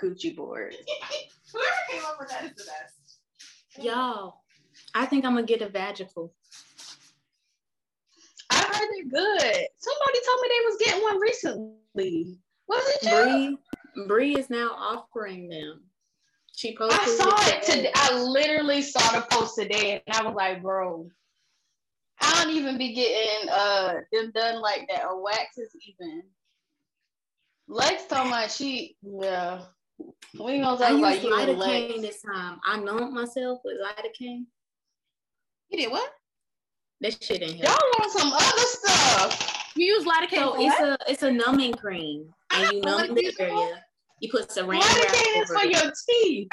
that charcuterie board. Whoever came up with that is the best. Y'all, I think I'm gonna get a vajacial. I heard they're good. Somebody told me they was getting one recently. Was it you? Bree, Bree is now offering them. She posted. I saw it today. today. I literally saw the post today, and I was like, bro, I don't even be getting uh them done like that or waxes even. Lex told my she yeah. We gonna I talk about used you and Lex. this time. I numbed myself with lidocaine. You did what? That shit ain't Y'all want some other stuff. You use lidocaine So it's what? a it's a numbing cream, and you I numb the area. You put saran Lidocaine is for it. your teeth.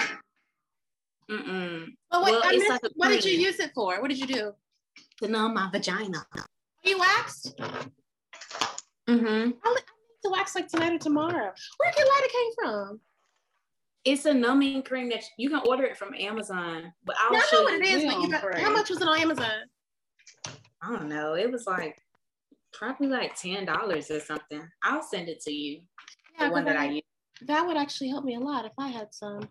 Mm-mm. Oh wait, Well, I like what did you use it for? What did you do? To numb my vagina. Are you waxed? Mm-hmm. I need to wax like tonight or tomorrow. Where can lidocaine from? It's a numbing cream that you can order it from Amazon, but I'll Yeah, I show know what you. it is, but you got, how much was it on Amazon? I don't know. It was like probably like ten dollars or something. I'll send it to you. Yeah, the one 'cause that I I- use. That would actually help me a lot if I had some.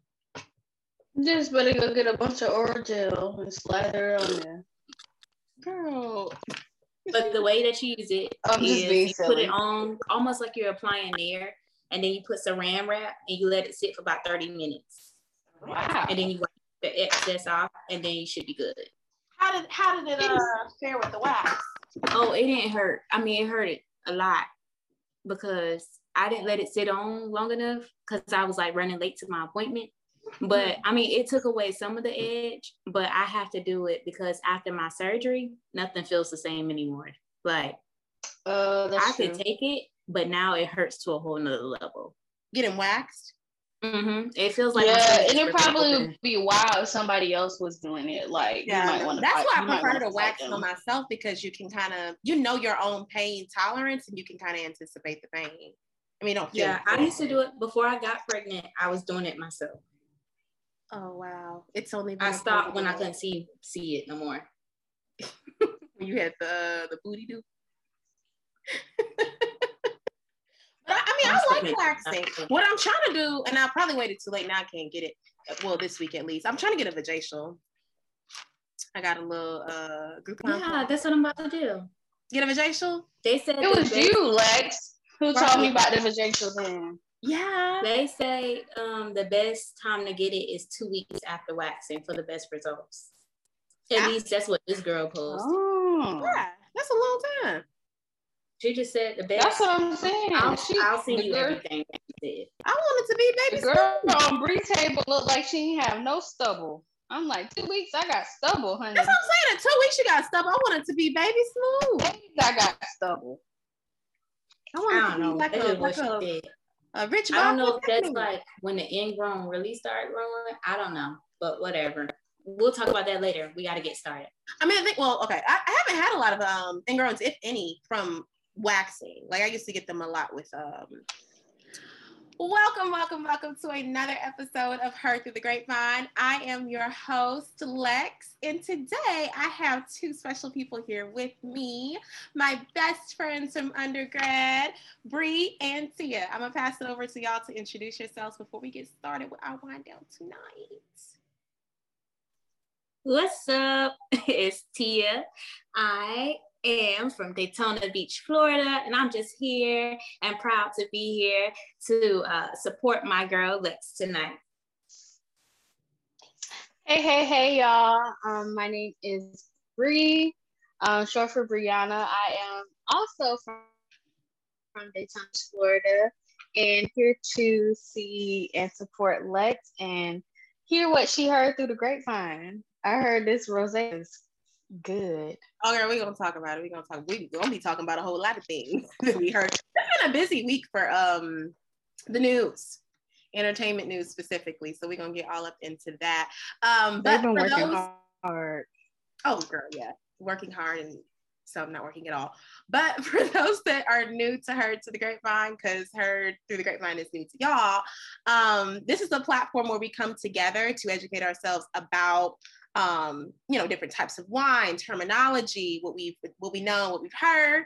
Just better go get a bunch of oral gel and slather it on there. Girl. But the way that you use it I'm just being you put it on almost like you're applying air, and then you put saran wrap and you let it sit for about 30 minutes. Wow. And then you wipe the excess off, and then you should be good. How did how did it uh, fare with the wax? Oh, it didn't hurt. I mean, it hurt it a lot because I didn't let it sit on long enough because I was like running late to my appointment. But I mean, it took away some of the edge, but I have to do it because after my surgery, nothing feels the same anymore. Like Uh, I true. could take it, but now it hurts to a whole nother level. Getting waxed? hmm It feels like yeah, and it ripping probably would be wild if somebody else was doing it. Like, you might want to. that's why I prefer wanna wax them. on myself because you can kind of you know your own pain tolerance and you can kind of anticipate the pain. I mean, don't feel Yeah, I used to do it before I got pregnant. I was doing it myself. Oh wow, it's only been I a stopped when I couldn't see see it no more. when you had the the booty do. but I, I mean, I like waxing. What I'm trying to do, and I probably waited too late. Now I can't get it. Well, this week at least. I'm trying to get a vajacial. I got a little uh Groupon. Yeah, that's what I'm about to do. Get a vajacial? They said It was best- you, Lex, who Right. told me about the vajacial then. Yeah. They say um, the best time to get it is two weeks after waxing for the best results. At Yeah. least that's what this girl posted. Oh, Yeah, that's a long time. She just said the best. that's what I'm saying. I'll, She- I'll send you girl- everything that she I wanted to be The baby girl smooth. on Bree table looked like she didn't have no stubble. I'm like, two weeks, I got stubble, honey. That's what I'm saying. In two weeks, you got stubble. I wanted to be baby smooth. Days I got stubble. I said. I to don't be know. like That's a, just what like she a, a rich I don't know if that's Brown. like when the ingrown really start growing. I don't know, but whatever. We'll talk about that later. We got to get started. I mean, I think. Well, okay. I, I haven't had a lot of um ingrowns, if any, from waxing. Like I used to get them a lot with um. Welcome, welcome, welcome to another episode of Her Through the Grapevine. I am your host, Lex, and today I have two special people here with me. My best friends from undergrad, Bree and Tia. I'm gonna pass it over to y'all to introduce yourselves before we get started with our wind down tonight. What's up? It's Tia. I am from Daytona Beach, Florida, and I'm just here and proud to be here to uh, support my girl Lex tonight. Hey, hey, hey, y'all. Um, my name is Bree, um, short for Brianna. I am also from, from Daytona, Florida, and here to see and support Lex and hear what she heard through the grapevine. I heard this rose is good. Oh, girl, we're gonna talk about it. We're gonna talk. We're gonna be talking about a whole lot of things that we heard. It's been a busy week for um the news, entertainment news specifically. So we're gonna get all up into that. Um, but They've been working those, hard. oh, girl, yeah, working hard and some not working at all. But for those that are new to her to the grapevine, because her through the grapevine is new to y'all, um, this is a platform where we come together to educate ourselves about um, you know, different types of wine, terminology, what we've what we know, what we've heard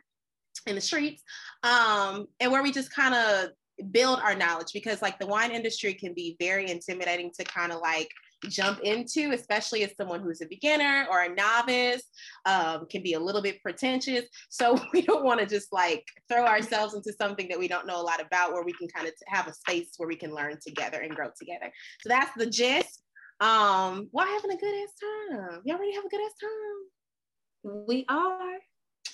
in the streets, um, and where we just kind of build our knowledge because like the wine industry can be very intimidating to kind of like jump into, especially as someone who's a beginner or a novice, um, can be a little bit pretentious. So we don't want to just like throw ourselves into something that we don't know a lot about, where we can kind of have a space where we can learn together and grow together. So that's the gist. Um, well, having a good ass time. Y'all already have a good ass time. We are.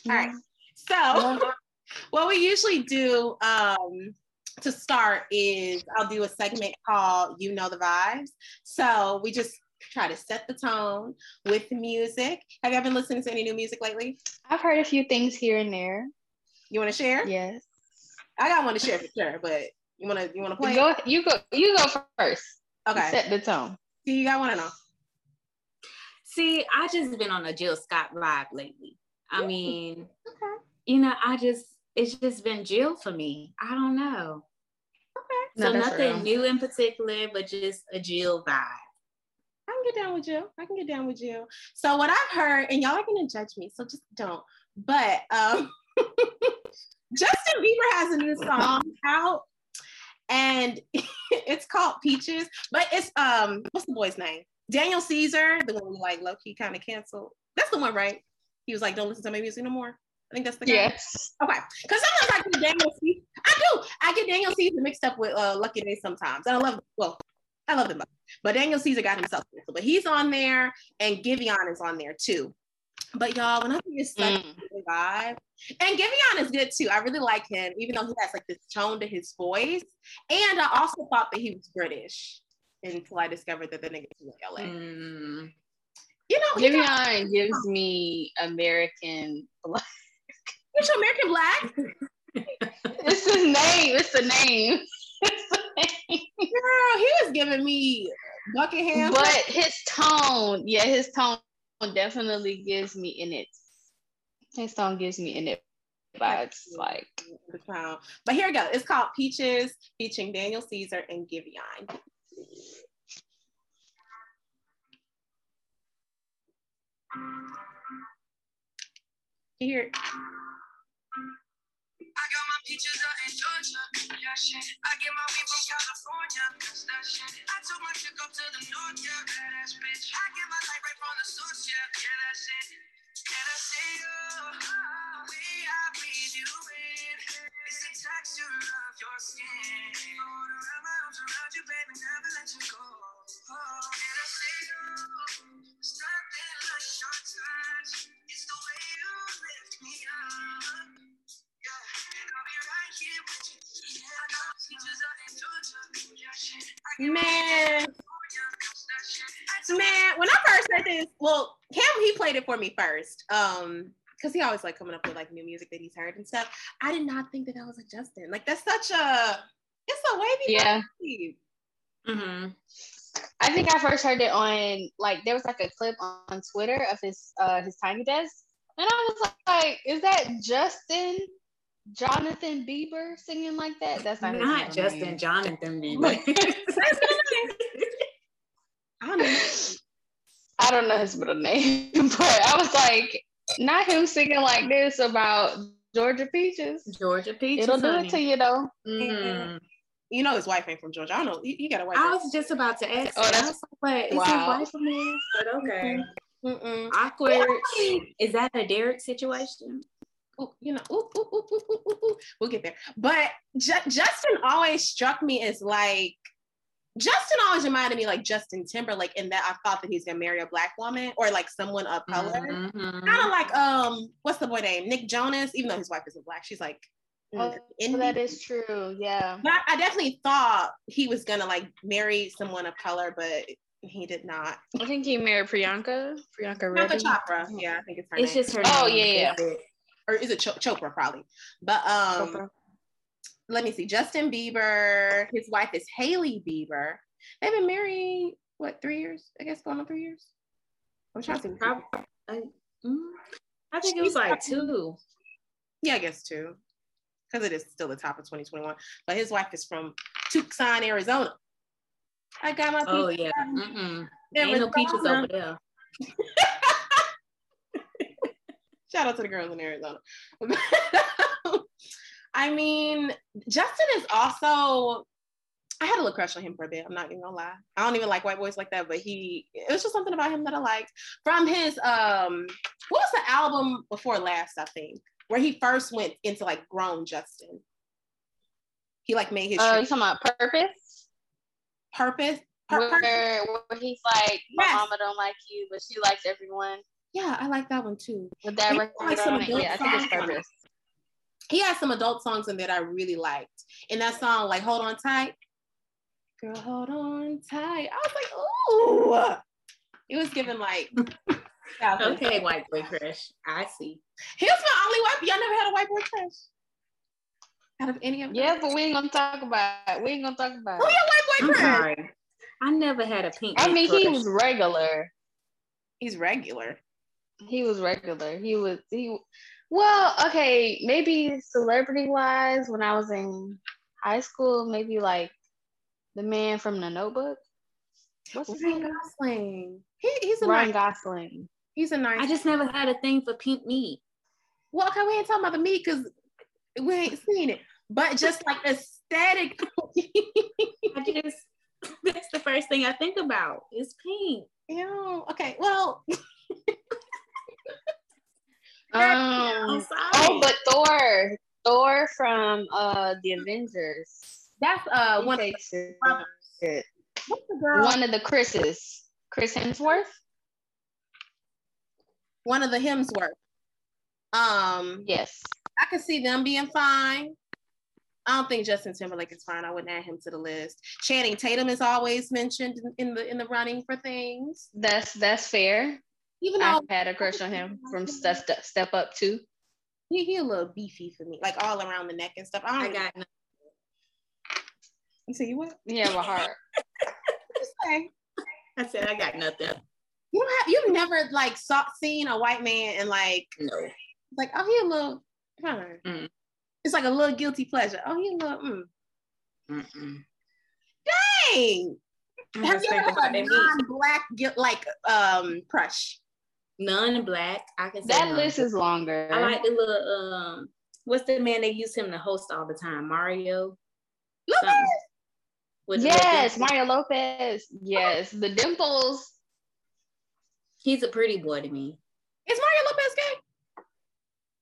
All right. So what we usually do um, to start is I'll do a segment called You Know the Vibes. So we just try to set the tone with music. Have you ever been listening to any new music lately? I've heard a few things here and there. You want to share? Yes. I got one to share for sure, but you want to you want to play? Go. You go. You go first. Okay. Set the tone. See, you got one or no? See, I just been on a Jill Scott vibe lately. I mean, okay. you know, I just it's just been Jill for me. I don't know. Okay. So no, nothing real. new in particular, but just a Jill vibe. I can get down with Jill. I can get down with Jill. So what I've heard, and y'all are gonna judge me, so just don't. But um Justin Bieber has a new song out, and it's called Peaches. But it's um, what's the boy's name? Daniel Caesar, the one who like low key kind of canceled. That's the one, right? He was like, "Don't listen to my music no more." I think that's the guy. Yes. Okay. Because sometimes I get Daniel Caesar. I do. I get Daniel Caesar mixed up with uh, Lucky Daye sometimes, and I love. Well, I love them both. But Daniel Caesar got himself canceled. But he's on there, and Giveon is on there too. But y'all, when I think it's such mm. a vibe, and Giveon is good too. I really like him, even though he has like this tone to his voice. And I also thought that he was British until I discovered that the nigga was LA. Mm. You know, Giveon gives me American black. What's American black? it's his name. It's the name. It's the name. Girl, he was giving me Buckingham. But his tone, yeah, his tone definitely gives me in it. His song gives me in it vibes like the crown. But here we go. It's called Peaches, featuring Daniel Caesar and Giveon. You my out in Georgia. Yeah, shit. I get my weed from California. That's that shit. I took my chick up to the north, yeah. Badass bitch. I get my light right from the source, yeah. Yeah, that's it. And I say, oh, way I breathe you in. It's the texture of your skin. Hold around my arms around you, baby, never let you go. Oh, and I say, oh, it's nothing like your touch. It's the way you Man, man, when I first heard this, well, Cam he played it for me first. Um, because he always like coming up with like new music that he's heard and stuff. I did not think that that was like Justin. Like that's such a it's a wavy. Yeah. Mm-hmm. I think I first heard it on like there was like a clip on Twitter of his uh his tiny desk, and I was like, "Is that Justin?" Jonathan Bieber singing like that? That's not, not Justin name. Jonathan Bieber. I don't know. I don't know his middle name, but I was like, not him singing like this about Georgia peaches. Georgia peaches. It'll honey. do it to you though. Mm-hmm. You know his wife ain't from Georgia. I don't know. He, he got a wife. I was just about to ask. Oh, that's what wow. is his wife from here? But okay. Mm-mm. Awkward. Is that a Derek situation? You know, ooh, ooh, ooh, we'll get there. But J- Justin always struck me as like Justin always reminded me like Justin Timberlake in that I thought that he's gonna marry a black woman or like someone of color. Mm-hmm. Kind of like um, what's the boy name? Nick Jonas, even though his wife isn't black, she's like Oh, that is true. Yeah. But I, I definitely thought he was gonna like marry someone of color, but he did not. I think he married Priyanka. Priyanka Reddy. Chopra. Yeah, I think it's her. It's name. just her. Oh yeah, yeah or is it Ch- Chopra probably? But um, Chopra. let me see. Justin Bieber, his wife is Hailey Bieber. They've been married what three years? I guess going on three years. I'm trying to think. I, I, mm, I think it was like two. Yeah, I guess two, because it is still the top of 2021. But his wife is from Tucson, Arizona. I got my. Oh yeah. Mm-mm. Ain't no peaches over there. Shout out to the girls in Arizona. I mean, Justin is also. I had a little crush on him for a bit. I'm not even gonna lie. I don't even like white boys like that, but he it was just something about him that I liked. From his um, what was the album before last? I think where he first went into like grown Justin. He like made his. Uh, you talking about purpose? Purpose. Where, where he's like, my yes. mama don't like you, but she likes everyone. Yeah, I like that one too. With that record like on it, yeah, I think it's purpose. He has some adult songs in there that I really liked. In that song, like "Hold On Tight," girl, hold on tight. I was like, ooh, it was given like. okay, white boy crush. I see. He was my only white. Y'all never had a white boy crush out of any of them? Yeah, but we ain't gonna talk about it. We ain't gonna talk about it. Who your white boy friend? I never had a pink. I mean, crush. he was regular. He's regular. He was regular. He was he. Well, okay, maybe celebrity wise, when I was in high school, maybe like the man from The Notebook. What's his Ryan name? Gosling. He, he's a Ryan nice, Gosling. He's a nice. I just never had a thing for pink meat. Well, okay, we ain't talking about the meat because we ain't seen it, but just like aesthetic. I just that's the first thing I think about is pink. Yeah. Okay. Well. um, oh, but Thor, Thor from uh the Avengers. That's uh one of the, one of the Chris's. Chris Hemsworth. One of the Hemsworth. Um. Yes. I could see them being fine. I don't think Justin Timberlake is fine. I wouldn't add him to the list. Channing Tatum is always mentioned in the in the running for things. That's that's fair. Even though I've had a crush on him from Step Step, step Up too. He he a little beefy for me, like all around the neck and stuff. I, I got. Nothing. You say you what? You have a heart. say? I said I got nothing. You don't have. You've never like saw seen a white man and like no. Like oh he a little. Mm. It's like a little guilty pleasure. Oh he a little. Mm. Mm-mm. Dang. I'm have you ever had a non-black like um crush? Non-black. I can say that list is longer. I like the little um. What's the man they use him to host all the time? Mario. Lopez. Yes, Mario Lopez. Yes, the dimples. He's a pretty boy to me. Is Mario Lopez gay?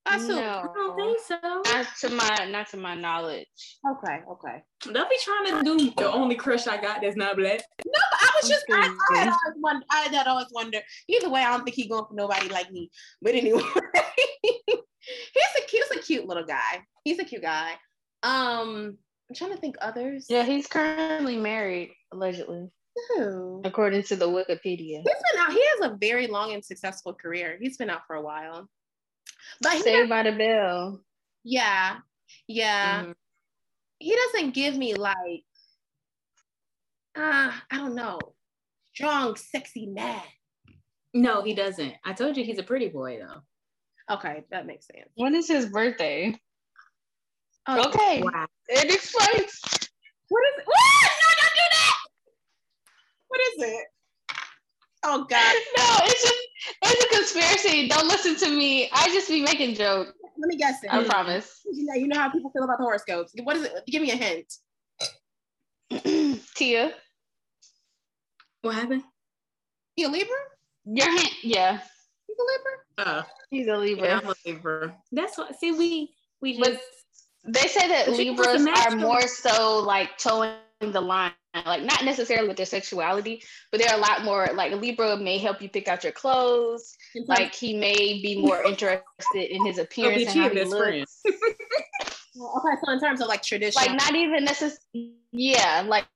I, no, I don't think so. Not to my not to my knowledge. Okay, okay. Don't be trying to do the only crush I got that's not black. No, but I was just I, I had always wonder, I had always wonder. Either way, I don't think he's going for nobody like me. But anyway, he's a cute, he's a cute little guy. He's a cute guy. Um, I'm trying to think others. Yeah, he's currently married, allegedly. Who? According to the Wikipedia. He's been out, he has a very long and successful career. He's been out for a while. But Saved by the Bell. Yeah. Yeah. Mm-hmm. He doesn't give me like uh, I don't know, strong, sexy man. No, he doesn't. I told you he's a pretty boy though. Okay, that makes sense. When is his birthday? Oh, okay. Wow. It explains. What is it? What? No, don't do that. What is it? Oh God. No, it's just it's a conspiracy. Don't listen to me. I just be making jokes. Let me guess it. I promise. You know, you know how people feel about the horoscopes. What is it? Give me a hint. Tia. What happened? He a Libra? Your hint, yeah. He's a Libra? Uh, He's a Libra. Yeah, I'm a Libra. That's what see we we just but they say that Libras are more so like towing the line, like not necessarily with their sexuality, but they're a lot more like Libra may help you pick out your clothes. Mm-hmm. Like he may be more interested in his appearance and how he looks. okay, so in terms of like traditional, like not even necessarily, yeah, like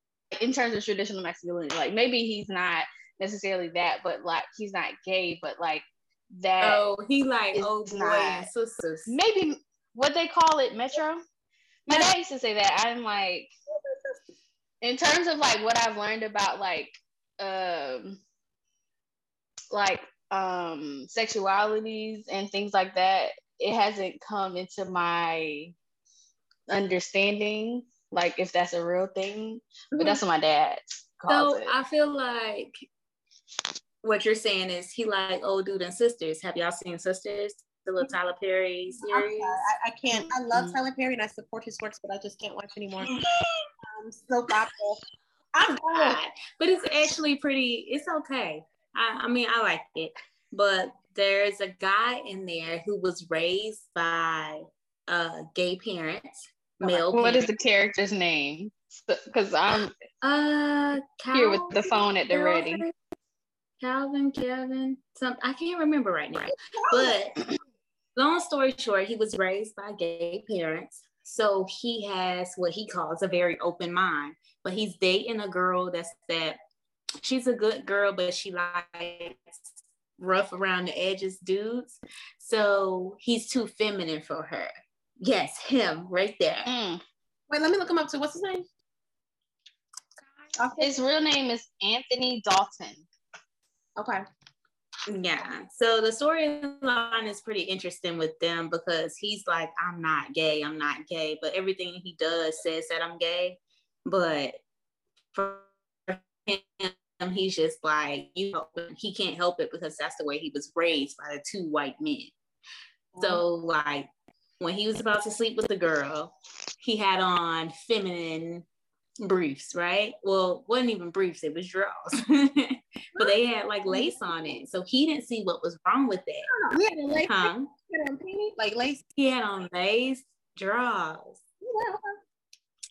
in terms of traditional masculinity, like maybe he's not necessarily that, but like he's not gay, but like that. Oh, he like old boy and Sistas. Maybe what they call it, Metro. My dad used to say that. I'm like, in terms of like what I've learned about like, um, like um sexualities and things like that, it hasn't come into my understanding, like if that's a real thing. But that's what my dad. so it. I feel like what you're saying is he like old dude and Sistas. Have y'all seen Sistas? the little Tyler Perry series. I, I, can't. I love mm-hmm. Tyler Perry and I support his works, but I just can't watch anymore. um, soap opera. I'm good, but it's actually pretty. It's okay. I, I mean, I like it, but there's a guy in there who was raised by uh, gay parents, male. What parents. is the character's name? Because I'm uh Calvin, here with the phone at the ready. Calvin, Kevin, some I can't remember right now. But long story short, he was raised by gay parents. So he has what he calls a very open mind. But he's dating a girl that's that she's a good girl, but she likes rough around the edges dudes. So he's too feminine for her. Yes, him right there. Mm. Wait, let me look him up too. What's his name? His real name is Anthony Dalton. Okay. Yeah. So the storyline is pretty interesting with them because he's like, I'm not gay, I'm not gay, but everything he does says that I'm gay. But for him, he's just like, you know, he can't help it because that's the way he was raised by the two white men. So like when he was about to sleep with the girl, he had on feminine briefs, right? Well, wasn't even briefs, it was drawers. but they had like lace on it. So he didn't see what was wrong with that. He had a lace, huh? like lace. He had on lace drawers.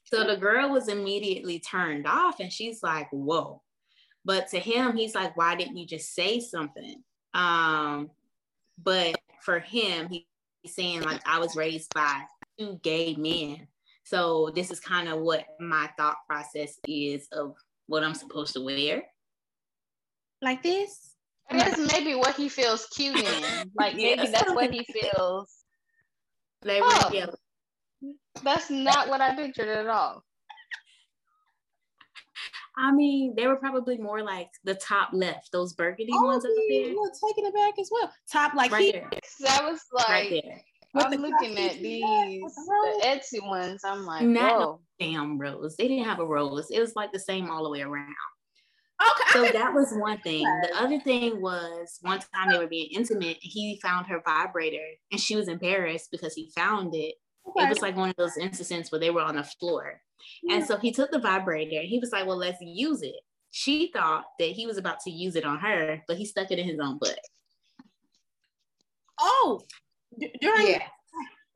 So the girl was immediately turned off and she's like, whoa. But to him, he's like, why didn't you just say something? Um, but for him, he's saying like I was raised by two gay men. So this is kind of what my thought process is of what I'm supposed to wear. Like this? I guess maybe what he feels cute in. Like maybe that's what he feels. Like, oh, yeah. That's not what I pictured at all. I mean, they were probably more like the top left, those burgundy oh, ones up there. Look, taking it back as well. Top like right there. That was like right there. I'm looking at these the Etsy ones. I'm like, not Whoa. no damn rose. They didn't have a rose. It was like the same all the way around. Okay. So that was one thing. The other thing was one time they were being intimate. And he found her vibrator, and she was embarrassed because he found it. Okay. It was like one of those instances where they were on the floor. Yeah. And so he took the vibrator and he was like, Well, let's use it. She thought that he was about to use it on her, but he stuck it in his own butt. Oh, during yeah.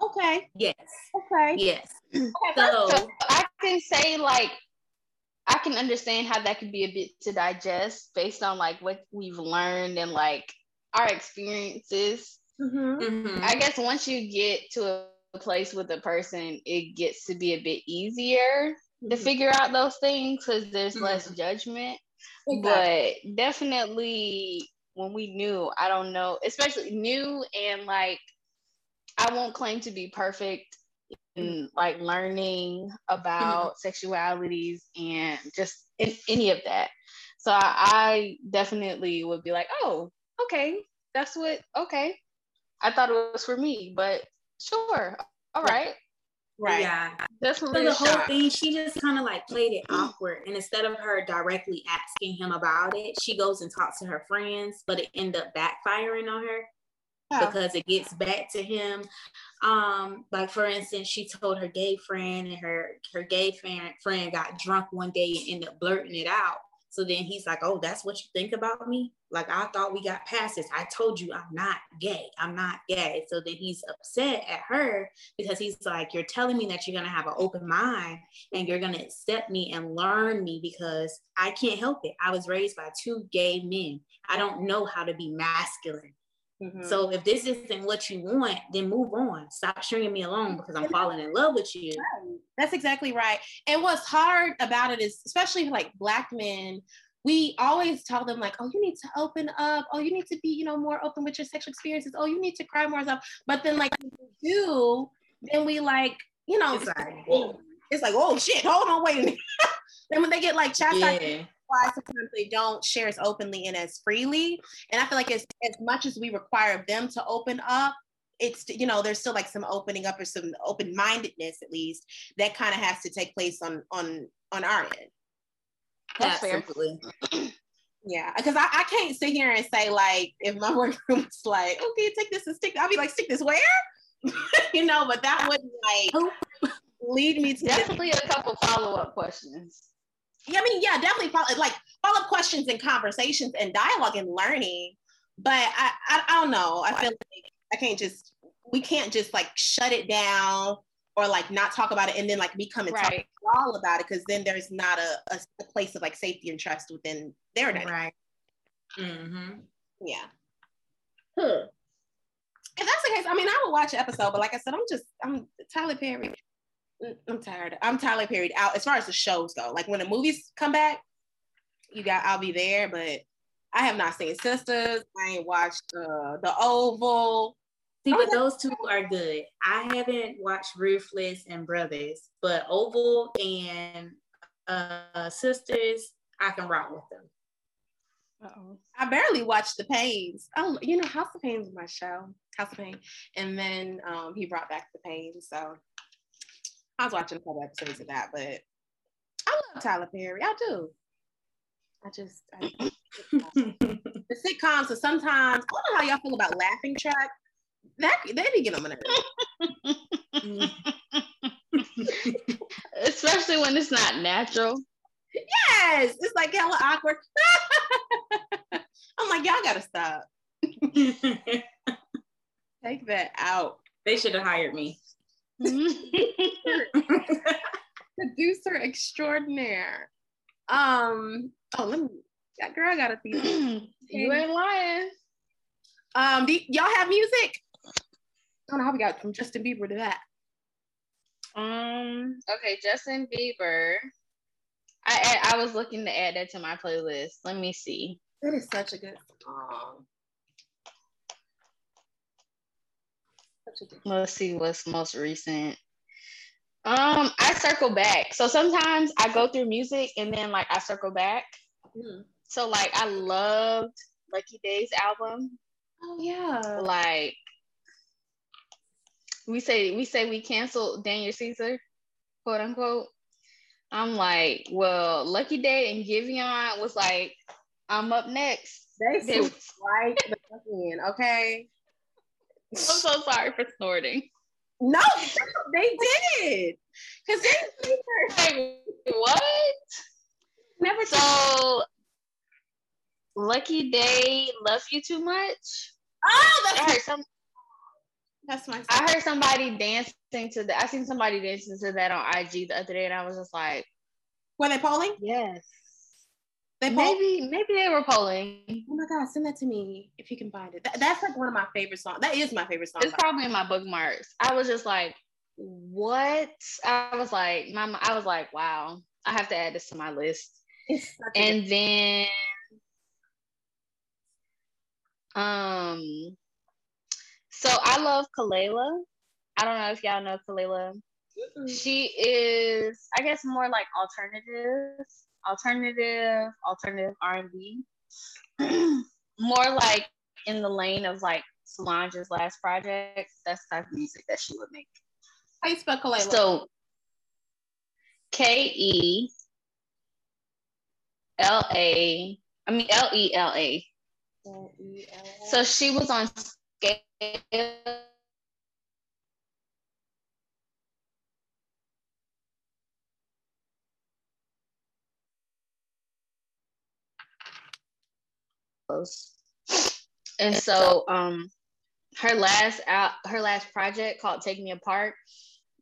Okay. Yes. Okay. Yes. Okay, so, so I can say like I can understand how that could be a bit to digest based on like what we've learned and like our experiences. Mm-hmm. Mm-hmm. I guess once you get to a place with a person, it gets to be a bit easier mm-hmm. to figure out those things because there's less mm-hmm. judgment. Exactly. But definitely when we knew, I don't know, especially new and like I won't claim to be perfect in like learning about mm-hmm. sexualities and just in, any of that. So I, I definitely would be like, oh, okay, that's what, okay. I thought it was for me, but sure, all right. Right. Yeah. That's so the whole thing, she just kind of like played it awkward. And instead of her directly asking him about it, she goes and talks to her friends, but it ended up backfiring on her because it gets back to him. Um, like for instance, she told her gay friend, and her her gay friend friend got drunk one day and ended up blurting it out. So then he's like, "Oh, that's what you think about me? Like I thought we got past this. I told you I'm not gay. I'm not gay." So then he's upset at her because he's like, "You're telling me that you're gonna have an open mind and you're gonna accept me and learn me because I can't help it. I was raised by two gay men. I don't know how to be masculine." Mm-hmm. So if this isn't what you want, then move on. Stop stringing me along because I'm falling in love with you. That's exactly right. And what's hard about it is, especially like black men, we always tell them like, oh, you need to open up. Oh, you need to be, you know, more open with your sexual experiences. Oh, you need to cry more stuff. But then like do, then we like, you know, it's like, it's like, oh shit, hold on, wait a minute. then when they get like chastised, yeah why sometimes they don't share as openly and as freely. And I feel like as, as much as we require them to open up, it's you know there's still like some opening up or some open mindedness at least that kind of has to take place on on on our end. That's Absolutely. Yeah, because I, I can't sit here and say like if my workroom was like, okay, take this and stick. I'll be like, stick this where? you know, but that wouldn't like lead me to definitely a couple follow up questions. Yeah, I mean, yeah, definitely follow like follow up questions and conversations and dialogue and learning. But I, I, I don't know. I feel like I can't just we can't just like shut it down or like not talk about it and then like become and right. talk all about it because then there's not a, a, a, place of like safety and trust within their dynamic. Right. Mm-hmm. Yeah. Hmm. If that's the case, I mean, I would watch an episode, but like I said, I'm just I'm Tyler Perry. Mm, I'm tired. I'm Tyler Perry out as far as the shows go. Like when the movies come back, you got I'll be there, but I have not seen Sistas. I ain't watched uh, the Oval. See, but those two are good. I haven't watched Ruthless and Brothers, but Oval and uh, Sistas, I can rock with them. Uh-oh. I barely watched The Paynes. Oh, you know, House of Paynes was my show, House of Payne, and then um, he brought back The Paynes. So I was watching a couple episodes of that, but I love Tyler Perry. I do. I just I, the sitcoms. So sometimes I don't know how y'all feel about Laughing Track. That they be getting on my nerves. Mm. Especially when it's not natural. Yes, it's like hella awkward. I'm like, y'all gotta stop. Take that out. They should have hired me. Producer extraordinaire. Um, oh, let me that girl got a see. you ain't lying. Um, do, y'all have music? I don't know how we got from Justin Bieber to that. Um, okay, Justin Bieber. I I was looking to add that to my playlist. Let me see. That is such a good song. Let's see what's most recent. Um, I circle back. So sometimes I go through music and then like I circle back. Mm. So like I loved Lucky Daye's album. Oh yeah. Like we say we say we canceled Daniel Caesar, quote unquote. I'm like, well, Lucky Daye and Giveon was like, I'm up next. They, they right the in, okay. I'm so sorry for snorting. No, they did. Cause they, they what? Never so Lucky Daye love you too much. Oh, that's I heard some. That's my. I heard somebody dancing to that. I seen somebody dancing to that on IG the other day, and I was just like, "Were they polling?" Yes. They maybe maybe they were polling. Oh my god, send that to me if you can find it. That, that's like one of my favorite songs. That is my favorite song. It's probably in my bookmarks. I was just like, what? I was like, my I was like, wow, I have to add this to my list. And then um so I love Kelela. I don't know if y'all know Kelela. Mm-mm. She is, I guess, more like alternative alternative, alternative R and B, more like in the lane of like Solange's last project. That's the type of music that she would make. How you spell Kelela? So K E L A. I mean L E L A. So she was on scale And so um her last out her last project called Take Me Apart,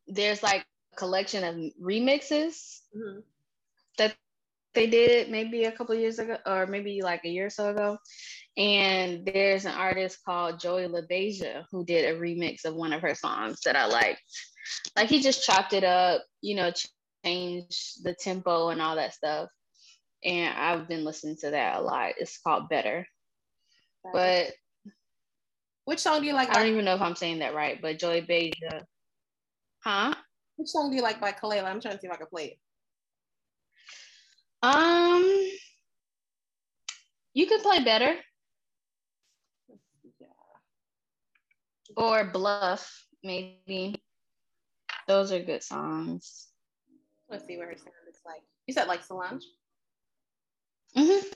there's like a collection of remixes mm-hmm. that they did maybe a couple years ago or maybe like a year or so ago. And there's an artist called Joey LaBeija who did a remix of one of her songs that I liked. Like he just chopped it up, you know, changed the tempo and all that stuff and I've been listening to that a lot. It's called Better. But which song do you like? I don't even know if I'm saying that right, but Joy Beja. Huh? Which song do you like by Kelela? I'm trying to see if I can play it. Um, you could play better. Yeah. Or Bluff, maybe. Those are good songs. Let's see what her sound is like. You said like Solange? Mm-hmm.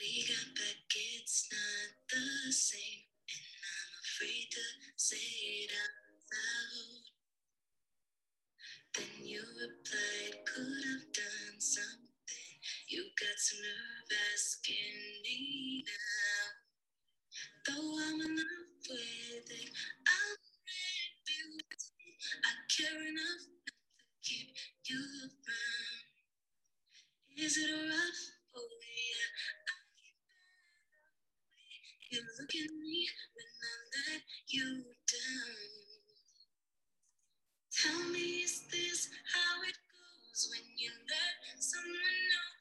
We got back, it's not the same, and I'm afraid to say it out loud. Then you replied, could have done something. You got some nerve asking me now. Though I'm love with it, with you. I care enough to keep you around. Is it rough? Oh yeah. I keep You look at me when I let you down. Tell me, is this how it goes when you let someone know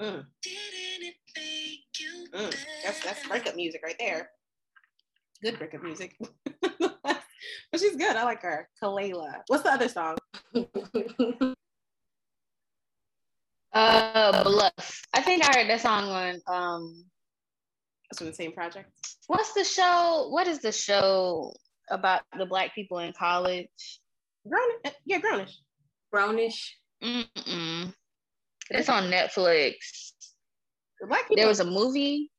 Mm, mm. That's that's breakup music right there. Good breakup music. but she's good. I like her. Kelela. What's the other song? Uh, Bluff. I think I heard that song on um. That's from the same project. What's the show? What is the show about the black people in college? Grownish. Yeah, Grownish. Brownish. Mm-mm. It's on Netflix. The black people. There was a movie.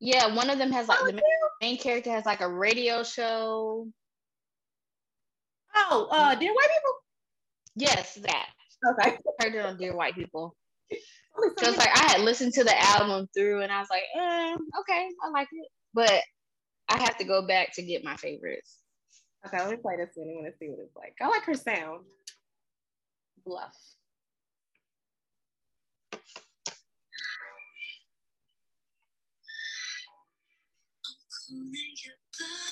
Yeah, one of them has like Oh, the main, main character has like a radio show. oh, uh, dear white people. Yes, that. Okay. Heard it on Dear White People. Only So it's like I had listened to the album through and I was like, eh, okay, I like it. But I have to go back to get my favorites. okay, let me play this one. I want to see what it's like. I like her sound. Bluff. Calling your bluff.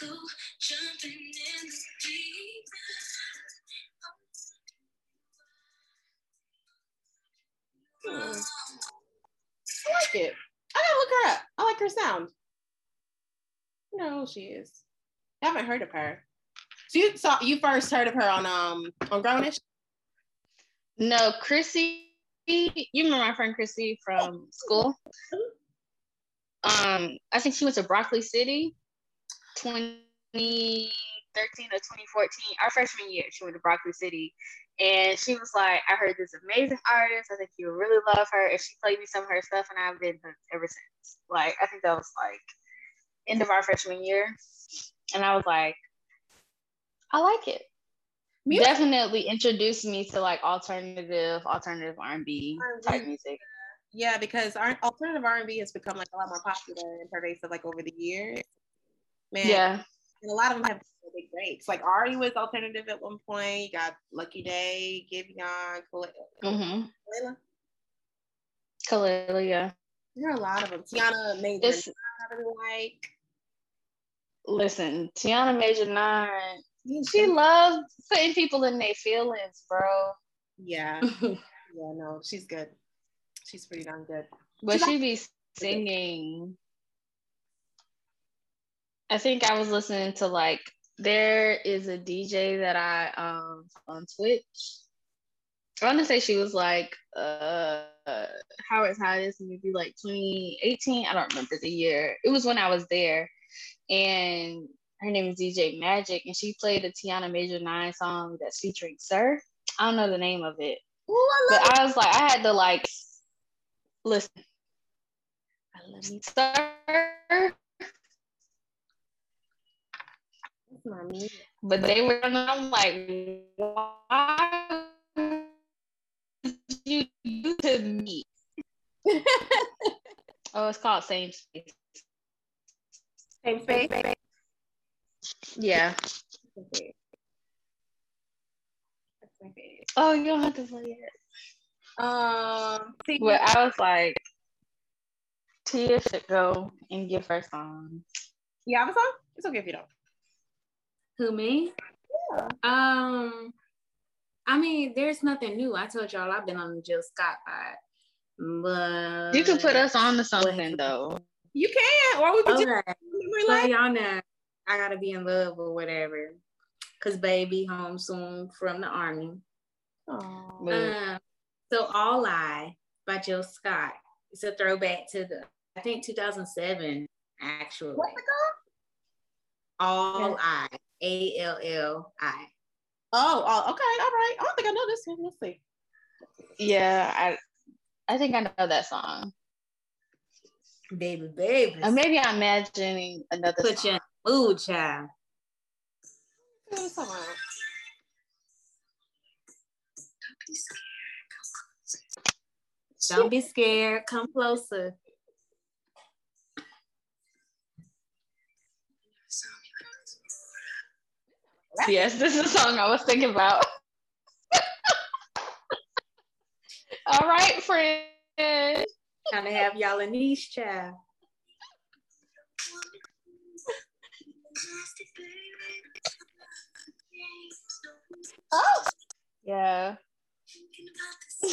go, jumping in the deep. Hmm. I like it. I gotta look her up. I like her sound. You know who she is. I haven't heard of her. So you saw you first heard of her on um on Grownish? No, Chrissy, you remember my friend Chrissy from school? Um, I think she went to Broccoli City 2013 or 2014, our freshman year. She went to Broccoli City. And she was like, I heard this amazing artist. I think you would really love her. And she played me some of her stuff, and I've been hooked ever since. Like, I think that was like end of our freshman year. And I was like, I like it. Music- Definitely introduced me to like alternative, alternative R&B type R&B. music. Yeah, because our alternative R and B has become like a lot more popular and pervasive like over the years. Man, Yeah. and a lot of them have big breaks. Like Ari was alternative at one point. You got Lucky Daye, Giveon, Mm-hmm. Kelela. Kelela, yeah. There are a lot of them. Tiana Major, It's I like. listen, Tiana Major Nine. She loved putting people in their feelings, bro. yeah, yeah, no, she's good. She's pretty darn good. But She she be singing. I think I was listening to like there is a DJ that I um on Twitch. I want to say she was like uh Howard's Hottest maybe like 2018. I don't remember the year. It was when I was there, and her name is DJ Magic, and she played a Tiana Major Nine song that's featuring Sir. I don't know the name of it, Ooh, I but I was like, I had to like listen. I love me. Sir, That's my music. but they were, and I'm like, why would you do to me? Oh, it's called Same Space. Same space. Yeah. Okay. That's my favorite. Oh, you don't have to play it. Um, see, Well, I was like, Tia should go and give her song. you have a song? It's okay if you don't. Who me? Yeah. Um, I mean, there's nothing new. I told y'all I've been on the Jill Scott vibe, but You can put us on to something though. You can, or we could just Okay, memory so y'all know I gotta be in love or whatever, cause baby home soon from the army. But- Um, so All I by Jill Scott. It's a throwback to the I think 2007 actually. What's it called? All I A L L I. Oh, oh, okay, all right. I don't think I know this one. Let's see. Yeah, I I think I know that song. Baby, baby. Or maybe I'm imagining another Put song. you in the mood, child. What is this song? Don't be scared. Come closer. Yes, this is the song I was thinking about. All right, friend. Kind of have y'all a niche, child. Oh, Yeah,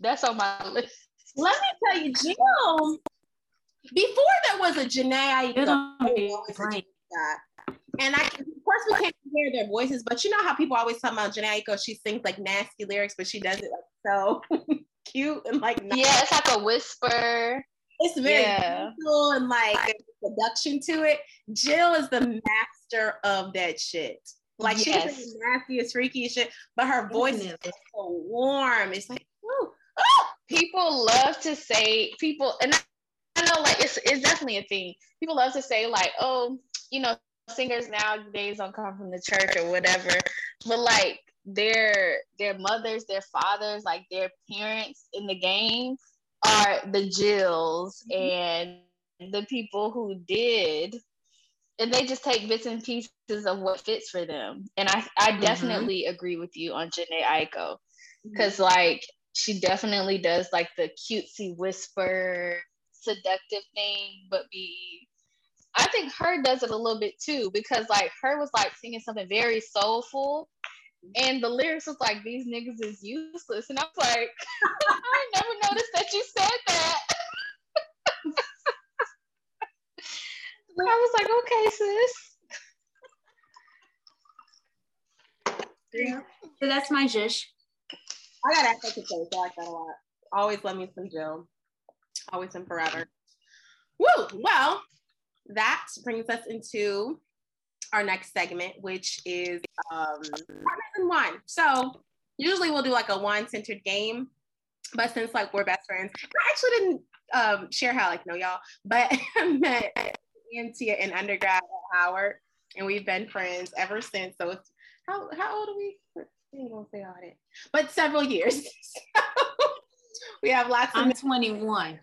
that's on my list. let me tell you, Jill. Before there was a Jhené You Aiko, don't there be was a playing. Scott. And I, can- of course, we can't hear their voices, but you know how people always talk about Jhené Aiko, she sings like nasty lyrics, but she does it like so cute and like nice. Yeah, it's like a whisper. it's very Yeah. gentle and like production to it. Jill is the master of that shit. Like she's Yes. the nastiest, freaky shit, but her voice is mm-hmm. so warm. It's like, ooh, People love to say people, and I- I know like it's it's definitely a thing. People love to say like, oh, you know, singers nowadays don't come from the church or whatever, but like their their mothers, their fathers, like their parents in the game are the Jills and the people who did and they just take bits and pieces of what fits for them. And I, I Mhm. definitely agree with you on Jhené Aiko because like she definitely does like the cutesy whisper seductive thing, but be I think her does it a little bit too because like her was like singing something very soulful. And the lyrics was like, these niggas is useless. And I was like, I never noticed that you said that. I was like, okay, sis. Yeah. So that's my zhush. I got that take I like that a lot. Always love me some Jill. Always and forever. Woo! Well, that brings us into our next segment, which is um partners in one. So usually we'll do like a wine-centered game, but since like we're best friends, I actually didn't um share how I like know y'all, but I met me and in undergrad at Howard, and we've been friends ever since. So it's how how old are we? We ain't gonna say all that, but several years. So we have lots of I'm 21.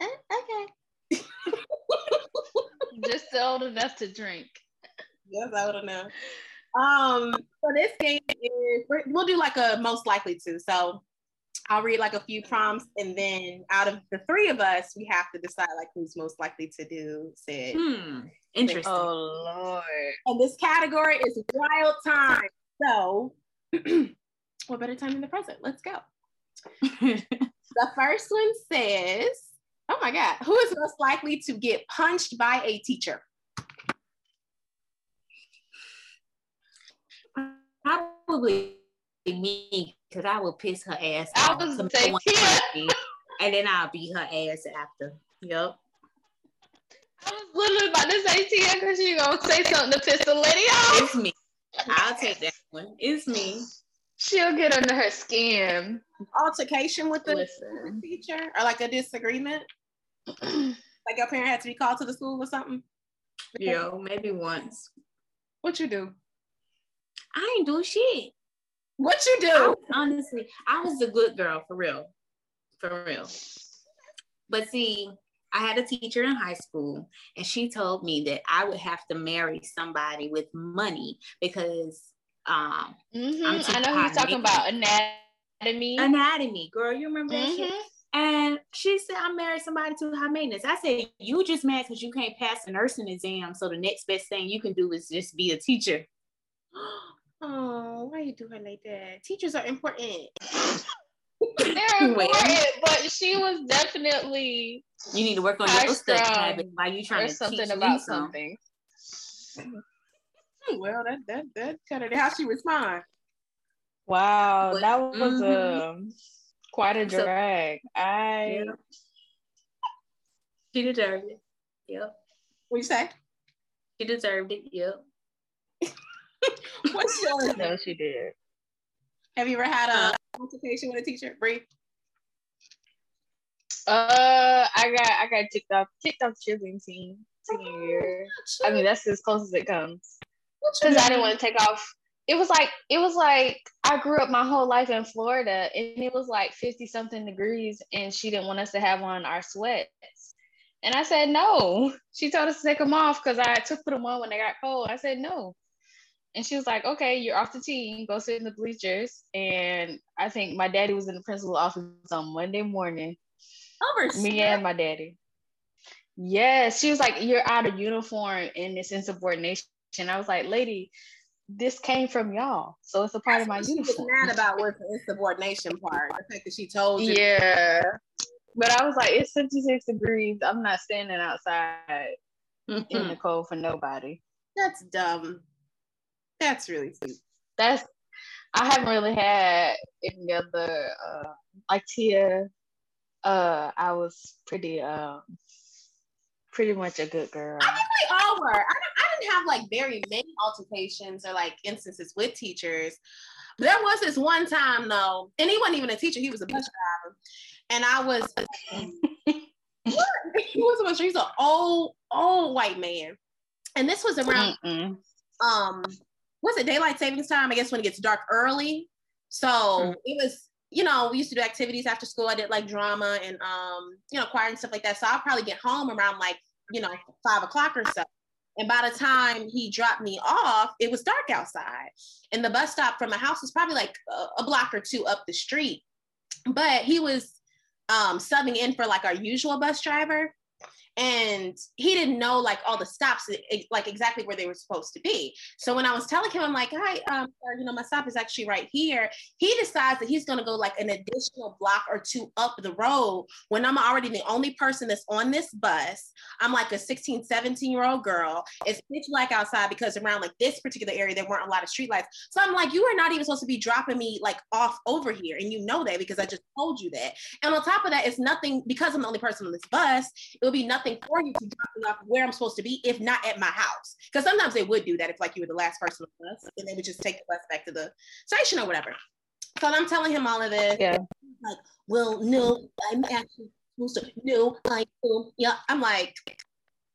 Eh, okay. Just old enough to drink. Yes, I don't know. Um, so this game is we're- we'll do like a most likely to. So I'll read like a few prompts, and then out of the three of us, we have to decide like who's most likely to do said. Hmm. Interesting. Oh Lord. And this category is wild time. So, what better time than the present? Let's go. The first one says, "Oh my God, who is most likely to get punched by a teacher?" Probably me, because I will piss her ass I off. was saying, no yeah. and then I'll beat her ass after. Yep. I was literally about to say Tia because you gonna say something to piss the lady off. It's me. I'll take that one. It's me. She'll get under her skin. Altercation with the Listen. teacher, or like a disagreement. Like your parent had to be called to the school or something. Yo, maybe once. What you do? I ain't do shit. What you do? was- honestly, I was a good girl for real. For real. But see, I had a teacher in high school, and she told me that I would have to marry somebody with money because um Mhm, too I know who you're talking about. anatomy. anatomy, girl. You remember that shit? And she said, I married somebody to high maintenance. I said, You just mad because you can't pass the nursing exam. So the next best thing you can do is just be a teacher. Oh, why are you doing like that? Teachers are important. They're important, but she was definitely You need to work on High your study strung habit while you trying to something teach about me something. Well, that that that kind of how she respond. Wow, But- that was Mhm. um quite a So- drag. I Yep. She deserved it. Yep. What you say? She deserved it. Yep. What's your? know she did. Have you ever had a consultation with a teacher, Bree? Uh, I got I got kicked off kicked off cheerleading team senior year. I mean, that's as close as it comes. Because I didn't want to take off. It was like it was like I grew up my whole life in Florida, and it was like fifty something degrees, and she didn't want us to have on our sweats. And I said no. She told us to take them off because I took them on when they got cold. I said no. And she was like, okay, you're off the team. Go sit in the bleachers. And I think my daddy was in the principal office on Monday morning. over Me and my daddy. Yes, she was like, "You're out of uniform and it's insubordination." I was like, "Lady, this came from y'all, so it's a part of my She was uniform." mad about was the insubordination part. The fact that she told you. Yeah, but I was like, "It's 56 degrees. I'm not standing outside in the cold for nobody." That's dumb. That's really sweet. That's I haven't really had any other uh, like Tia. Uh, I was pretty um, pretty much a good girl. I think we all were. I I didn't have like very many altercations or like instances with teachers. There was this one time though, and he wasn't even a teacher; he was a bus driver, and I was. what? He was a bus driver. He's an old, old white man, and this was around Mm-mm. um was it daylight savings time i guess when it gets dark early so it was you know we used to do activities after school. I did like drama and um you know choir and stuff like that. So i'll probably get home around like you know five o'clock or so. And by the time he dropped me off it was dark outside. And the bus stop from my house was probably like a, a block or two up the street. But he was um subbing in for like our usual bus driver and he didn't know like all the stops like exactly where they were supposed to be. So when i was telling him i'm like hi um you know my stop is actually right here. He decides that he's going to go like an additional block or two up the road when i'm already the only person that's on this bus. I'm like a 16 17 year old girl. It's pitch black outside because around like this particular area there weren't a lot of streetlights. So i'm like you are not even supposed to be dropping me like off over here. And you know that because i just told you that. And on top of that it's nothing because i'm the only person on this bus it would be nothing for you to drop me off where I'm supposed to be, if not at my house. Because sometimes they would do that if like you were the last person on the bus, and they would just take the bus back to the station or whatever. So I'm telling him all of this. Yeah. Like, well, no, I'm actually supposed to. No, I um, yeah. I'm like,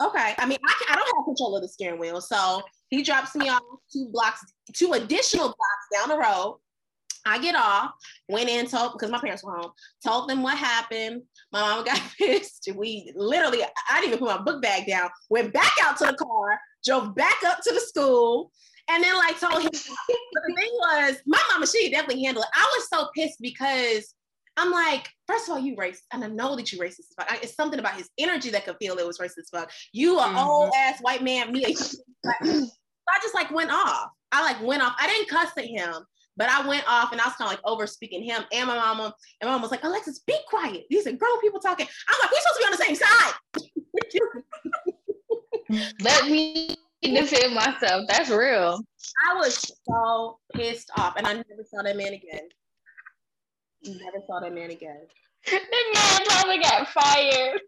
okay. I mean, I, can, I don't have control of the steering wheel, so he drops me off two blocks, two additional blocks down the road. I get off, went in, told because my parents were home, told them what happened. My mom got pissed. We literally, I didn't even put my book bag down, went back out to the car, drove back up to the school, and then like told him. but the thing was, my mama, she definitely handled it. I was so pissed because I'm like, first of all, you racist, and I know that you racist as fuck. I, it's something about his energy that could feel it was racist as fuck. You are Mhm. old ass white man, me. a- so I just like went off. I like went off. I didn't cuss at him, but I went off and I was kind of like over speaking him and my mama. And my mom was like, Alexis, be quiet. These are grown people talking. I'm like, we're supposed to be on the same side. Let me defend myself. That's real. I was so pissed off, and I never saw that man again. Never saw that man again. That man probably got fired.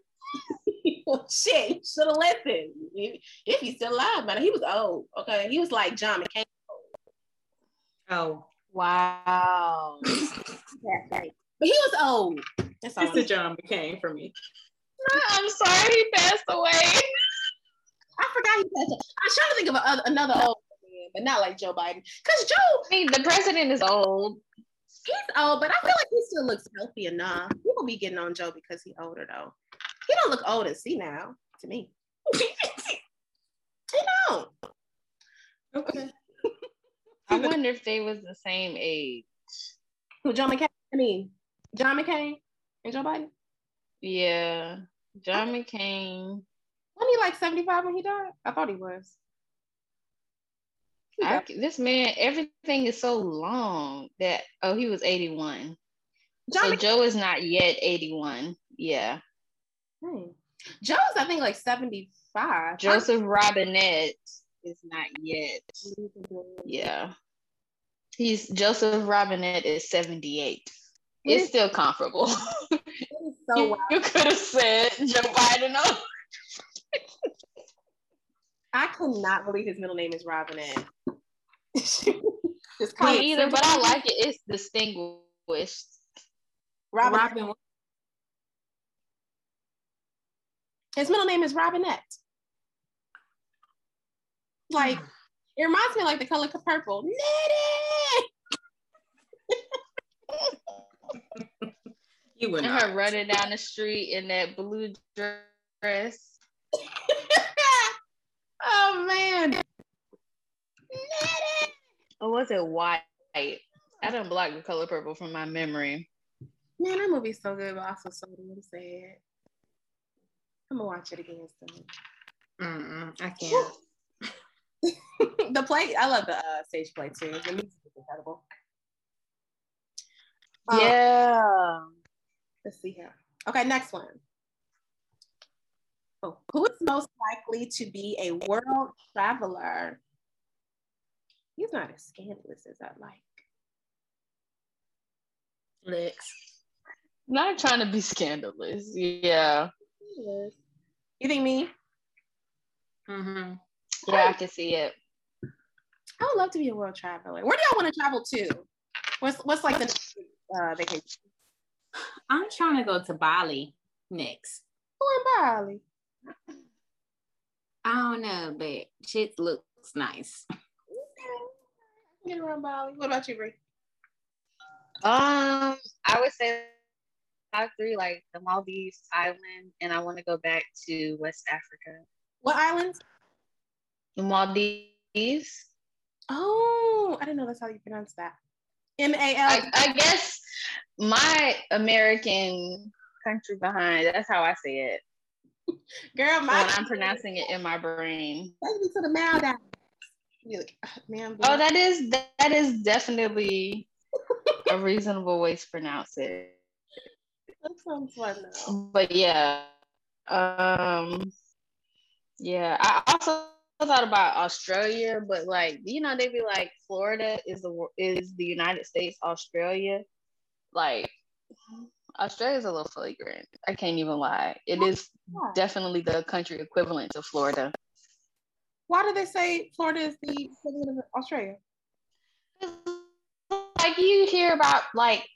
well, shit, should have listened. If, if he's still alive, man, he was old. Okay, he was like John McCain. Oh, Wow. But he was old. That's all. it's a John McCain for me. I'm sorry he passed away. I forgot he passed. away. I was trying to think of a, another old man, but not like Joe Biden, because Joe I mean, the president is old. he's old, but I feel like he still looks healthy enough. People be getting on Joe because he's older though. He don't look old as see now to me. he don't. Okay. I wonder if they was the same age. Who John McCain? I mean, John McCain and Joe Biden. Yeah, John McCain. Wasn't he like 75 when he died? I thought he was. I, this man, everything is so long that oh, he was 81. John so McCain. Joe is not yet 81. Yeah. Hmm. Joe's, I think, like 75. Joseph Robinette is not yet. Mm-hmm. Yeah. He's Joseph Robinette is 78. It's still comparable. It is so you, wild. could have said Joe Biden. I could not believe his middle name is Robinette. Call me either, but I like it. It's distinguished. Robin. Robin, His middle name is Robinette. Like, it reminds me of like the color purple. Nettie! you would And her running down the street in that blue dress. oh man. Nettie! Or was it white? I didn't block the color purple from my memory. Man, that movie's so good, but also so damn sad. I'm gonna watch it again soon. Mm-mm, I can't. the play, I love the uh, stage play too. The music is incredible. Um, yeah. Let's see here. Okay, next one. Oh, who is most likely to be a world traveler? He's not as scandalous as I like. Lex. Not trying to be scandalous. Yeah. You think me? Mm-hmm. Yeah, I can see it. I would love to be a world traveler. Where do y'all want to travel to? What's what's like the uh, vacation? I'm trying to go to Bali next. Who in Bali? I don't know, but shit looks nice. Get around Bali. What about you, Bree? Um, I would say top three, like the Maldives island, and I want to go back to West Africa. What islands? Maldives. Oh, I didn't know that's how you pronounce that. M A I, L. I guess my American country behind. That's how I say it Girl, when I'm pronouncing it in my brain. Take me to the Maldives. Like, "Ah, man. Oh, that is that is definitely a reasonable way to pronounce it. that sounds fun though. But yeah, um, yeah. I also thought about Australia, but like you know, they be like Florida is the is the United States, Australia. Like Australia's a little flagrant. I can't even lie. It is definitely the country equivalent to Florida. Why do they say Florida is the equivalent of Australia? Like you hear about like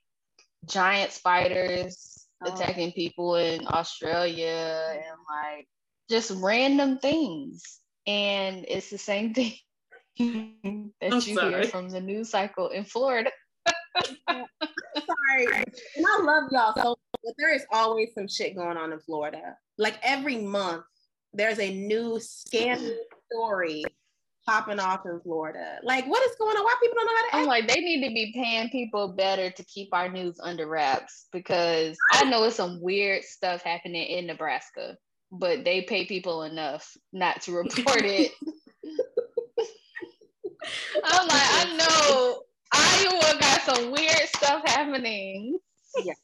giant spiders Oh. attacking people in Australia and like just random things. And it's the same thing that I'm you hear from the news cycle in Florida. Sorry, and I love y'all so, but there is always some shit going on in Florida. Like every month, there's a new scandal story popping off in Florida. Like, what is going on? Why people don't know how to I'm act? like, they need to be paying people better to keep our news under wraps because I know it's some weird stuff happening in Nebraska, but they pay people enough not to report it. I'm like, I know Iowa got some weird stuff happening. yeah.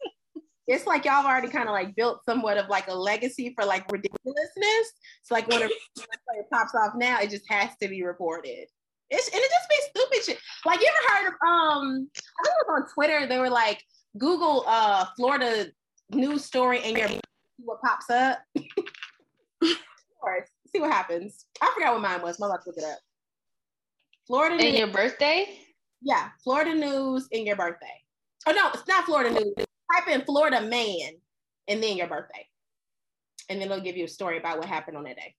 It's like y'all already kind of like built somewhat of like a legacy for like ridiculousness. It's like when a it pops off now, it just has to be reported. It's and it just be stupid shit. Like you ever heard of um I think it was on Twitter, they were like Google uh Florida news story and your see what pops up. Or see what happens. I forgot what mine was. I'm about look it up. Florida And news. your birthday? Yeah, Florida news in your birthday. Oh no, it's not Florida news. Type in Florida man and then your birthday. And then it'll give you a story about what happened on that day.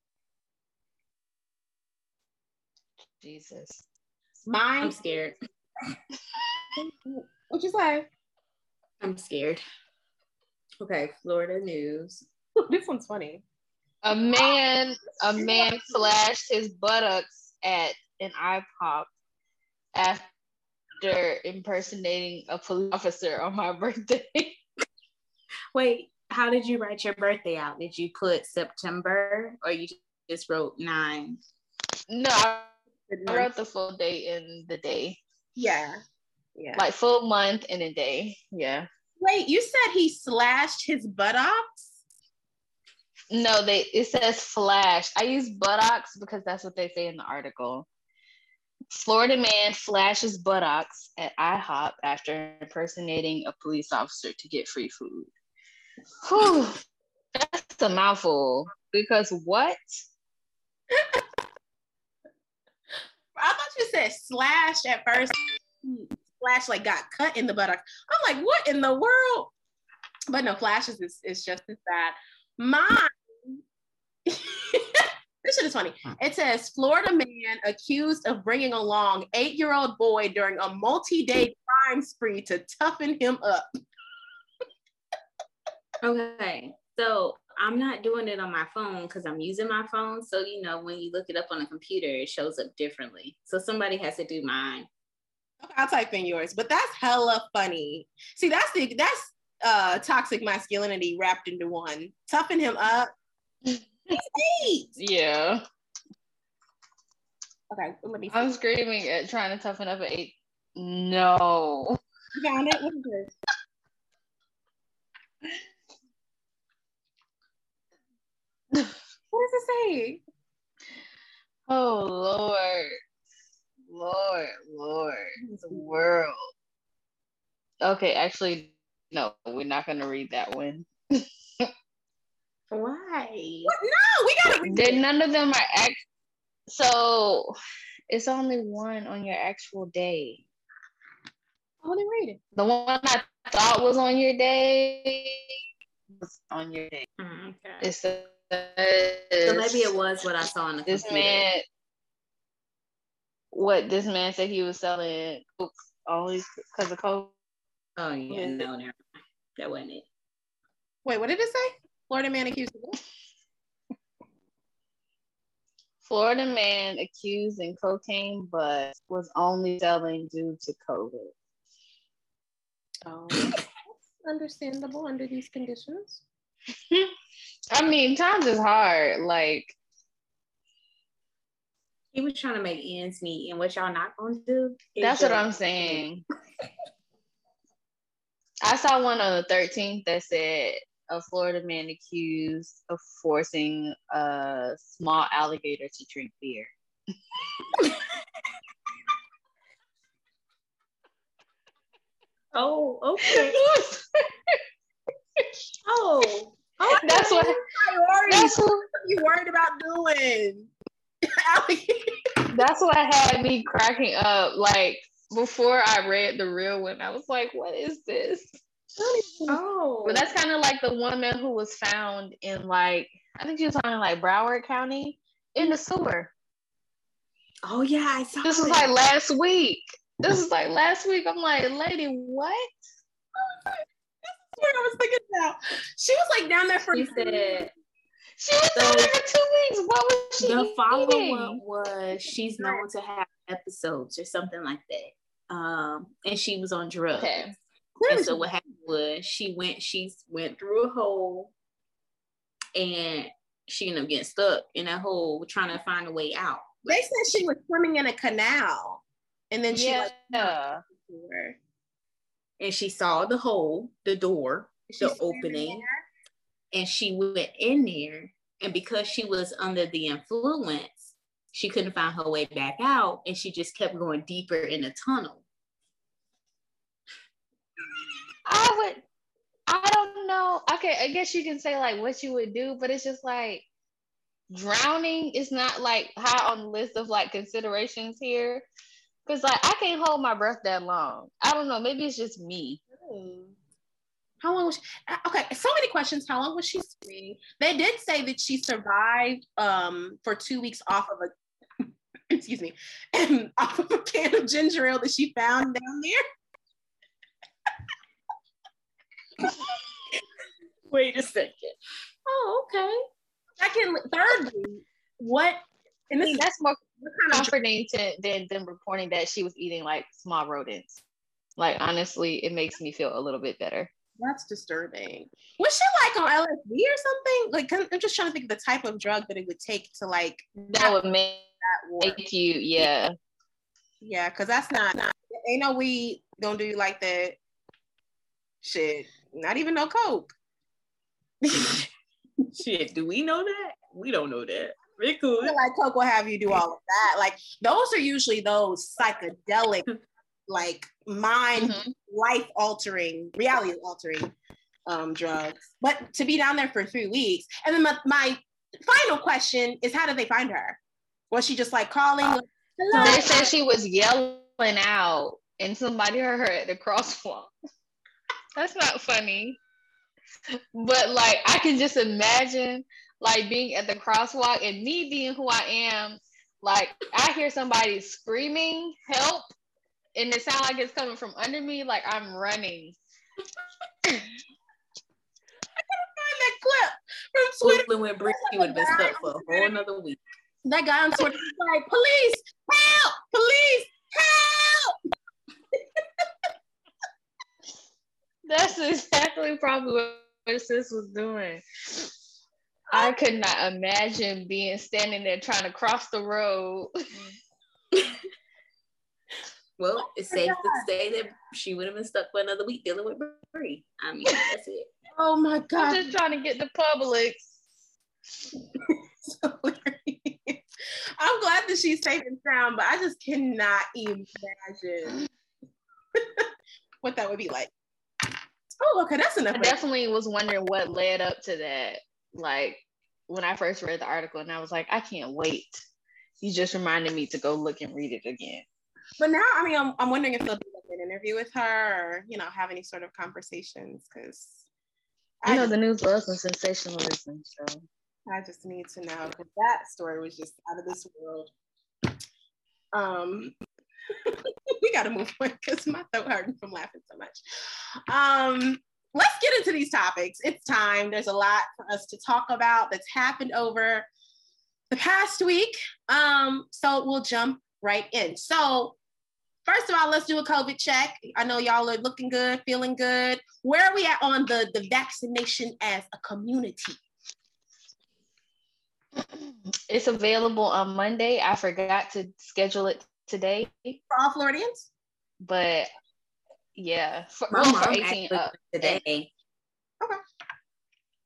Jesus. Mine. I'm scared. what you say? I'm scared. Okay, Florida news. this one's funny. A man, a man flashed his buttocks at an IHOP after after impersonating a police officer on my birthday. Wait, how did you write your birthday out? Did you put September or you just wrote nine? no, I I wrote the full date and the day, Yeah. Yeah. like full month and a day. Yeah. Wait, you said he slashed his buttocks? No, they it says flash. I use buttocks because that's what they say in the article. Florida man flashes buttocks at IHOP after impersonating a police officer to get free food. Whew, that's a mouthful. Because what? I thought you said slash at first. Flash like got cut in the buttocks. I'm like, what in the world? But no, flashes is, is just as bad. Mine. this shit is funny. Hmm. It says Florida man accused of bringing along eight-year-old boy during a multi-day crime spree to toughen him up. Okay. So I'm not doing it on my phone because I'm using my phone. So you know, when you look it up on a computer, it shows up differently. So somebody has to do mine. Okay, I'll type in yours, but that's hella funny. See, that's the that's uh toxic masculinity wrapped into one. Toughen him up. Yeah. Okay, let me. See. I'm screaming at trying to toughen up at eight. No. You found it. What is this? What does it say? Oh Lord. Lord, Lord, the world. Okay, actually, no, we're not gonna read that one. Why? What? No, we gotta read Then it. none of them are act. So it's only one on your actual day. I want to read it. The one I thought was on your day was on your day. Mm, okay. It says So maybe it was what I saw on the this computer. man. What this man said he was selling books only because of COVID. Oh yeah, no, never mind. That wasn't it. Wait, what did it say? Florida man accused of what? Florida man accused in cocaine but was only selling due to COVID. Oh, that's understandable under these conditions. I mean, times is hard. Like, He was trying to make ends meet, and what y'all not gonna do? that's what I'm saying. I saw one on the 13th that said a Florida man accused of forcing a small alligator to drink beer. Oh, okay. Oh, oh, that's what. Priorities. That's what. What are you worried about doing? That's what had me cracking up. Like before I read the real one, I was like, "What is this?" oh. But that's kind of like the woman who was found in like I think she was found in like Broward County in the sewer. oh yeah, I saw This was like last week. This is like last week. I'm like, lady, what? This is what I was thinking about. She was like down there for She said She was So, there for two weeks. What was she the follow up was she's known to have episodes or something like that. Um, and she was on drugs. Okay. And so what happened was she went, she went through a hole and she ended up getting stuck in that hole trying to find a way out. They said she was swimming in a canal, and then she Yeah. like And she saw the hole, the door, the opening, and she went in there. And because she was under the influence, she couldn't find her way back out. And she just kept going deeper in the tunnel. I would. I don't know. Okay, I guess you can say like what you would do, but it's just like drowning is not like high on the list of like considerations here. Cause like I can't hold my breath that long. I don't know. Maybe it's just me. Hmm. How long was she? uh, Okay, so many questions. How long was she swimming? They did say that she survived um, for two weeks off of a, excuse me, off of a can of ginger ale that she found down there. Wait a second. Oh, okay. Secondly, thirdly, what? And I this mean, that's more comforting to than them reporting that she was eating like small rodents. Like honestly, it makes me feel a little bit better. That's disturbing. Was she like on LSD or something? Like I'm just trying to think of the type of drug that it would take to like that would make, that make you, yeah. Yeah, because that's not, not ain't no weed gonna do you like that. Shit, not even no coke. Shit, do we know that? We don't know that. We cool. Like coke will have you do all of that. Like those are usually those psychedelic, like mind mm-hmm. life altering, reality altering um, drugs. But to be down there for three weeks, and then my, my final question is, how did they find her? Was she just like calling? Uh, they said she was yelling out, and somebody heard her at the crosswalk. That's not funny. But like I can just imagine like being at the crosswalk and me being who I am, like I hear somebody screaming help and it sounds like it's coming from under me, like I'm running. I gotta find that clip from Twitter. Brooklyn with Brick, would have been stuck for a whole another week. That guy on Twitter was like, police, help, police, help. That's exactly probably what sis was doing. I could not imagine being standing there trying to cross the road. Mm. well, oh it's safe to say that she would have been stuck for another week dealing with Bree. I mean, that's it. Oh my god! I'm just trying to get the Publix. I'm glad that she's safe and sound, but I just cannot imagine what that would be like. Oh, okay, that's enough. I definitely was wondering what led up to that. Like when I first read the article, and I was like, I can't wait. You just reminded me to go look and read it again. But now, I mean, I'm, I'm wondering if they'll do like an interview with her, or you know, have any sort of conversations, because I know the news loves some sensationalism. So I just need to know because that story was just out of this world. Um, we got to move on because my throat hurting from laughing so much. Um, let's get into these topics. It's time. There's a lot for us to talk about that's happened over the past week. Um, so we'll jump right in. So first of all, let's do a COVID check. I know y'all are looking good, feeling good. Where are we at on the, the vaccination as a community? It's available on Monday. I forgot to schedule it today. For all Floridians? But yeah, for, my well, for 18 up. Uh, today. Okay.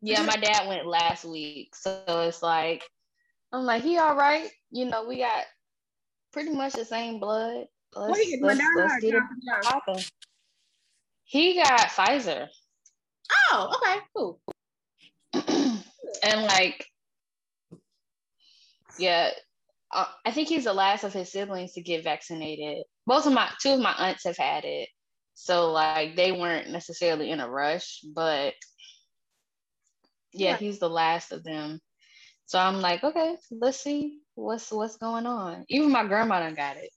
Yeah, my dad went last week. So it's like, I'm like, he all right. You know, we got pretty much the same blood. Let's, what let's, let's get it He got Pfizer. Oh, okay, cool. and like, yeah, uh, I think he's the last of his siblings to get vaccinated. Both of my two of my aunts have had it, so like they weren't necessarily in a rush, but yeah, yeah. he's the last of them. So I'm like, okay, let's see what's what's going on. Even my grandma done got it.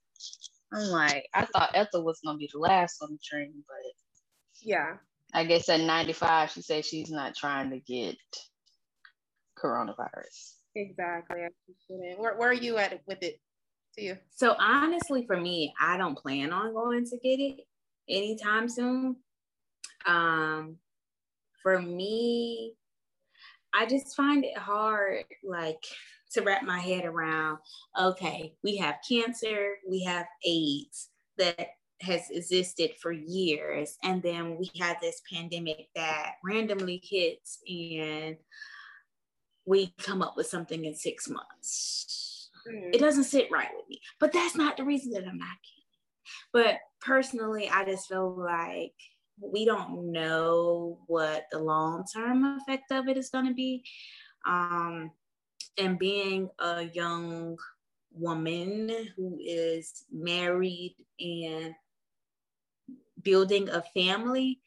I'm like, I thought Ethel was gonna be the last on the train, but yeah, I guess at 95, she said she's not trying to get coronavirus. Exactly. Where, where are you at with it? To you? So honestly, for me, I don't plan on going to get it anytime soon. Um, for me, I just find it hard, like to wrap my head around. Okay, we have cancer, we have AIDS that has existed for years, and then we have this pandemic that randomly hits and we come up with something in six months. Mm. It doesn't sit right with me. But that's not the reason that I'm not kidding. But personally, I just feel like we don't know what the long term effect of it is going to be. Um, and being a young woman who is married and building a family,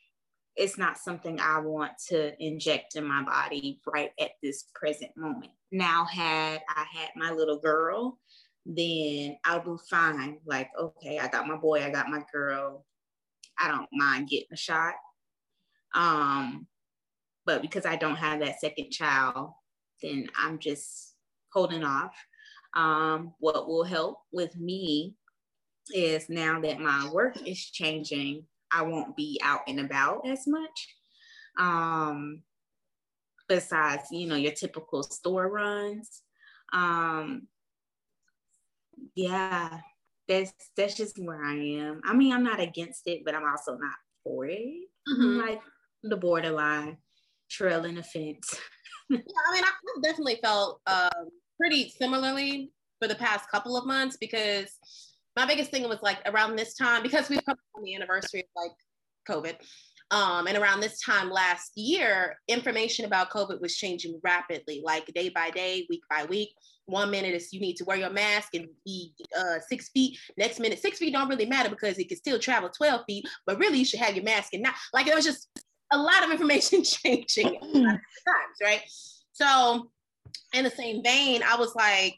it's not something I want to inject in my body right at this present moment. Now, had I had my little girl, then I'll be fine. Like, okay, I got my boy, I got my girl. I don't mind getting a shot. Um, but because I don't have that second child, then I'm just holding off. Um, what will help with me is now that my work is changing, I won't be out and about as much. Um, besides, you know, your typical store runs. Um, yeah, that's that's just where I am. I mean, I'm not against it, but I'm also not for it. Mm-hmm. Like the borderline, trailing fence. yeah, I mean, I've definitely felt um, pretty similarly for the past couple of months because my biggest thing was like around this time because we've come on the anniversary of like COVID. Um, and around this time last year, information about COVID was changing rapidly, like day by day, week by week. One minute is you need to wear your mask and be uh, six feet. Next minute, six feet don't really matter because it can still travel 12 feet, but really you should have your mask and not like it was just a lot of information changing times, right? So, in the same vein, I was like,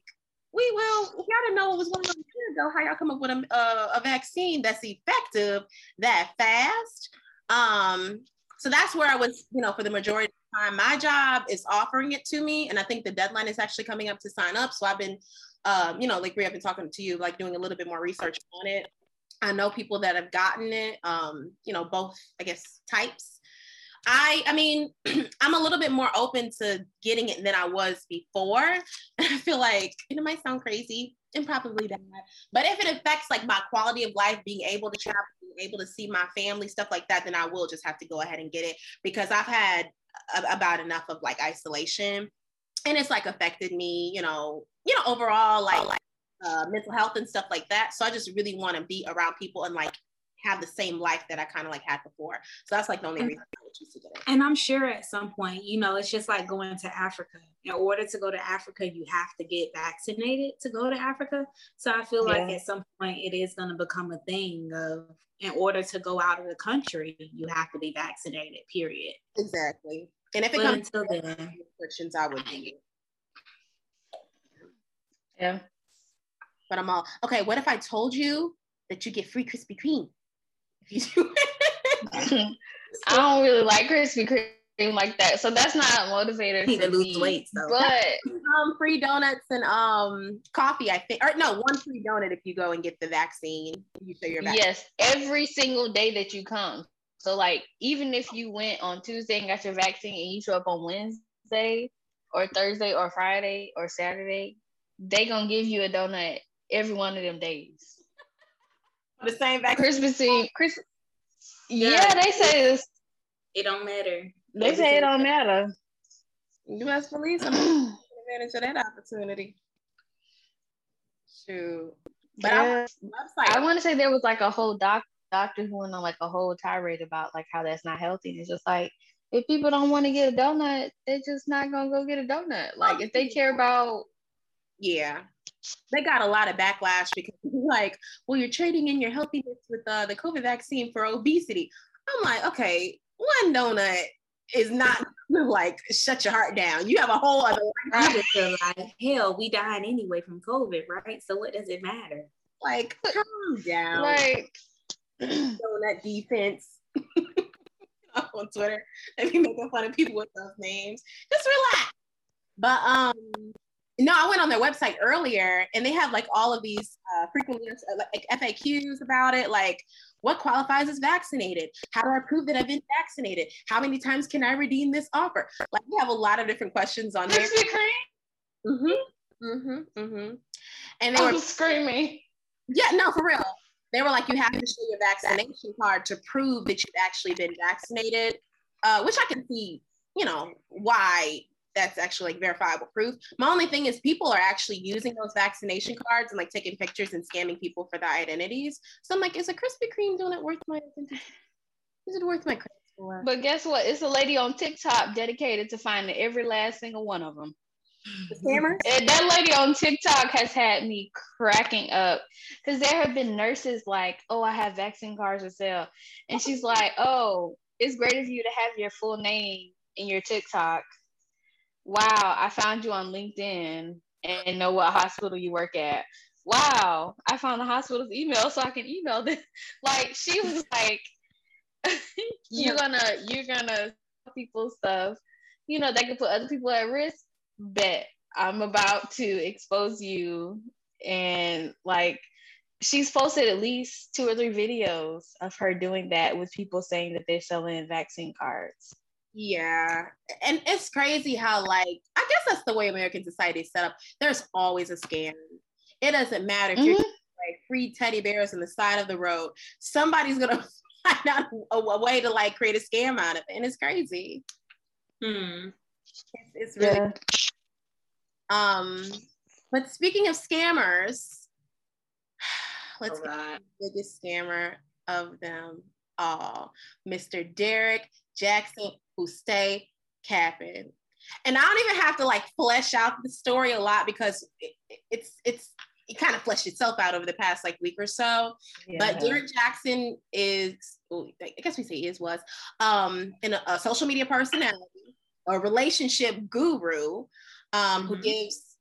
we will, y'all didn't know what was going on a year ago. How y'all come up with a, uh, a vaccine that's effective that fast? Um, so that's where I was, you know, for the majority of time. My job is offering it to me, and I think the deadline is actually coming up to sign up. So I've been, um, you know, like I've been talking to you, like doing a little bit more research on it. I know people that have gotten it, um, you know, both, I guess, types. I I mean, I'm a little bit more open to getting it than I was before. And I feel like it might sound crazy and probably that, but if it affects like my quality of life, being able to travel, being able to see my family, stuff like that, then I will just have to go ahead and get it because I've had about enough of like isolation, and it's like affected me, you know, you know, overall like like uh, mental health and stuff like that. So I just really want to be around people and like have the same life that I kind of like had before. So that's like the only reason I would choose to get it. And I'm sure at some point, you know, it's just like going to Africa. In order to go to Africa, you have to get vaccinated to go to Africa. So I feel yeah. like at some point it is going to become a thing of in order to go out of the country, you have to be vaccinated, period. Exactly. And if it but comes to then, restrictions, I would be. Yeah. But I'm all okay. What if I told you that you get free Krispy Kreme? If you do I don't really like Krispy Kreme like that, so that's not a motivator. Need to lose weight, so. but um, free donuts and um coffee. I think, or no, one free donut if you go and get the vaccine. You show your vaccine. Yes, every single day that you come. So like, even if you went on Tuesday and got your vaccine, and you show up on Wednesday or Thursday or Friday or Saturday, they gonna give you a donut every one of them days the same vaccine. Christmas Eve. Chris. Yeah, yeah they say this. It don't matter. They say it don't matter. You must believe some advantage of that opportunity. Shoot. But yeah. I, I want to say there was like a whole doc doctor who went on like a whole tirade about like how that's not healthy. And it's just like if people don't want to get a donut, they're just not gonna go get a donut. Like if they care oh. about yeah they got a lot of backlash because like, well, you're trading in your healthiness with uh, the COVID vaccine for obesity. I'm like, okay, one donut is not like shut your heart down. You have a whole other life. like, hell, we dying anyway from COVID, right? So what does it matter? Like, calm down. Like donut defense. on Twitter. They be making fun of people with those names. Just relax. But um, no, I went on their website earlier and they have like all of these uh, frequently uh, like FAQs about it, like what qualifies as vaccinated? How do I prove that I've been vaccinated? How many times can I redeem this offer? Like we have a lot of different questions on there. Mm-hmm. Mm-hmm. Mm-hmm. And they I'm were screaming. Yeah, no, for real. They were like, you have to show your vaccination card to prove that you've actually been vaccinated, uh, which I can see, you know, why that's actually like verifiable proof. My only thing is people are actually using those vaccination cards and like taking pictures and scamming people for their identities. So I'm like, is a Krispy Kreme donut worth my Is it worth my credit score? But guess what? It's a lady on TikTok dedicated to finding every last single one of them. The scammers? And that lady on TikTok has had me cracking up because there have been nurses like, oh, I have vaccine cards to sell. And she's like, oh, it's great of you to have your full name in your TikTok wow, I found you on LinkedIn and know what hospital you work at. Wow, I found the hospital's email so I can email them. Like she was like, you're gonna you're gonna people stuff, you know, that could put other people at risk. Bet I'm about to expose you. And like, she's posted at least two or three videos of her doing that with people saying that they're selling vaccine cards. Yeah. And it's crazy how, like, I guess that's the way American society is set up. There's always a scam. It doesn't matter if you're Mhm. like free teddy bears on the side of the road. Somebody's gonna find out a, a way to like create a scam out of it. And it's crazy. Hmm. It's, it's really Yeah. um but speaking of scammers, let's get the biggest scammer of them all, Mr. Derrick Jaxn, who stay capping. And I don't even have to like flesh out the story a lot because it, it's it's it kind of fleshed itself out over the past like week or so. But Derrick Jaxn is, I guess we say is was, um, in a, a social media personality, a relationship guru, um, who Mhm. gives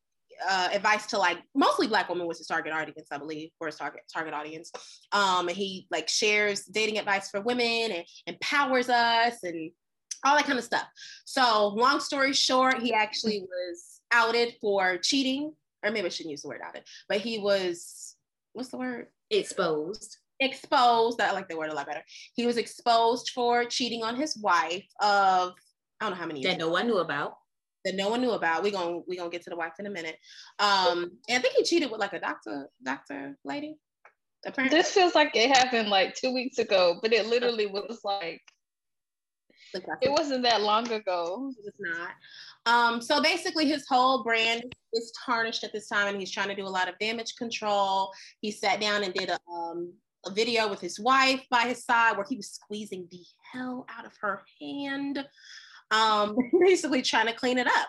uh, advice to like mostly black women, was his target audience, I believe, for his target target audience. Um, and he like shares dating advice for women and empowers us and all that kind of stuff. So, long story short, he actually was outed for cheating, or maybe I shouldn't use the word outed, but he was what's the word? Exposed. exposed. I like the word a lot better. He was exposed for cheating on his wife of I don't know how many years That no one knew about. That no one knew about. We're gonna we gonna get to the wife in a minute. Um, and I think he cheated with like a doctor doctor lady. Apparently, This feels like it happened like two weeks ago, but it literally was like it wasn't that long ago. it's not. Um, so basically, his whole brand is tarnished at this time, and he's trying to do a lot of damage control. He sat down and did a um a video with his wife by his side where he was squeezing the hell out of her hand, um, basically trying to clean it up.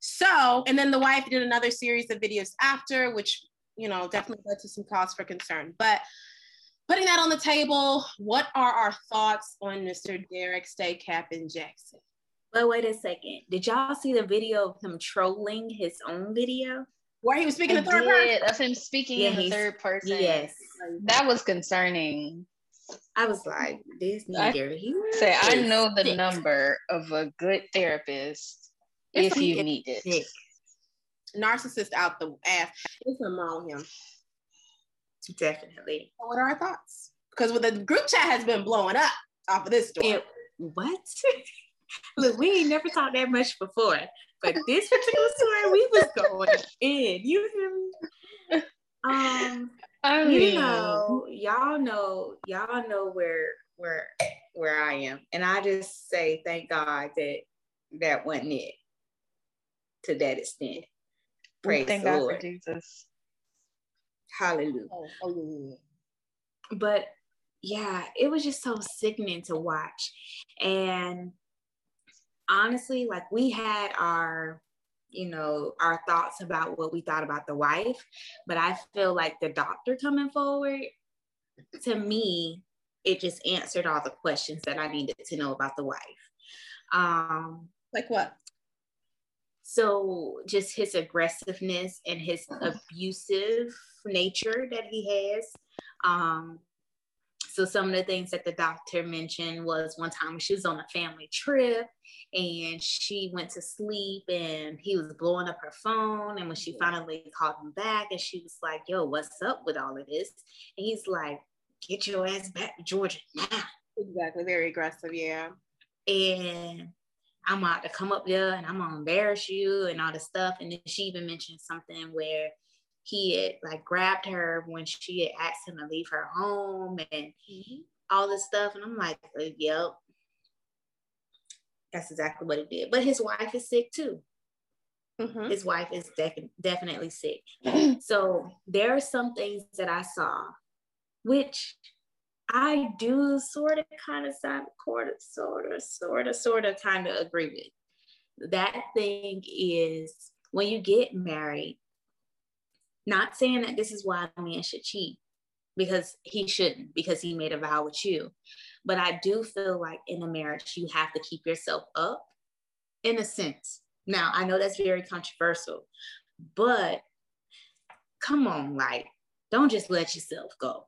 So, and then the wife did another series of videos after, which you know definitely led to some cause for concern. But putting that on the table, what are our thoughts on Mr. Derrick Stay Captain Jaxn? But wait a second. Did y'all see the video of him trolling his own video? Where he was speaking I in third person? did of him speaking Yeah, in the third person. Yes. That was concerning. I was like, this I nigga, he Say I know the sick. number of a good therapist It's if you need it. Sick. narcissist out the ass. There's something wrong with him. Definitely. So what are our thoughts? Because with the group chat has been blowing up off of this story. It, what? Look, we ain't never talked that much before, but this particular story, we was going in. You hear me? Um, I you know, y'all know, y'all know where where where I am, and I just say thank God that that wasn't it to that extent. Praise thank the God Lord. for Jesus. Hallelujah. oh, oh, yeah, yeah. but yeah, it was just so sickening to watch. And honestly, like we had our, you know, our thoughts about what we thought about the wife, but I feel like the doctor coming forward, to me, it just answered all the questions that I needed to know about the wife. Um, Like what? so just his aggressiveness and his abusive nature that he has. Um, so some of the things that the doctor mentioned was one time she was on a family trip and she went to sleep and he was blowing up her phone. And when she finally called him back and she was like, yo, what's up with all of this? And he's like, get your ass back to Georgia now. Exactly. Very aggressive. Yeah. and I'm about to come up there and I'm gonna embarrass you and all this stuff. And then she even mentioned something where he had like grabbed her when she had asked him to leave her home and all this stuff. And I'm like, uh, yep. That's exactly what he did. But his wife is sick too. Mhm. His wife is def- definitely sick. So there are some things that I saw, which I do sort of kind of sort of sort of sort of sort of kind of agree with. That thing is when you get married, not saying that this is why a man should cheat, because he shouldn't, because he made a vow with you. But I do feel like in a marriage, you have to keep yourself up in a sense. Now, I know that's very controversial, but come on, like, don't just let yourself go.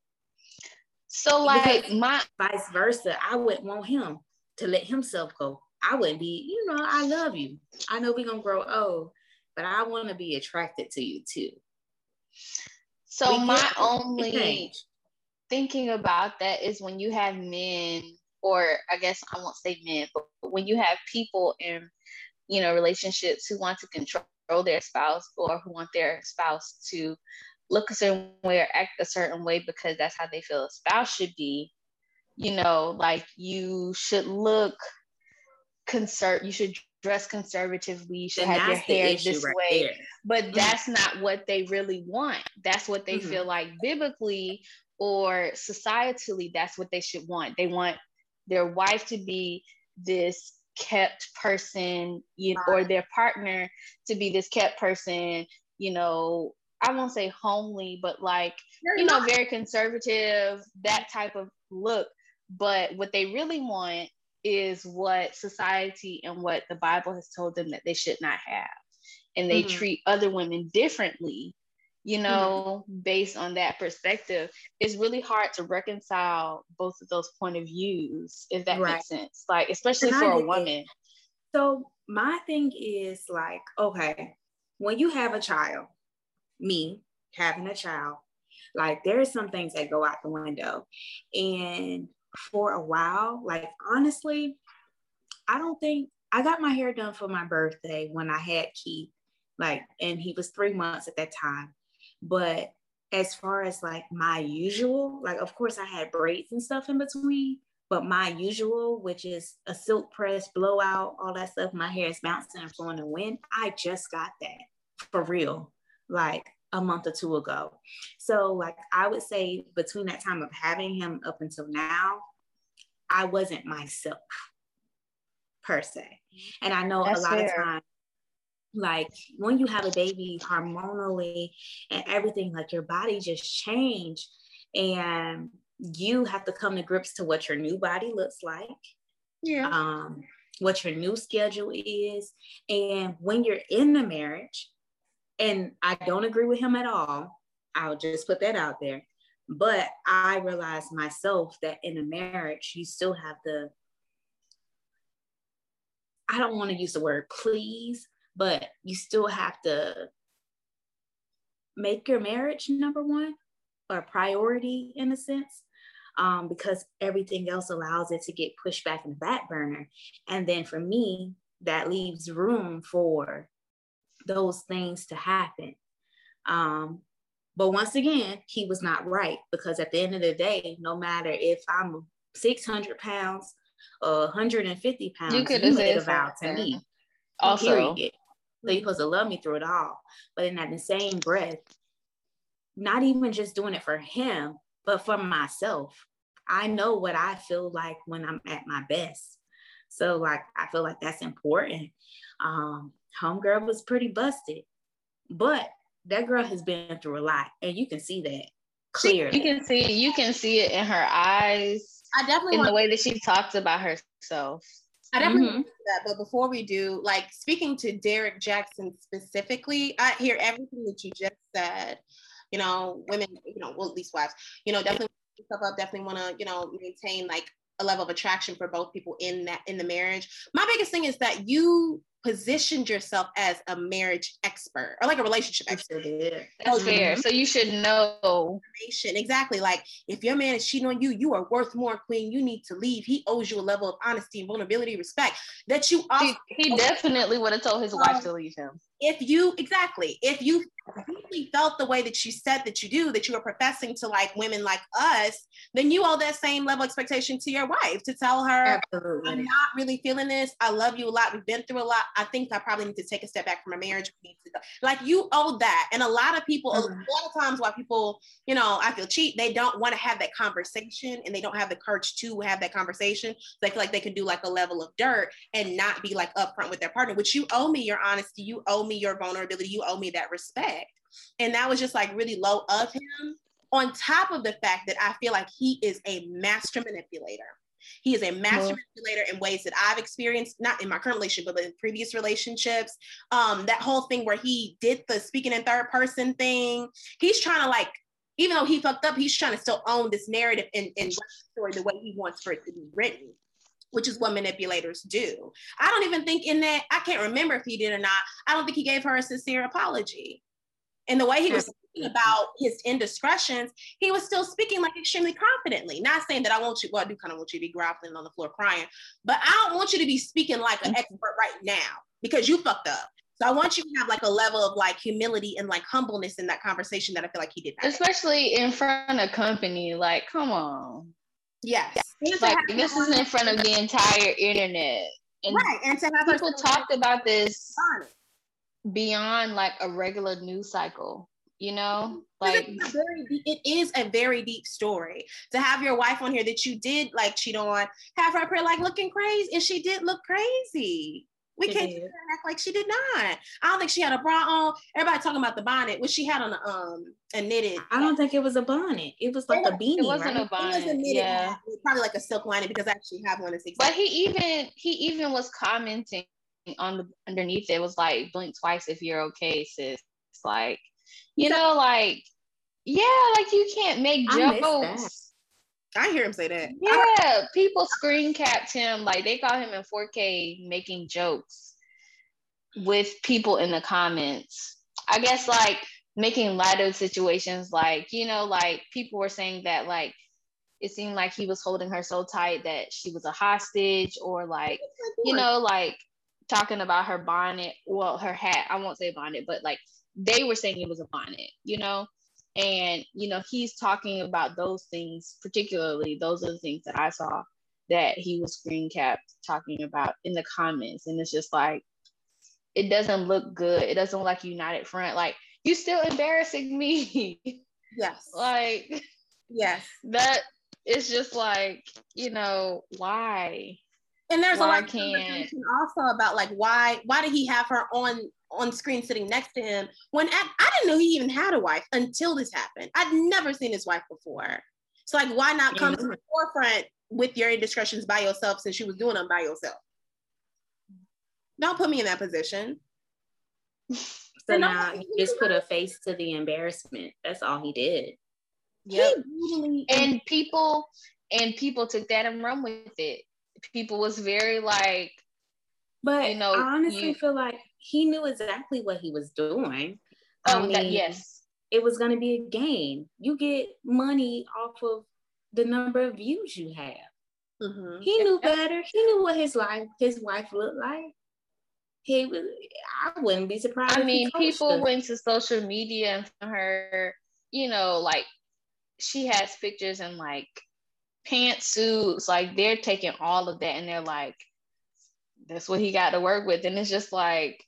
So like Because- my Vice versa, I wouldn't want him to let himself go. I wouldn't be, you know, I love you. I know we're gonna grow old. but I want to be attracted to you too. So my only thinking about that is when you have men, or I guess I won't say men, but when you have people in, you know, relationships who want to control their spouse or who want their spouse to look a certain way or act a certain way because that's how they feel a spouse should be, you know, like you should look conserv you should dress conservatively, you should and have your hair this right way. There. But mm. that's not what they really want. That's what they mm-hmm. feel like biblically or societally, that's what they should want. They want their wife to be this kept person, you know, or their partner to be this kept person, you know, I won't say homely, but like, you know, very conservative, that type of look. But what they really want is what society and what the Bible has told them that they should not have. And they mm-hmm. treat other women differently, you mm-hmm. know, mm-hmm. based on that perspective. It's really hard to reconcile both of those point of views, if that right. makes sense. Like, especially for a woman. So, my thing is like, okay, when you have a child, me having a child, like there are some things that go out the window. And for a while. Like honestly, I don't think I got my hair done for my birthday when I had Keith, like, and he was three months at that time. But as far as like my usual, like of course I had braids and stuff in between, but my usual, which is a silk press, blowout, all that stuff, my hair is bouncing and flowing in the wind. I just got that for real, like a month or two ago. So, like, I would say between that time of having him up until now, I wasn't myself per se. And I know That's a lot fair. of times, like when you have a baby hormonally and everything, like your body just change and you have to come to grips to what your new body looks like. Yeah. Um, what your new schedule is. And when you're in the marriage, and I don't agree with him at all. I'll just put that out there. But I realized myself that in a marriage, you still have the, I don't want to use the word please, but you still have to make your marriage number one or priority in a sense. Um, because everything else allows it to get pushed back in the back burner. And then for me, that leaves room for those things to happen. Um, but once again, he was not right because at the end of the day, no matter if I'm 600 pounds or 150 pounds, you could have made a vow to me. Also, period. So you're supposed to love me through it all. But in that the same breath, not even just doing it for him, but for myself. I know what I feel like when I'm at my best. So like I feel like that's important. Um, homegirl was pretty busted, but that girl has been through a lot, and you can see that clearly. You can see you can see it in her eyes. I definitely in the way that she talks about herself. I definitely mm-hmm. that. But before we do, like speaking to Derrick Jaxn specifically, I hear everything that you just said. You know, women, you know, well, at least wives, you know, definitely yourself up, definitely want to, you know, maintain like a level of attraction for both people in that in the marriage. My biggest thing is that you positioned yourself as a marriage expert or like a relationship expert. That's fair. So you should know exactly. Like if your man is cheating on you, you are worth more, queen. You need to leave. He owes you a level of honesty and vulnerability, respect that you. Also- he, he definitely would have told his wife um, to leave him. If you exactly, if you really felt the way that you said that you do, that you were professing to like women like us, then you owe that same level expectation to your wife to tell her, Absolutely. I'm not really feeling this. I love you a lot. We've been through a lot. I think I probably need to take a step back from a marriage. Like you owe that. And a lot of people, mm-hmm. a lot of times why people, you know, I feel cheat, they don't want to have that conversation and they don't have the courage to have that conversation. So they feel like they can do like a level of dirt and not be like upfront with their partner, which you owe me your honesty. You owe me your vulnerability. You owe me that respect. And that was just like really low of him. On top of the fact that I feel like he is a master manipulator. He is a master manipulator in ways that I've experienced, not in my current relationship, but in previous relationships. Um, that whole thing where he did the speaking in third person thing. He's trying to like, even though he fucked up, he's trying to still own this narrative and, and story the way he wants for it to be written. Which is what manipulators do. I don't even think in that, I can't remember if he did or not. I don't think he gave her a sincere apology. And the way he was speaking about his indiscretions, he was still speaking like extremely confidently. Not saying that I want you, well, I do kind of want you to be groveling on the floor crying, but I don't want you to be speaking like an expert right now because you fucked up. So I want you to have like a level of like humility and like humbleness in that conversation that I feel like he did. Not Especially in front of company. Like, come on. Yes. Like this is in front of the entire internet. And right. And to have people talked about this beyond like a regular news cycle you know mm-hmm. like it's very, it is a very deep story to have your wife on here that you did like cheat on have her up here like looking crazy and she did look crazy we she can't act like she did not. I don't think she had a bra on. Everybody talking about the bonnet. which she had on a um a knitted. I don't think it was a bonnet. It was like a beanie. It wasn't right? a bonnet. It was a knitted yeah. probably like a silk lining because I actually have one. That's exactly. But he even he even was commenting on the underneath. It was like blink twice if you're okay, sis. It's like you know, like yeah, like you can't make jokes I hear him say that. Yeah, people screen capped him. Like they got him in 4K making jokes with people in the comments. I guess like making light of situations like, you know, like people were saying that like it seemed like he was holding her so tight that she was a hostage or like, you know, like talking about her bonnet, well, her hat. I won't say bonnet, but like they were saying it was a bonnet, you know? And, you know, he's talking about those things, particularly, those are the things that I saw that he was screen capped talking about in the comments. And it's just like, it doesn't look good. It doesn't look like United Front. Like, you still embarrassing me. Yes. like, yes. That it's just like, you know, why? And there's why a lot of conversation also about like why why did he have her on on screen sitting next to him when at, I didn't know he even had a wife until this happened. I'd never seen his wife before. So like, why not come mm-hmm. to the forefront with your indiscretions by yourself since you was doing them by yourself? Don't put me in that position. So now he just put a face to the embarrassment. That's all he did. Yep. and people and people took that and run with it. People was very like, but you know, I honestly you, feel like he knew exactly what he was doing. Oh, I mean, that, yes. It was going to be a game. You get money off of the number of views you have. Mm-hmm. He knew better. He knew what his life, his wife looked like. He was. I wouldn't be surprised. I mean, people her. went to social media and her. You know, like she has pictures and like pantsuits. Like they're taking all of that and they're like, that's what he got to work with. And it's just like,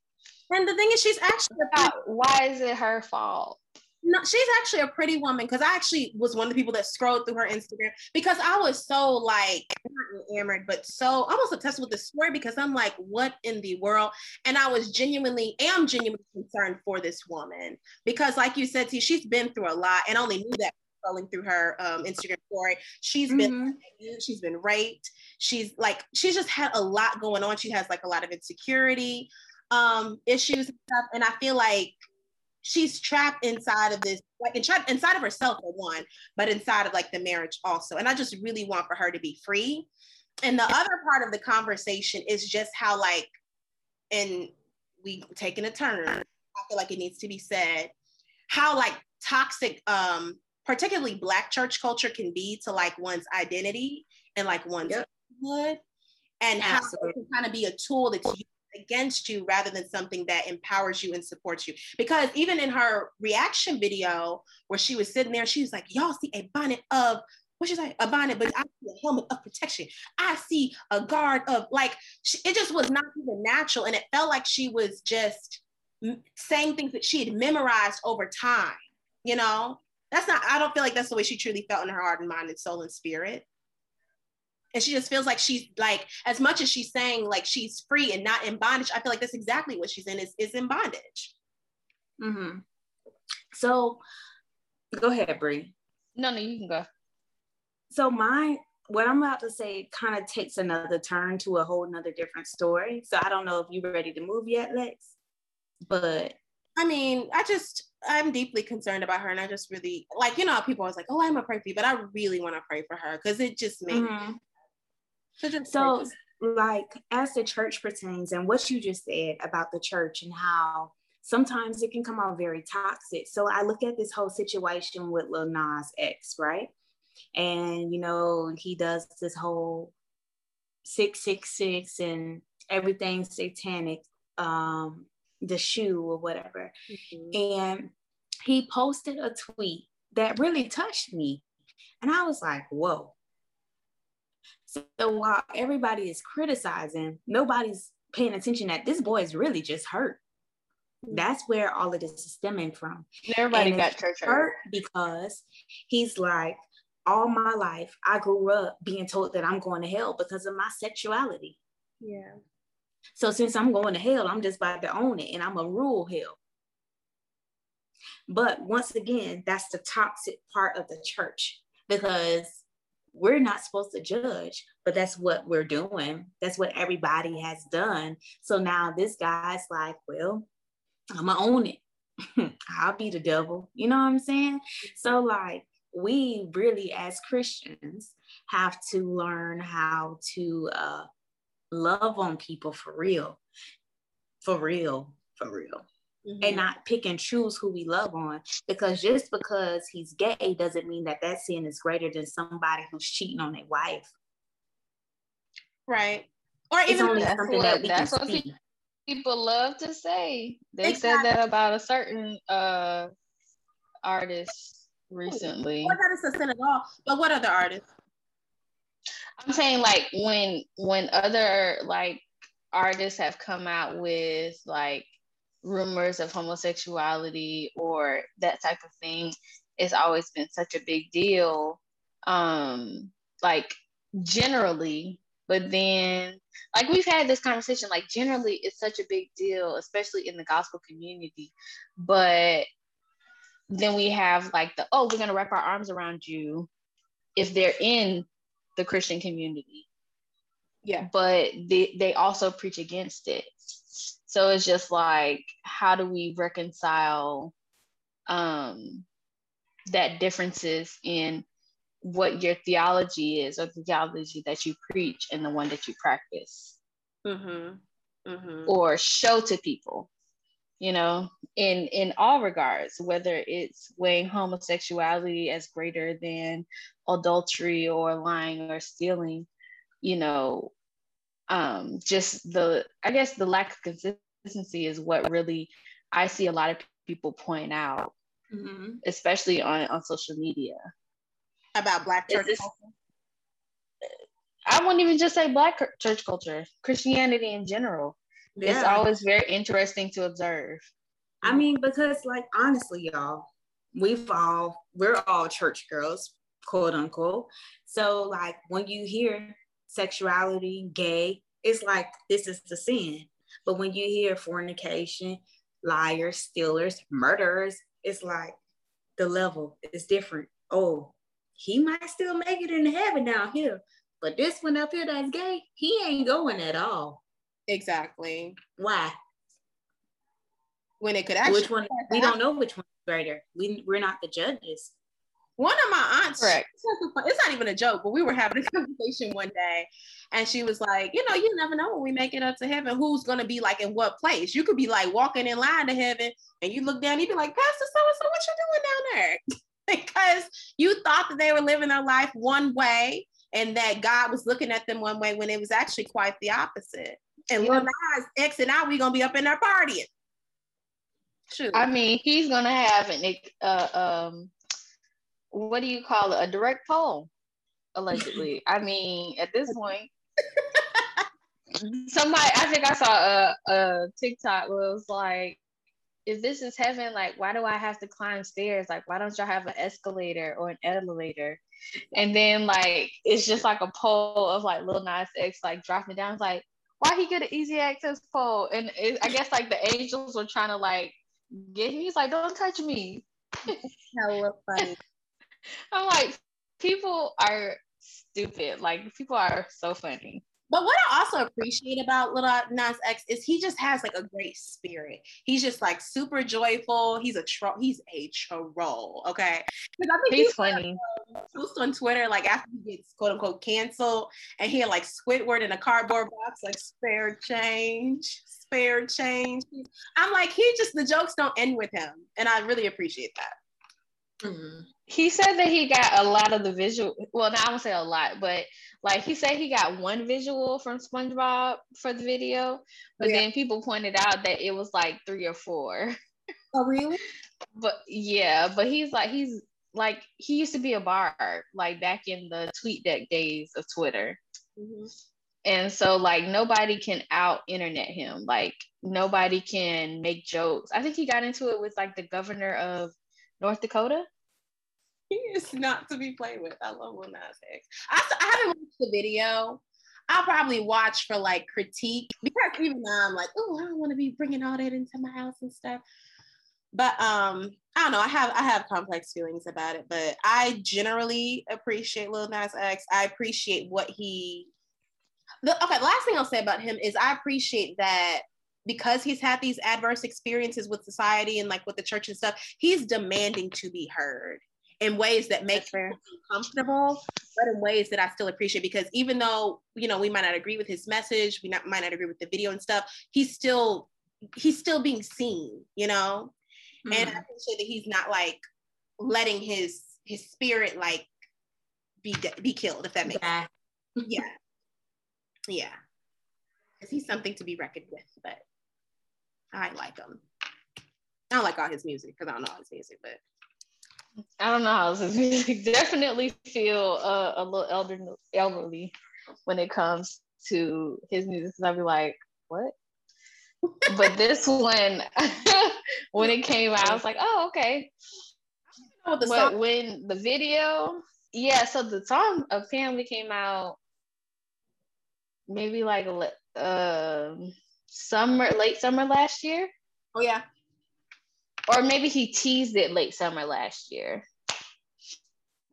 and the thing is, she's actually about why is it her fault? No, she's actually a pretty woman because I actually was one of the people that scrolled through her Instagram because I was so like not enamored, but so almost obsessed with the story because I'm like, what in the world? And I was genuinely, am genuinely concerned for this woman because, like you said, see, she's been through a lot and only knew that scrolling through her um, Instagram story. She's mm-hmm. been she's been raped. She's like she's just had a lot going on. She has like a lot of insecurity um, issues and stuff, and I feel like she's trapped inside of this like inside of herself for one but inside of like the marriage also and i just really want for her to be free and the other part of the conversation is just how like and we taking a turn i feel like it needs to be said how like toxic um particularly black church culture can be to like one's identity and like one's yep. good and Absolutely. how it can kind of be a tool that's used against you rather than something that empowers you and supports you because even in her reaction video where she was sitting there she was like y'all see a bonnet of what she say a bonnet but i see a helmet of protection i see a guard of like she, it just was not even natural and it felt like she was just saying things that she had memorized over time you know that's not, I don't feel like that's the way she truly felt in her heart and mind and soul and spirit. And she just feels like she's like, as much as she's saying like she's free and not in bondage, I feel like that's exactly what she's in is, is in bondage. Mm-hmm. So go ahead, Bree. No, no, you can go. So my what I'm about to say kind of takes another turn to a whole nother different story. So I don't know if you're ready to move yet, Lex. But I mean, I just I'm deeply concerned about her, and I just really like you know people always like, oh, I'm gonna pray for you, but I really want to pray for her because it just made. Mm-hmm. So, just So, like, as the church pertains, and what you just said about the church and how sometimes it can come out very toxic. So, I look at this whole situation with Lil Nas X, right? And, you know, he does this whole 666 and everything satanic, um, the shoe or whatever. Mm-hmm. And he posted a tweet that really touched me. And I was like, whoa. So while everybody is criticizing, nobody's paying attention that this boy is really just hurt. Mm-hmm. That's where all of this is stemming from. Everybody And got church hurt because he's like, all my life, I grew up being told that I'm going to hell because of my sexuality. yeah. So since I'm going to hell, I'm just about to own it and I'm a rule hell. But once again, that's the toxic part of the church because we're not supposed to judge, but that's what we're doing. That's what everybody has done. So now this guy's like, well, I'm gonna own it. I'll be the devil. You know what I'm saying? So, like, we really, as Christians, have to learn how to uh, love on people for real, for real, for real, Mm-hmm. and not pick and choose who we love on. Because just because he's gay doesn't mean that that sin is greater than somebody who's cheating on their wife. right. Or It's even that's something what- that we that's what see. People love to say. They Exactly. said that about a certain uh artist recently. or that it's a sin at all. But what other artists? I'm saying like when when other like artists have come out with like rumors of homosexuality or that type of thing, it's always been such a big deal. Um like generally, but then like we've had this conversation, like generally it's such a big deal, especially in the gospel community. But then we have like the oh, we're gonna wrap our arms around you if they're in the Christian community, Yeah. but they, they also preach against it. So it's just like, how do we reconcile um, that differences in what your theology is or the theology that you preach and the one that you practice Mm-hmm. Mm-hmm. or show to people? You know, in in all regards, whether it's weighing homosexuality as greater than adultery or lying or stealing, you know, um, just the I guess the lack of consistency is what really I see a lot of people point out, Mhm. especially on on social media. About black church this- culture. I wouldn't even just say black church culture, Christianity in general. It's always very interesting to observe. I mean, because like honestly, y'all, we've all we're all church girls, quote unquote. So like when you hear sexuality, gay, it's like this is the sin. But when you hear fornication, liars, stealers, murderers, it's like the level is different. Oh, he might still make it into heaven down here, but this one up here that's gay, he ain't going at all. Exactly. Why? When it could actually which one? We don't know which one's greater. We we're not the judges. One of my aunts, Correct. it's not even a joke, but we were having a conversation one day, and she was like, "You know, you never know when we make it up to heaven, who's gonna be like in what place. You could be like walking in line to heaven, and you look down, you'd be like, Pastor so and so, what you doing down there? because you thought that they were living their life one way, and that God was looking at them one way when it was actually quite the opposite. And Yeah. Lil Nas X and I, we gonna be up in there partying. Shoot. I mean, he's gonna have an uh, um, what do you call it? A direct poll, allegedly. I mean, at this point, somebody I think I saw a, a TikTok where it was like, if this is heaven, like, why do I have to climb stairs? Like, why don't y'all have an escalator or an elevator? And then like it's just like a poll of like Lil Nas X like dropping down. It's like, why he get an easy access pole? And it, I guess like the angels were trying to like get him. He's like, don't touch me. hella funny. I'm like, people are stupid. Like people are so funny. But what I also appreciate about Lil Nas X is he just has like a great spirit. He's just like super joyful. He's a troll. He's a troll. Okay, because I think he's funny. Um, post on Twitter like after he gets quote unquote canceled, and he had like Squidward in a cardboard box, like spare change, spare change. I'm like, he just the jokes don't end with him, and I really appreciate that. Mm-hmm. He said that he got a lot of the visual. Well, now I won't say a lot, but like he said he got one visual from SpongeBob for the video, but yeah. then people pointed out that it was like three or four. Oh, really? but yeah, but he's like he's like he used to be a bard like back in the TweetDeck days of Twitter. Mm-hmm. And so like nobody can out internet him. Like nobody can make jokes. I think he got into it with like the governor of North Dakota. He is not to be played with. I love Lil Nas X. I, I haven't watched the video. I'll probably watch for like critique because even now I'm like, oh, I don't want to be bringing all that into my house and stuff. But um, I don't know. I have I have complex feelings about it, but I generally appreciate Lil Nas X. I appreciate what he. The, okay, last thing I'll say about him is I appreciate that because he's had these adverse experiences with society and like with the church and stuff, he's demanding to be heard in ways that make me comfortable, but in ways that I still appreciate because even though you know we might not agree with his message, we not, might not agree with the video and stuff, he's still he's still being seen, you know. Mm-hmm. And I appreciate that he's not like letting his his spirit like be be killed, if that makes yeah. sense. Yeah, yeah, because he's something to be reckoned with. But I like him. I don't like all his music because I don't know all his music, but I don't know how his music definitely feel uh, a little elder, elderly when it comes to his music. Cause I'd be like, what? but this one, when it came out, I was like, oh, okay. But when the video, yeah, so the song apparently came out maybe like uh, summer, late summer last year. Oh yeah or maybe he teased it late summer last year.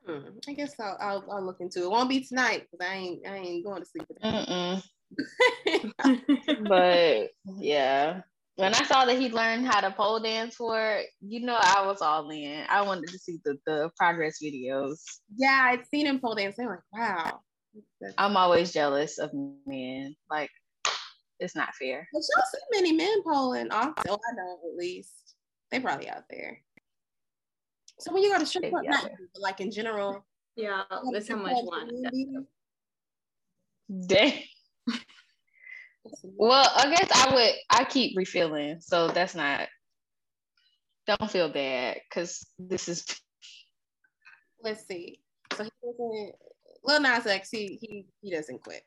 Hmm. I guess I'll, I'll, I'll look into it. it. Won't be tonight because I ain't I ain't going to sleep. but yeah, when I saw that he learned how to pole dance for it, you know, I was all in. I wanted to see the, the progress videos. Yeah, I'd seen him pole dance. I'm like, wow. I'm always jealous of men. Like, it's not fair. But don't see many men poling off. Oh, I know at least. They probably out there. So when you go to strip club, not like in general. Yeah, that's how much one. Dang. well, I guess I would. I keep refilling, so that's not. Don't feel bad because this is. Let's see. So he doesn't. Lil Nas X, he he he doesn't quit.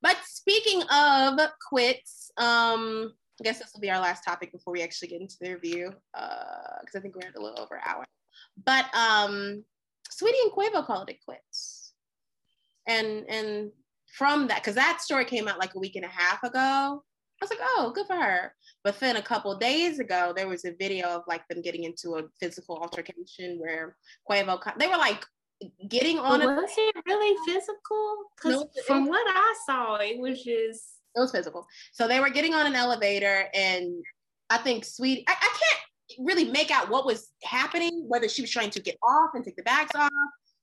But speaking of quits, um, I guess this will be our last topic before we actually get into the review, because uh, I think we're at a little over an hour. But um, Saweetie and Quavo called it quits, and and from that, because that story came out like a week and a half ago. I was like, oh, good for her. But then a couple days ago, there was a video of like them getting into a physical altercation where Quavo, they were like getting on. But was it really physical? Because no, from what I saw, it was just it was physical. So they were getting on an elevator, and I think Sweet, I, I can't really make out what was happening, whether she was trying to get off and take the bags off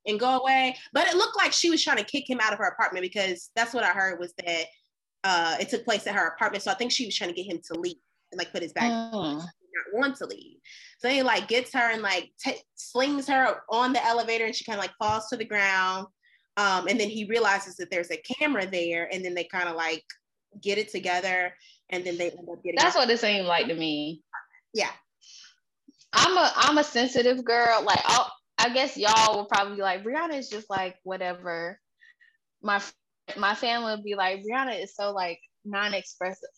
and go away, but it looked like she was trying to kick him out of her apartment because that's what I heard was that uh, it took place at her apartment. So I think she was trying to get him to leave and like put his bag. Oh. Not want to leave. So he like gets her and like t- slings her on the elevator, and she kind of like falls to the ground. Um, and then he realizes that there's a camera there, and then they kind of like get it together, and then they end up getting. That's what it seemed like to me. Yeah, I'm a I'm a sensitive girl. Like I'll, I guess y'all will probably be like Brianna is just like whatever. My my family would be like Brianna is so like non-expressive.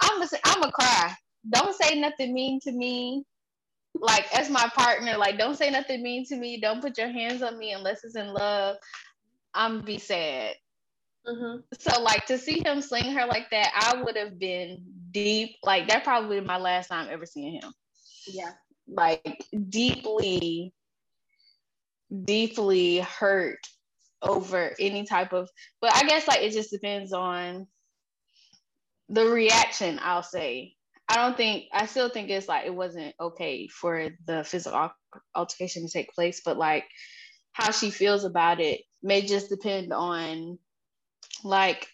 I'm a, I'm a cry. Don't say nothing mean to me. Like as my partner, like don't say nothing mean to me. Don't put your hands on me unless it's in love. I'm be sad. Mm-hmm. So like to see him sling her like that, I would have been deep. Like that probably my last time ever seeing him. Yeah. Like deeply, deeply hurt over any type of but I guess like it just depends on the reaction, I'll say. I don't think I still think it's like it wasn't okay for the physical altercation to take place, but like how she feels about it may just depend on like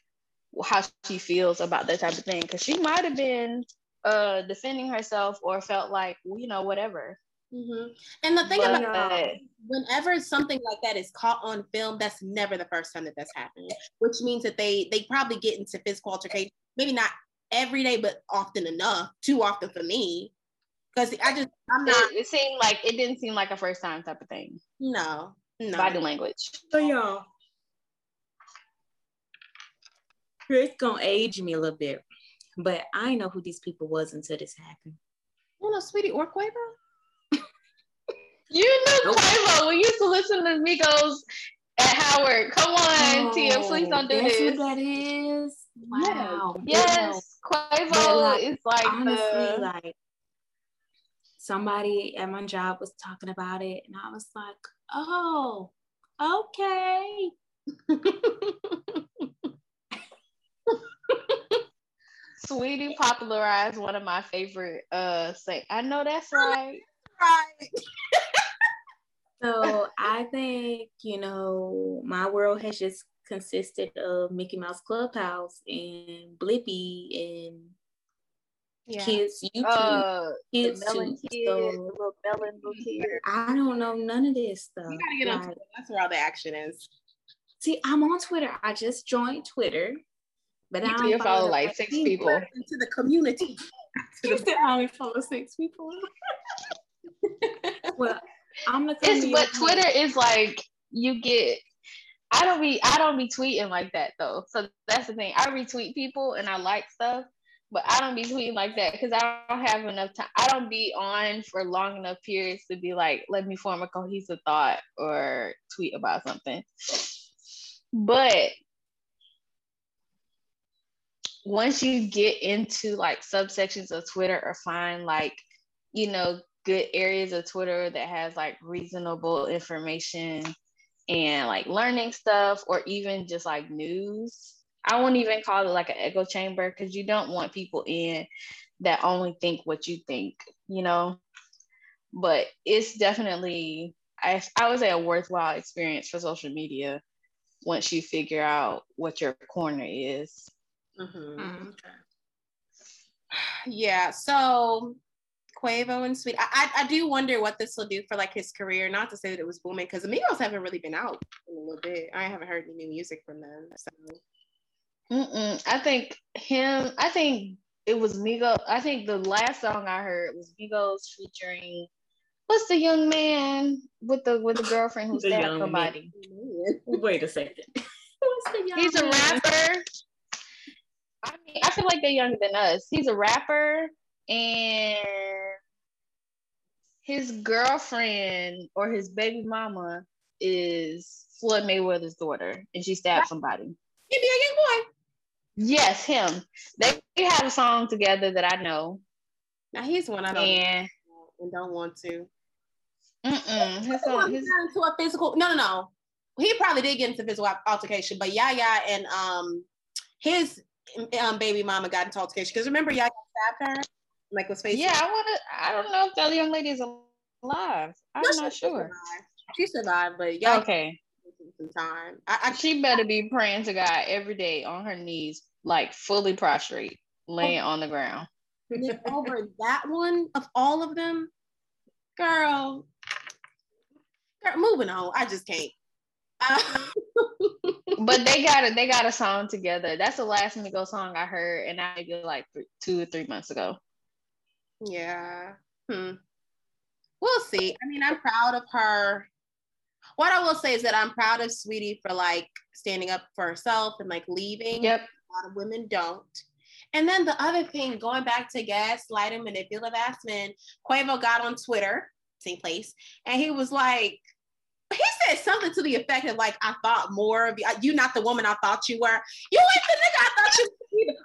how she feels about that type of thing because she might have been uh defending herself or felt like you know whatever Mm-hmm. And the thing But, about uh, whenever something like that is caught on film, that's never the first time that that's happened. Which means that they they probably get into physical altercation, maybe not every day, but often enough. Too often for me, because I just I'm not. it, it seemed like it didn't seem like a first time type of thing No, no. body language So y'all, Chris gonna age me a little bit, but I know who these people was until this happened. You know, sweetie or Quavo. you knew Nope. Quavo we used to listen to Migos at Howard come on Tia please don't do Oh, that's this what that is. Wow. yes Quavo like, is like honestly, the like somebody at my job was talking about it, and I was like, "Oh, okay." Sweetie popularized one of my favorite uh say I know that's right. right. So I think you know my world has just consisted of Mickey Mouse Clubhouse and Blippi and Yeah. kids YouTube, Uh the kids melon too. kid, So little melon little. I don't know none of this stuff. You gotta get on Like, Twitter. That's where all the action is. See, I'm on Twitter. I just joined Twitter, but I You don't can follow like six people. people. Into the community. You said I only follow six people. well, I'm the It's but. Twitter is like you get I don't be I don't be tweeting like that though. So that's the thing. I retweet people and I like stuff, but I don't be tweeting like that because I don't have enough time. I don't be on for long enough periods to be like, let me form a cohesive thought or tweet about something. But once you get into like subsections of Twitter or find like, you know, good areas of Twitter that has like reasonable information and like learning stuff or even just like news. I won't even call it like an echo chamber because you don't want people in that only think what you think, you know. But it's definitely I I would say a worthwhile experience for social media once you figure out what your corner is. Mhm. Mm, okay. Yeah. So Quavo and Sweet. I, I I do wonder what this will do for like his career. Not to say that it was booming because Amigos haven't really been out in a little bit. I haven't heard any new music from them. So Mm-mm. I think him. I think it was Migos. I think the last song I heard was Migos featuring what's the young man with the with the girlfriend who's The stabbed young somebody. Wait a second. What's the young He's a man? rapper. I mean, I feel like they're younger than us. He's a rapper, and his girlfriend or his baby mama is Floyd Mayweather's daughter, and she stabbed somebody. Give me a young boy. Yes, him. They have a song together that I know, Now he's one I don't and know and don't want to. mm-mm, his song, he his, into a physical. No, no, no. He probably did get into physical altercation, but Yaya and um his um baby mama got into altercation because remember y'all stabbed her, like was facing. yeah, I want to. I don't know if that young lady is alive. I'm No, not sure. survived. She survived, but y'all Okay, some time. I, I she better be praying to God every day on her knees, like fully prostrate, laying on the ground. over that one of all of them, girl. Girl, moving on. I just can't. Uh, But they got it. they got a song together. That's the last Migos song I heard, and I maybe like th- two or three months ago. yeah. Hmm. We'll see. I mean, I'm proud of her. What I will say is that I'm proud of Sweetie for like standing up for herself and like leaving. Yep. A lot of women don't. And then the other thing, going back to gaslighting, manipulative ass men, Quavo got on Twitter, same place, and he was like, he said something to the effect of like, I thought more of you. You not the woman I thought you were. You ain't the nigga I thought you were.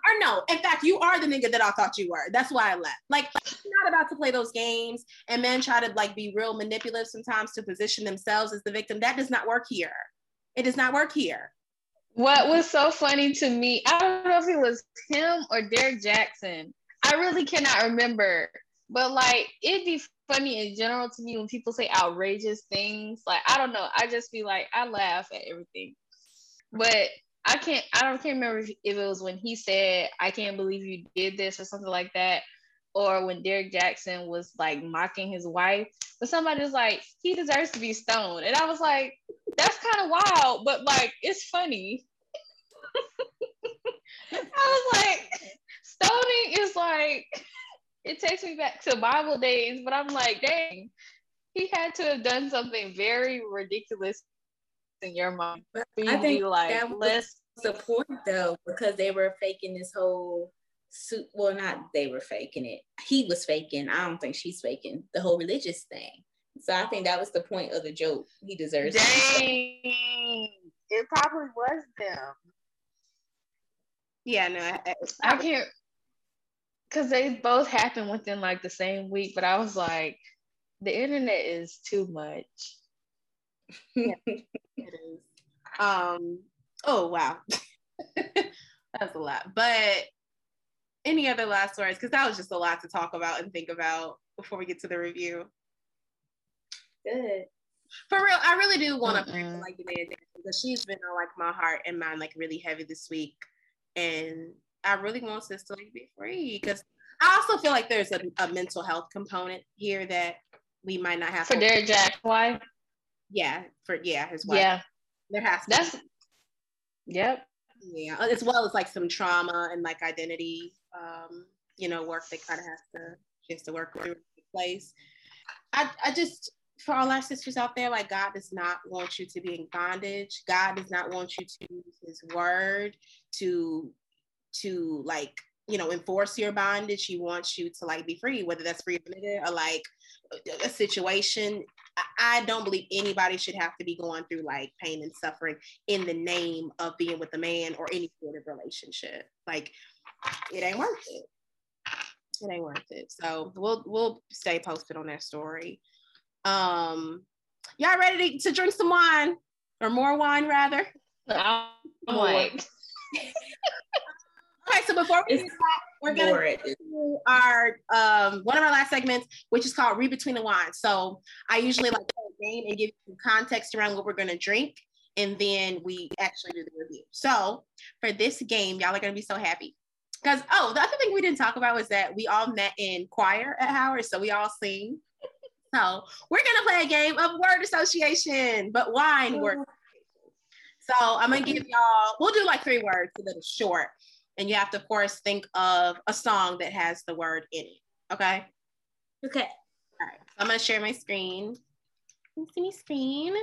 Or no, in fact, you are the nigga that I thought you were. That's why I left. Like, not about to play those games. And men try to like be real manipulative sometimes to position themselves as the victim. That does not work here. It does not work here. What was so funny to me, I don't know if it was him or Derrick Jaxn. I really cannot remember. But like it'd be funny in general to me when people say outrageous things. Like I don't know. I just be like, I laugh at everything. But I can't I don't can't remember if it was when he said, I can't believe you did this or something like that. Or when Derrick Jaxn was like mocking his wife, but somebody was like, he deserves to be stoned. And I was like, that's kind of wild, but like it's funny. I was like, stoning is like it takes me back to Bible days, but I'm like, dang, he had to have done something very ridiculous in your mind. I think like that was let's the point though, because they were faking this whole suit. Well, not they were faking it. He was faking. I don't think she's faking the whole religious thing. So I think that was the point of the joke. He deserves. Dang, it probably was them. Yeah, no, I, I, I can't because they both happened within like the same week, but I was like, the internet is too much. yeah, it is. Um. Oh wow, that's a lot. But any other last words? Because that was just a lot to talk about and think about before we get to the review. Good. For real, I really do want to pray for like Danae because she's been on like my heart and mind like really heavy this week, and I really want sis to be free because I also feel like there's a, a, mental health component here that we might not have for Derrick Jaxn. Why? Yeah, for yeah, his wife. Yeah, there has to. That's. Be. Yep. Yeah, as well as like some trauma and like identity, um, you know, work that kind of has to just to work through in place. I I just for all our sisters out there, like God does not want you to be in bondage. God does not want you to use His word to to like you know enforce your bondage she wants you to like be free whether that's free or like a situation I don't believe anybody should have to be going through like pain and suffering in the name of being with a man or any sort of relationship. Like it ain't worth it. It ain't worth it. So we'll we'll stay posted on that story. Um y'all ready to, to drink some wine or more wine rather? I'm like Okay, so before we do that, we're gonna our um, one of our last segments, which is called Read Between the Wines. So I usually like play a game and give some context around what we're gonna drink, and then we actually do the review. So for this game, y'all are gonna be so happy. Because oh, the other thing we didn't talk about was that we all met in choir at Howard, so we all sing. So we're gonna play a game of word association, but wine word. So I'm gonna give y'all. We'll do like three words, a little short and you have to, of course, think of a song that has the word in it. Okay. Okay. All right. I'm gonna share my screen. Can you see me screen?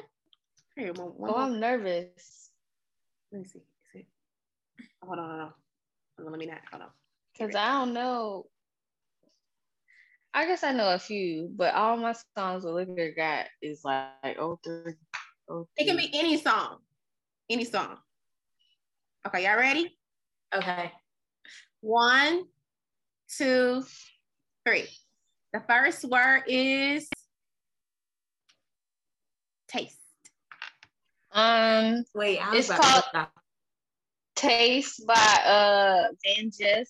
Here, one, one oh, I'm nervous. Let me see. see. Oh, hold on, hold on. Hold on. Let me not. Hold on. Because I don't know. I guess I know a few, but all my songs Olivia got is like, like oh three. Oh, it can be any song. Any song. Okay, y'all ready? Okay. One, two, three. The first word is taste. Um, wait, I it's called Taste by uh VanJess.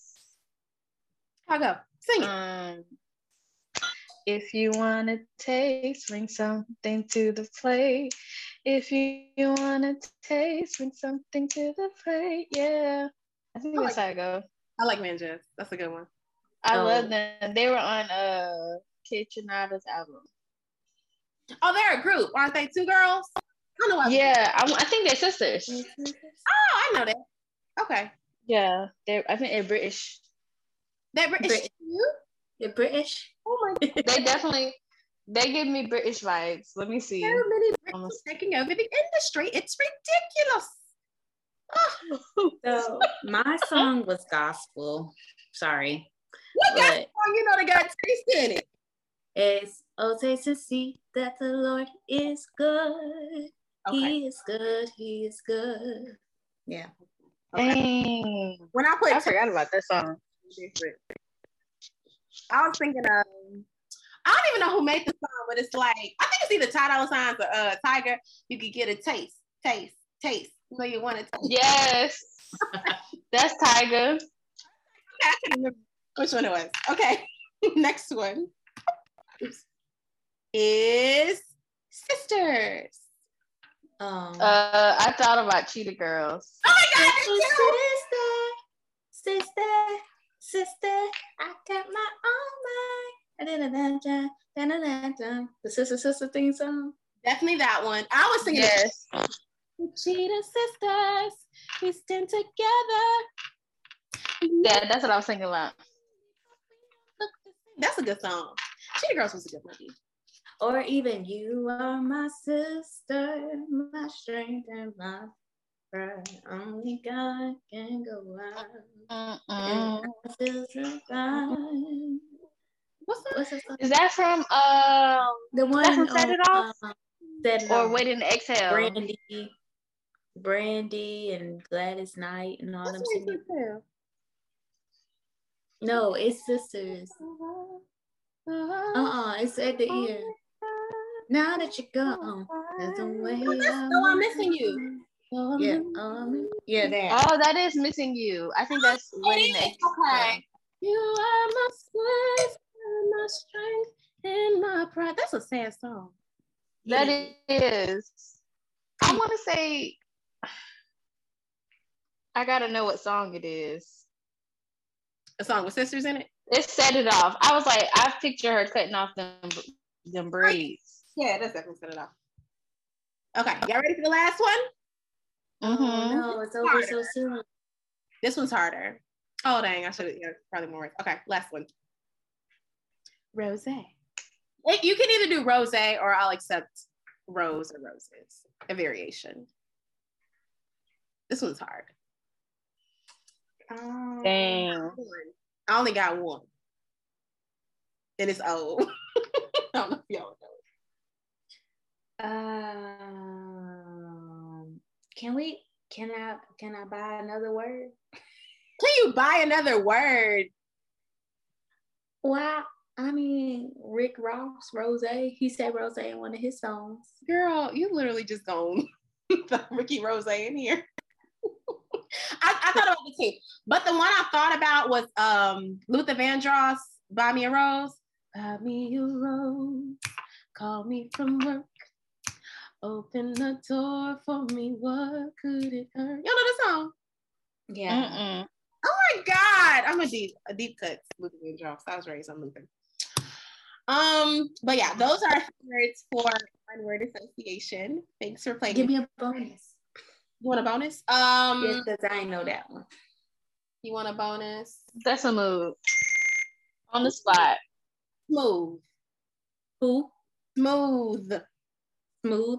I'll go. Sing it. Um, if you want to taste, bring something to the plate. If you, you want to taste, bring something to the plate. Yeah. I think I that's like, how it goes. I like VanJess. That's a good one. I um, love them. They were on uh Kaytranada's album. Oh, they're a group, aren't they? Two girls. I don't know. Yeah, I, I, think they're sisters. Oh, I know that. Okay. Yeah, they. I think they're British. They're British. British. They're British. Oh my. they definitely. They give me British vibes. Let me see. There are many British taking over the industry. It's ridiculous so my song was gospel. Sorry. What gospel song you know they got taste in it? It's oh taste and see that the Lord is good. Okay. He is good. He is good. Yeah. Okay. Dang. When I put I forgot about that song. I was thinking of I don't even know who made the song, but it's like I think it's either Ty Dolla Signs or uh, Tyga. You could get a taste, taste, taste. No, you want to taste. Yes. That's Tyga. I can't remember which one it was. Okay. Next one is Sisters. Um, Uh, I thought about Cheetah Girls. Oh my God, me too. sister, sister, sister, I got my own mind. The sister sister theme song. Definitely that one. I was thinking Yes. the Cheetah Sisters. We stand together. Yeah, that's what I was thinking about. That's a good song. Cheetah Girls was a good movie. Or even you are my sister, my strength and my pride. Only God can go out. And I feel survived. What's that? What's the song? Is that from um The one that from Set It on, Off? um, Set It or Off. Waiting to Exhale? Brandy, Brandy, and Gladys Knight, and all What's them Waiting singing. No, it's sisters. Exhale? Uh uh it's at the ear. Now that you're gone, there's a way. Oh, that's I'm No, I'm Missing You. Yeah, um, yeah, that. Oh, that is missing you. I think that's Waiting to is. Exhale. Okay. You are my strength, my strength, and my pride. That's a sad song. That Yeah. is. I want to say. I gotta know what song it is. A song with sisters in it. It set it off. I was like, I picture her cutting off them them braids. Yeah, that's definitely set it off. Okay, y'all ready for the last one? Oh, Mhm. no, it's over so soon. This one's harder. Oh dang, I should have yeah, probably more. Okay, last one. Rose. It- You can either do rose or I'll accept rose or roses. A variation. This one's hard. Um, Dang. I only got one. And it's old. I don't know if y'all know. Um, can we? Can I? Can I buy another word? Can you buy another word? Well, I mean, Rick Ross, Rose. He said Rose in one of his songs. Girl, you literally just gone the Ricky Rose in here. I, I thought about the two, but the one I thought about was um Luther Vandross, Buy Me a Rose. Buy me a rose, call me from work. Open the door for me, what could it hurt? Y'all know the song? Yeah. Mm-mm. Oh my God, I'm a deep, a deep cut Luther Vandross. I was raised on Luther. Um, but yeah, those are favorites for one word association. Thanks for playing. Give me a bonus. You want a bonus? Um, Yes, because I know that one. you want a bonus? That's a move. On the spot. Smooth, Who? smooth. Smooth.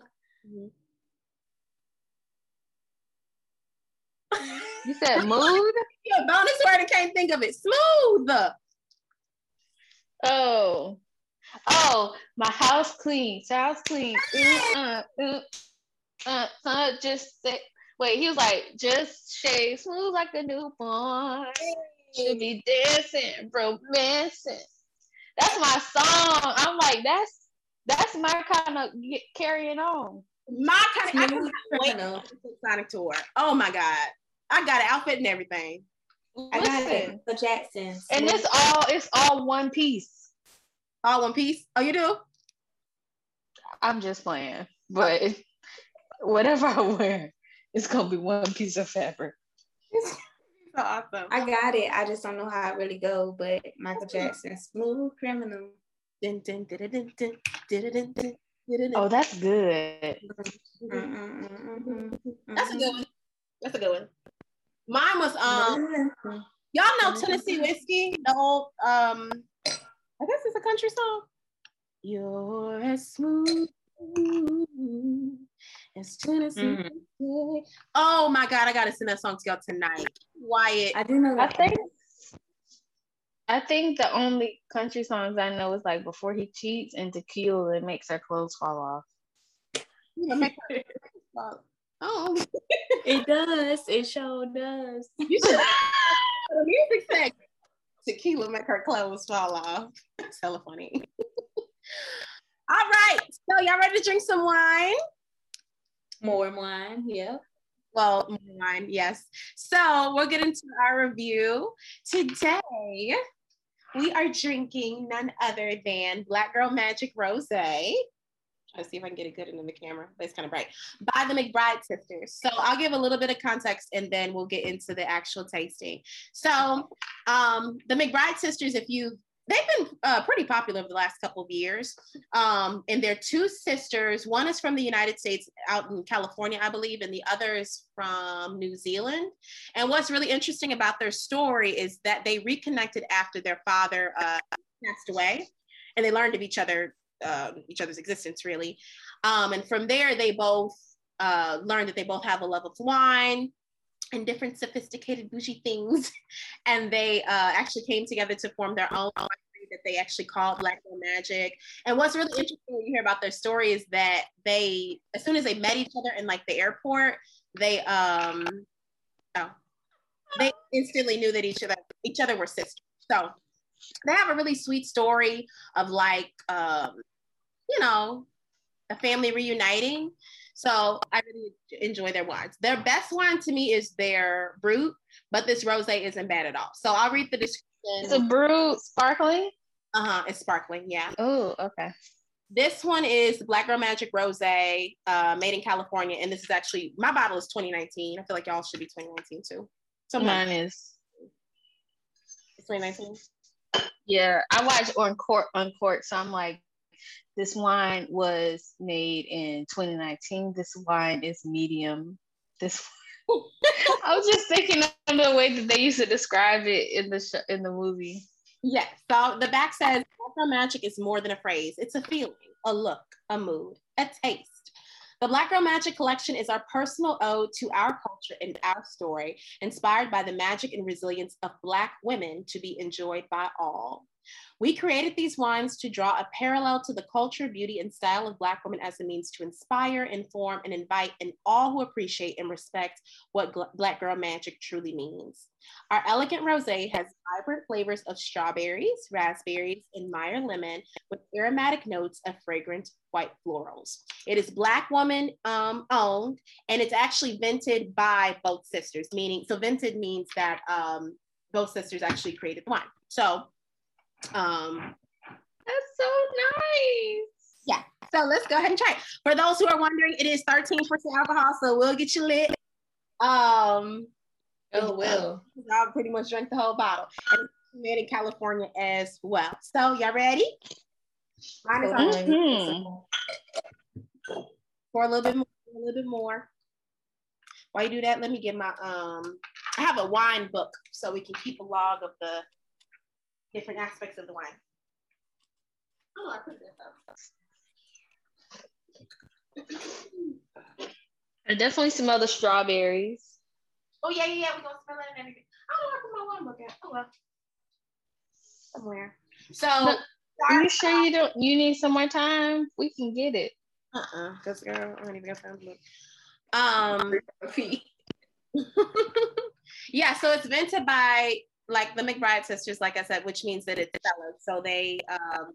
You said mood? Yeah, bonus word. I can't think of it. Smooth. Oh. Oh, my house clean. House clean. Ooh, uh, ooh, uh, uh, just say, wait, he was like, just shake smooth like a newborn. Should be dancing, romancing. That's my song. I'm like, that's that's my kind of carrying on. My kind of. I Smooth can't wait criminal. for the Sonic tour. Oh my god, I got an outfit and everything. I got it. Listen, For Jackson. and it's all it's all one piece. All one piece. Oh, you do? I'm just playing, but whatever I wear, it's gonna be one piece of fabric. So awesome. I got it. I just don't know how it really go, but Michael Jackson, smooth criminal. Oh, that's good. That's a good one. That's a good one. Mine was um y'all know Tennessee whiskey, the old um I guess it's a country song. You're as smooth as Tennessee. Mhm. Oh my God, I gotta sing that song to y'all tonight. Wyatt. I do know that. I think I think the only country songs I know is like before he cheats and tequila and makes her clothes fall off. You make her- Oh, It does. It sure does. you should the music segment. Tequila make her clothes fall off. That's hella funny. All right, so y'all ready to drink some wine? More wine. Yeah. Well, more wine, yes. So we'll get into our review. Today, we are drinking none other than Black Girl Magic Rose. Let's see if I can get it good into the camera, but it's kind of bright. By the McBride sisters. So I'll give a little bit of context and then we'll get into the actual tasting. So um, the McBride sisters, if you they've been uh, pretty popular over the last couple of years. Um, and they're two sisters. One is from the United States, out in California, I believe, and the other is from New Zealand. And what's really interesting about their story is that they reconnected after their father uh, passed away, and they learned of each other, uh, each other's existence, really. Um, and from there, they both uh, learned that they both have a love of wine and different sophisticated bougie things. And they uh, actually came together to form their own that they actually called Black Girl Magic. And what's really interesting when you hear about their story is that they, as soon as they met each other in like the airport, they um oh, they instantly knew that each other each other were sisters. So they have a really sweet story of like um, you know, a family reuniting. So I really enjoy their wines. Their best wine to me is their brut, but this rosé isn't bad at all. So I'll read the description. It's a brut sparkling? Uh huh. It's sparkling. Yeah. Oh, okay. This one is Black Girl Magic Rosé, uh, made in California, and this is actually my bottle is 2019. I feel like y'all should be 2019 too. So mine is. 2019. Yeah, I watched court on court, so I'm like, this wine was made in 2019. This wine is medium. This I was just thinking of the way that they used to describe it in the sh- in the movie. Yes. So the back says Black Magic is more than a phrase. It's a feeling, a look, a mood, a taste. The Black Girl Magic collection is our personal ode to our culture and our story, inspired by the magic and resilience of Black women to be enjoyed by all. We created these wines to draw a parallel to the culture, beauty, and style of Black women as a means to inspire, inform, and invite in all who appreciate and respect what Black girl magic truly means. Our elegant rosé has vibrant flavors of strawberries, raspberries, and Meyer lemon with aromatic notes of fragrant white florals. It is Black woman um, owned, and it's actually vented by both sisters, meaning, so vented means that um, both sisters actually created the wine. So um, That's so nice. Yeah. So let's go ahead and try it. For those who are wondering, it is 13% alcohol, so we'll get you lit. Um, oh, well. Y'all pretty much drank the whole bottle. And it's made in California as well. So y'all ready? Mine is mm-hmm. Pour a little bit more, a little bit more. While you do that, let me get my um I have a wine book so we can keep a log of the different aspects of the wine. Oh, I put this up. I definitely smell the strawberries. Oh yeah, yeah, yeah. We're gonna smell it and everything. I don't know where my wine book at. Oh well. Somewhere. So are you sure you don't you need some more time? We can get it. Uh-uh. Because girl, I don't even got time to look. Um yeah, so it's vented by like the McBride sisters, like I said, which means that it's cellared. So they um,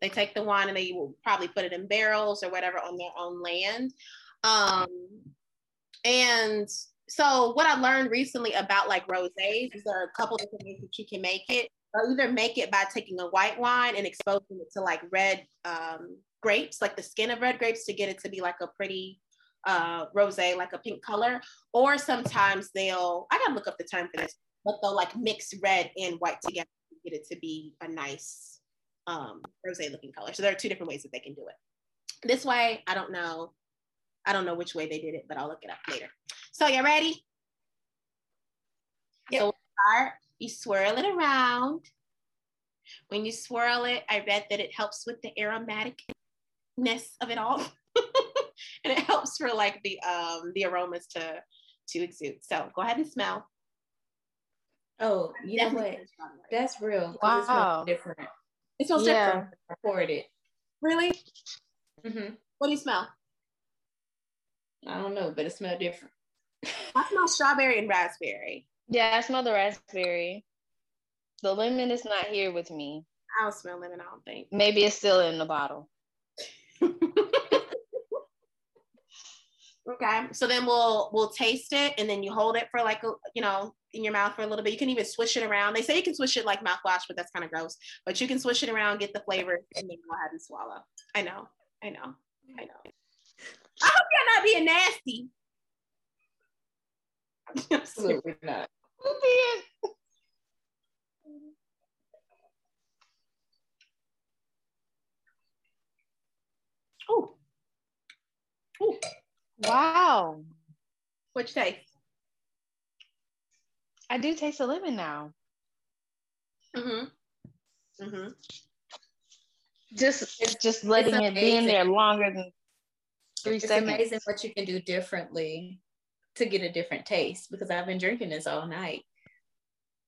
they take the wine and they will probably put it in barrels or whatever on their own land. Um, and so what I learned recently about like rosés is there are a couple different ways that you can make it. Or either make it by taking a white wine and exposing it to like red um, grapes, like the skin of red grapes, to get it to be like a pretty uh, rosé, like a pink color. Or sometimes they'll I gotta look up the term for this but they'll like mix red and white together to get it to be a nice um, rose looking color. So there are two different ways that they can do it. This way, I don't know. I don't know which way they did it, but I'll look it up later. So you ready? Yep. So start, you swirl it around. When you swirl it, I read that it helps with the aromaticness of it all. and it helps for like the um the aromas to to exude. So go ahead and smell. Oh, you know what? That's real. Wow. It different. It smells yeah. different. I poured it. Really? Mm-hmm. What do you smell? I don't know, but it smells different. I smell strawberry and raspberry. Yeah, I smell the raspberry. The lemon is not here with me. I don't smell lemon, I don't think. Maybe it's still in the bottle. Okay. So then we'll we'll taste it and then you hold it for like a, you know in your mouth for a little bit. You can even swish it around. They say you can swish it like mouthwash, but that's kind of gross. But you can swish it around, get the flavor, and then go ahead and swallow. I know. I know. I know. I hope you're not being nasty. Absolutely not. Oh. Ooh. Wow. Which taste? I do taste a lemon now. Mm-hmm. Mm-hmm. Just just letting it be in there longer than three It's seconds. amazing what you can do differently to get a different taste because I've been drinking this all night.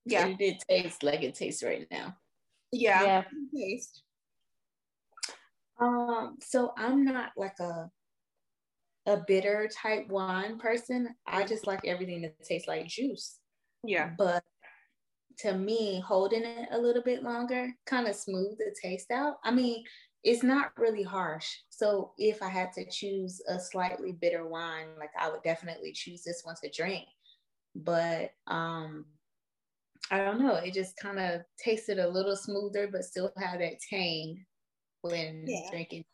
Yeah. And it did taste like it tastes right now. Yeah. Yeah. Taste. Um, so I'm not like a a bitter type wine person. I just like everything that tastes like juice. Yeah. But to me, holding it a little bit longer kind of smooth the taste out. I mean, it's not really harsh. So if I had to choose a slightly bitter wine, like I would definitely choose this one to drink. But um I don't know, it just kind of tasted a little smoother, but still had that tang when Yeah. drinking.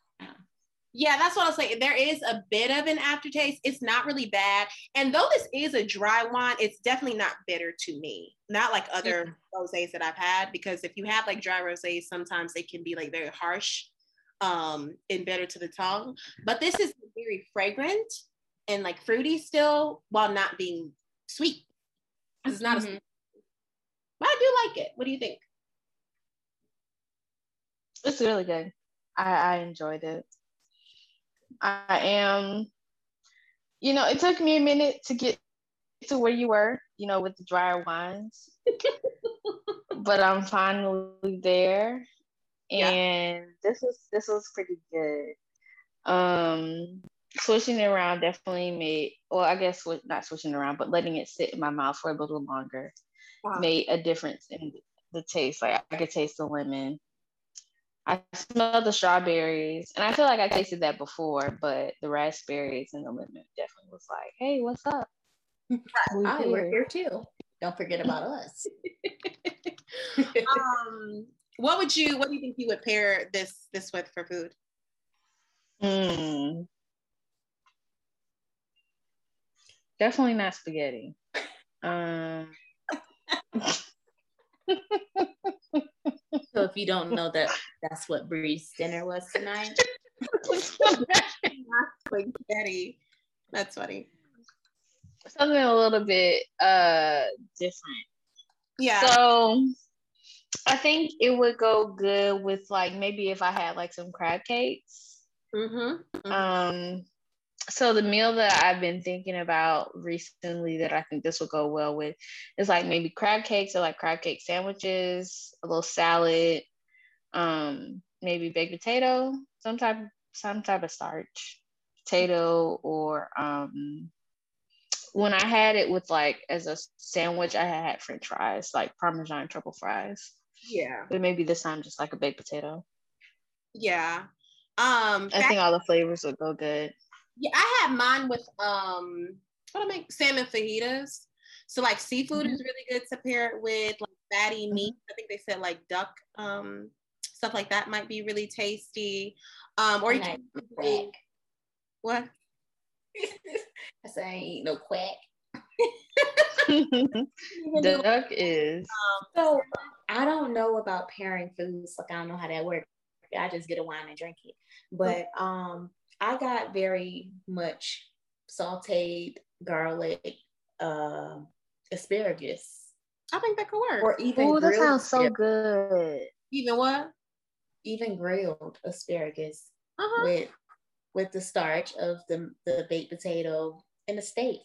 Yeah, that's what I was saying. There is a bit of an aftertaste. It's not really bad. And though this is a dry wine, it's definitely not bitter to me. Not like other rosés that I've had, because if you have like dry rosés, sometimes they can be like very harsh um and bitter to the tongue. But this is very fragrant and like fruity still while not being sweet. It's not a Mhm. but I do like it. What do you think? It's really good. I, I enjoyed it. I am, you know, it took me a minute to get to where you were, you know, with the drier wines, but I'm finally there. Yeah. And this was this was pretty good. Um, switching it around definitely made, well, I guess what not switching around, but letting it sit in my mouth for a little longer Wow. made a difference in the taste. Like I could taste the lemon. I smelled the strawberries, and I feel like I tasted that before, but the raspberries and the lemon definitely was like, "Hey, what's up?" We Hi, we're here. here too. Don't forget about us. um what would you what do you think you would pair this this with for food? Mm. Definitely not spaghetti. Um, So if you don't know that, that's what Bree's dinner was tonight. Spaghetti. That's funny. something a little bit uh different. Yeah. So I think it would go good with like maybe if I had like some crab cakes. mm-hmm. Um, so the meal that I've been thinking about recently that I think this will go well with is like maybe crab cakes or like crab cake sandwiches, a little salad, um, maybe baked potato, some type some type of starch, potato, or um when I had it with like as a sandwich, I had French fries, like Parmesan truffle fries. Yeah. But maybe this time just like a baked potato. Yeah. Um I think all the flavors would go good. Yeah, I had mine with um what I make salmon fajitas. So like seafood is really good to pair it with like fatty meat. I think they said like duck um stuff like that might be really tasty. Um or you can Quack. what? I say I ain't eat no quack. The duck is So I don't know about pairing foods. Like I don't know how that works. I just get a wine and drink it. But um, I got very much sautéed garlic, uh, asparagus, I think that could work. or even Oh, that sounds so asparagus, good. Even what? even grilled asparagus Uh-huh. with with the starch of the the baked potato and the steak.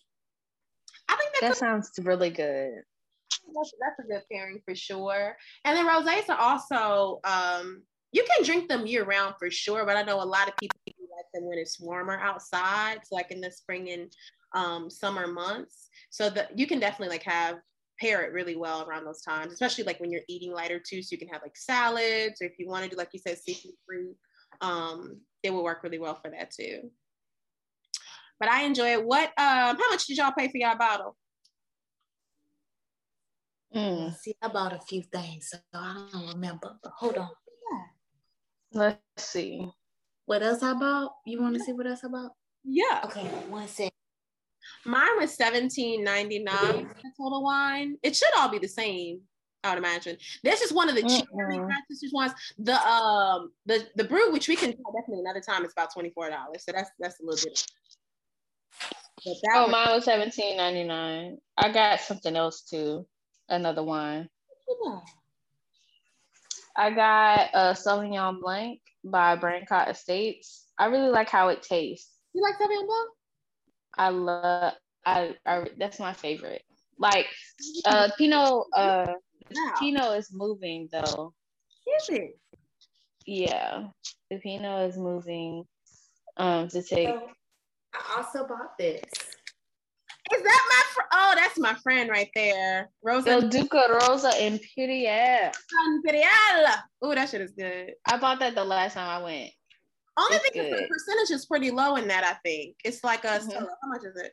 I think that That could sounds really good. that's, that's a good pairing for sure. And then rosés are also um you can drink them year round for sure, but I know a lot of people like them when it's warmer outside, so like in the spring and um, summer months. So that you can definitely like have pair it really well around those times, especially like when you're eating lighter too. So you can have like salads, or if you want to do like you said, seafood fruit, um, it will work really well for that too. but I enjoy it. What um how much did y'all pay for y'all bottle? Mm, See, I bought a few things, so I don't remember. But hold on. let's see. What else I bought? You want to see what else I bought? Yeah. Okay, one sec. Mine was seventeen ninety nine total wine. It should all be the same, I would imagine. This is one of the cheaper practices ones. The um the the brew, which we can try definitely another time, is about twenty four dollars. So that's that's a little bit. But that Oh, one, mine was seventeen ninety nine. I got something else too. Another wine. I got a Sauvignon Blanc by Brancott Estates. I really like how it tastes. you like Sauvignon Blanc? I love. I, I that's my favorite. Like uh Pinot. Uh, Wow. Pinot is moving though. Is it? Yeah, the Pinot is moving. Um, to take. So, I also bought this. Is that my fr- oh that's my friend right there. Rosa El Duca Rosa Imperial. Imperial. Oh, that shit is good. I bought that the last time I went. Only It's thing is the percentage is pretty low in that, I think. It's like a Mhm. how much is it?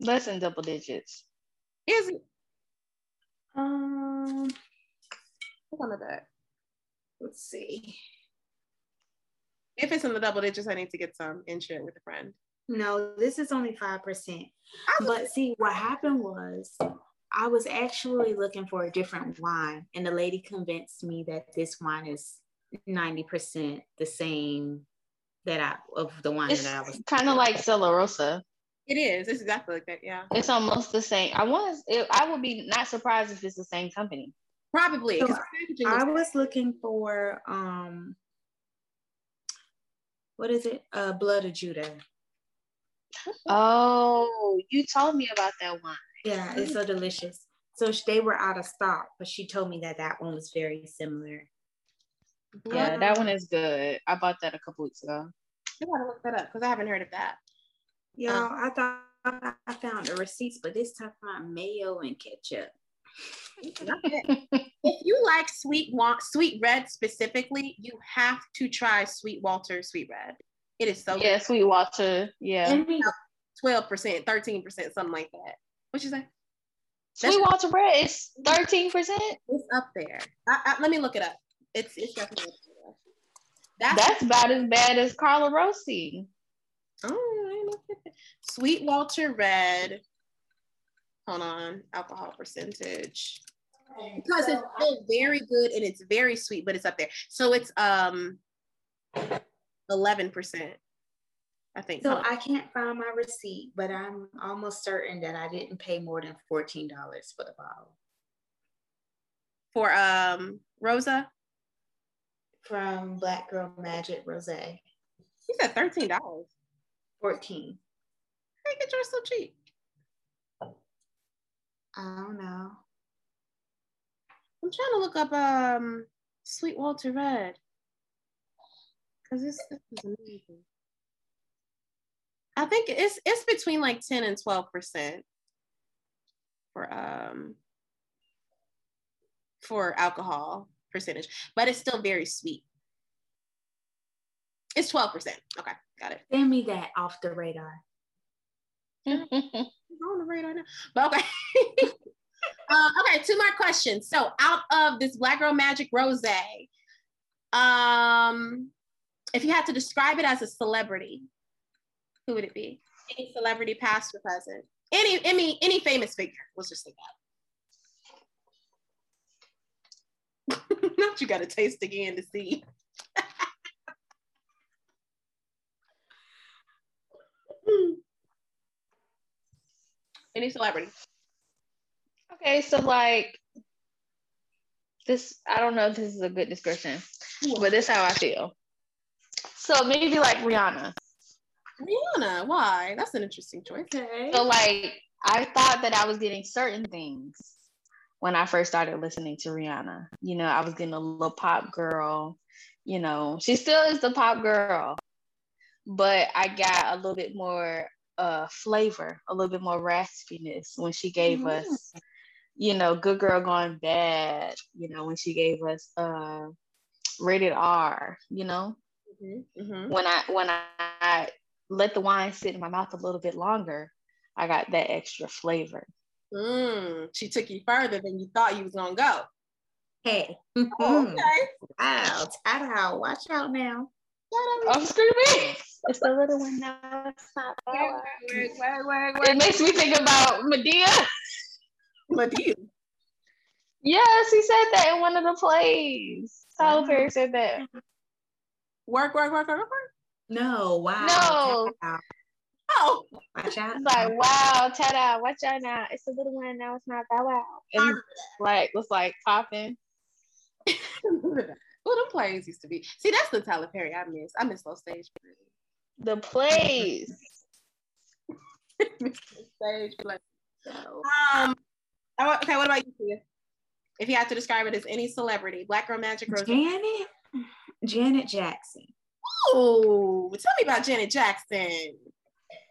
Less than double digits. Is it Um, look on the back. let's see. If it's in the double digits, I need to get some and share it with a friend. No, this is only five percent. But see, what happened was I was actually looking for a different wine, and the lady convinced me that this wine is ninety percent the same that I of the wine It's that I was. kind of like Stella Rosa. It is. It's exactly like that. Yeah. It's almost the same. I was. It, I would be not surprised if it's the same company. Probably. So I was looking for um, what is it? Uh, Blood of Judah. Oh, you told me about that one. Yeah, it's so delicious. So they were out of stock, but she told me that that one was very similar. Yeah, that one is good. I bought that a couple weeks ago. I gotta look that up because I haven't heard of that. Y'all, um, I thought I found the receipts, but this time about mayo and ketchup. if you like sweet wa- sweet red specifically, you have to try Sweet Walter Sweet Red. It is so Yeah. Yeah, And we- twelve percent, thirteen percent, something like that. What you say? Sweet Sweetwater bread is thirteen percent. It's up there. I, I, let me look it up. It's it's definitely up there. That's, That's about as bad as Carlo Rossi. oh, I ain't looked at that. Sweet Walter Red. Hold on, alcohol percentage. Because it's very good and it's very sweet, but it's up there. So it's um eleven percent. I think. So I can't find my receipt, but I'm almost certain that I didn't pay more than fourteen dollars for the bottle for um Rosa, from Black Girl Magic Rose. you said thirteen dollars. Fourteen. How you get yours so cheap? I don't know. I'm trying to look up um Sweet Walter Red. Cause this, this is amazing. I think it's it's between like 10 and 12 percent for um for alcohol percentage, but it's still very sweet. It's 12 percent. Okay, got it. Send me that off the radar. On the radar now. But okay. uh, okay, two more questions. So out of this Black Girl Magic Rose, um, if you had to describe it as a celebrity, who would it be? Any celebrity, past or present? Any, any, any famous figure. Let's just say that. Not you got to taste again to see. Any celebrity. okay, so like this, I don't know if this is a good description, but this is how I feel. So maybe like Rihanna. Rihanna, why? That's an interesting choice. Okay. So like I thought that I was getting certain things when I first started listening to Rihanna. You know, I was getting a little pop girl. You know, she still is the pop girl, but I got a little bit more uh flavor, a little bit more raspiness when she gave Mhm. us, you know, Good Girl Gone Bad. You know, when she gave us uh rated R. You know, Mm-hmm. when I when I let the wine sit in my mouth a little bit longer, I got that extra flavor. Mm, she took you further than you thought you was gonna go. Hey. Oh, okay. Wow, ta Watch out now. I'm screaming. It's the little one now. It's not Work, bad. work, work, work, It makes me think about Madea. Madea. Yes, he said that in one of the plays. Tyler Perry said that. Work, work, work, work, work. No, wow. No. ta-ta. Oh, Watch out. It's like, wow, ta-da, watch out now. It's a little one now. It's not that wow. And like was like popping. Well, them plays used to be. See, that's the Tyler Perry I miss. I miss those stage plays. The plays. stage plays. So, Um. oh, Okay, what about you? Tia? If you had to describe it as any celebrity, Black Girl Magic Rose. Janet, Janet Jackson. Oh, tell me about Janet Jackson.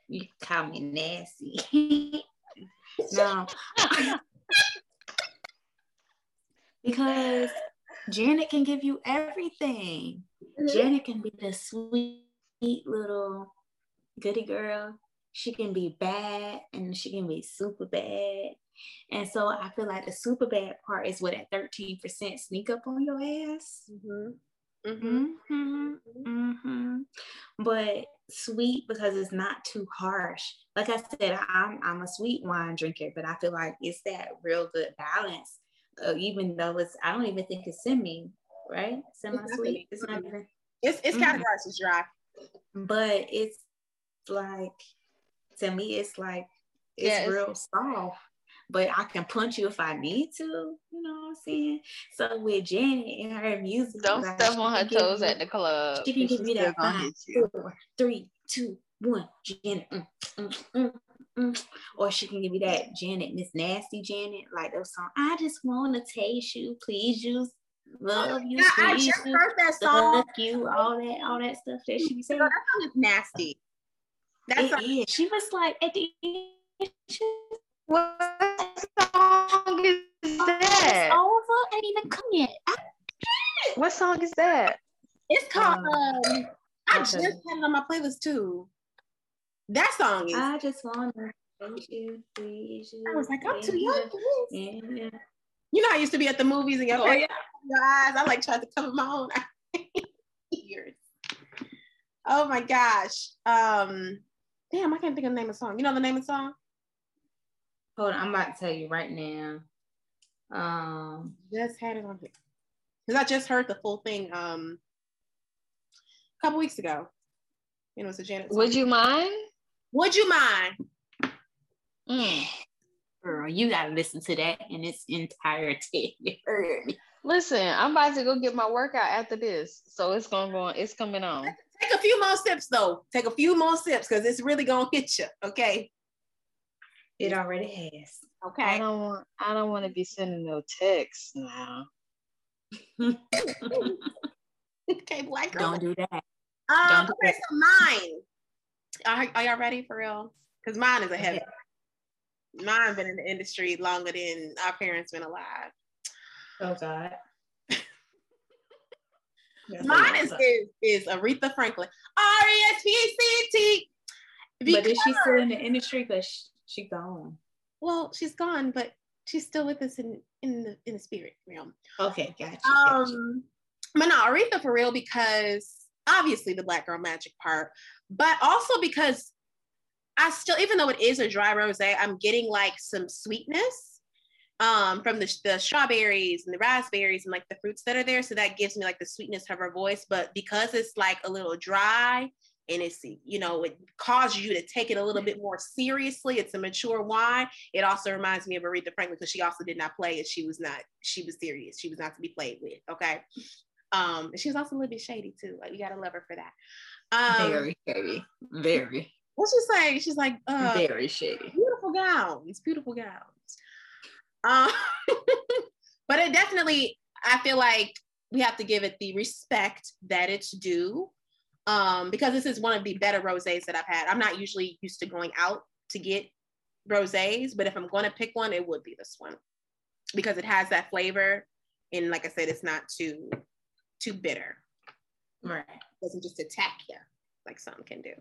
You call me nasty. no. because Janet can give you everything. Janet can be the sweet little goody girl. She can be bad and she can be super bad. And so I feel like the super bad part is what that 13% sneak up on your ass. Mm-hmm. Mm-hmm. hmm hmm But sweet because it's not too harsh. Like I said, I'm I'm a sweet wine drinker, but I feel like it's that real good balance. Uh, even though it's, I don't even think it's semi, right? Semi sweet. It's not even, It's it's Mhm. categorized as dry. but it's like to me, it's like it's it's- real soft. But I can punch you if I need to. You know what I'm saying? So with Janet and her music, don't like, step on her toes you- at the club. she can give you still that gonna five, hit you. four, three, two, one, Janet. mm, mm, mm, mm. Or she can give you that Janet, Miss Nasty Janet, like those song. I just want to taste you, please you, love you, Yeah, I squeeze just you, heard that song. fuck you, all that, all that stuff that she be saying. Girl, that song is nasty. That's It is. She was like at the end, she was What song is that? over, ain't even come yet. What song is that? it's called. Um, Um, I okay. just had it on my playlist too. That song is. I, I just want to taste you, please you. I was like, I'm too young for this. Yeah. You know, I used to be at the movies and your, Oh, face, your eyes. I like tried to cover my own ears. Oh my gosh. Um, damn, I can't think of the name of the song. You know the name of the song? Hold on, I'm about to tell you right now. Um, Just had it on here because I just heard the full thing um a couple weeks ago. And it was a Janet. Song. Would you mind? Would you mind? Mm. girl, you gotta listen to that in its entirety. You. Listen, I'm about to go get my workout after this, so it's gonna go. It's coming on. Take a few more sips though. Take a few more sips because it's really gonna hit you. Okay. It already has. Okay. I don't want. I don't want to be sending no texts now. okay, black girl. Don't do that. Um, don't do okay, that. so mine. Are, are y'all ready for real? Because mine is a heavy. Mine been in the industry longer than our parents been alive. Oh God. Mine is is, is Aretha Franklin. R E S P C T. But is she still in the industry? Cause she, gone. Well, she's gone, but she's still with us in in the in the spirit realm. Okay, gotcha. gotcha. Um, but no, Aretha for real because obviously the black girl magic part, but also because I still, even though it is a dry rosé, I'm getting like some sweetness um from the, the strawberries and the raspberries and like the fruits that are there. So that gives me like the sweetness of her voice. But because it's like a little dry and it's you know it causes you to take it a little bit more seriously. It's a mature wine. It also reminds me of Aretha Franklin because she also did not play it. She was not. She was serious. She was not to be played with. Okay. Um, and she was also a little bit shady too. Like you gotta love her for that. Um, very shady. Very, what's she say? She's like, uh, very shady. beautiful gowns, beautiful gowns. Um, but it definitely, I feel like we have to give it the respect that it's due. Um, because this is one of the better rosés that I've had. I'm not usually used to going out to get rosés, but if I'm going to pick one, it would be this one because it has that flavor, and like I said, it's not too too bitter. Right. It doesn't just attack you like some can do.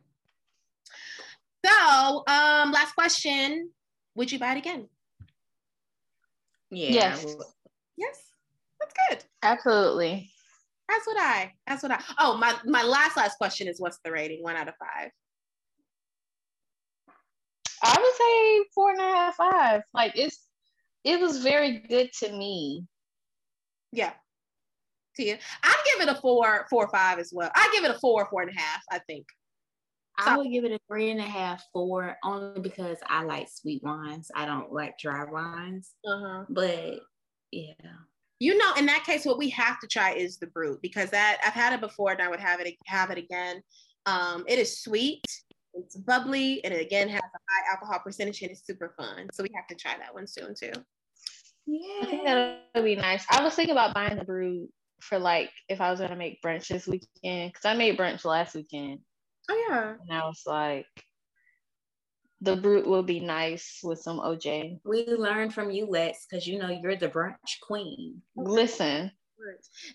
So, um, last question: Would you buy it again? Yeah. Yes. Yes, that's good. Absolutely. That's what I. That's what I. Oh, my my last last question is: What's the rating? One out of five. I would say four and a half, five. Like it's it was very good to me. Yeah. Tia, I'd give it a four, four or five as well. I give it a four, four and a half. I think. I would give it a three and a half, four, only because I like sweet wines. I don't like dry wines. Uh-huh. But yeah. You know, in that case, what we have to try is the brut because that I've had it before and I would have it have it again. Um, it is sweet, it's bubbly, and it again has a high alcohol percentage and it's super fun. So we have to try that one soon too. Yeah, I think that would be nice. I was thinking about buying the brew for like if I was gonna make brunch this weekend because I made brunch last weekend Oh yeah. and I was like, the brut will be nice with some OJ. We learned from you, Lex, because you know you're the brunch queen. Listen,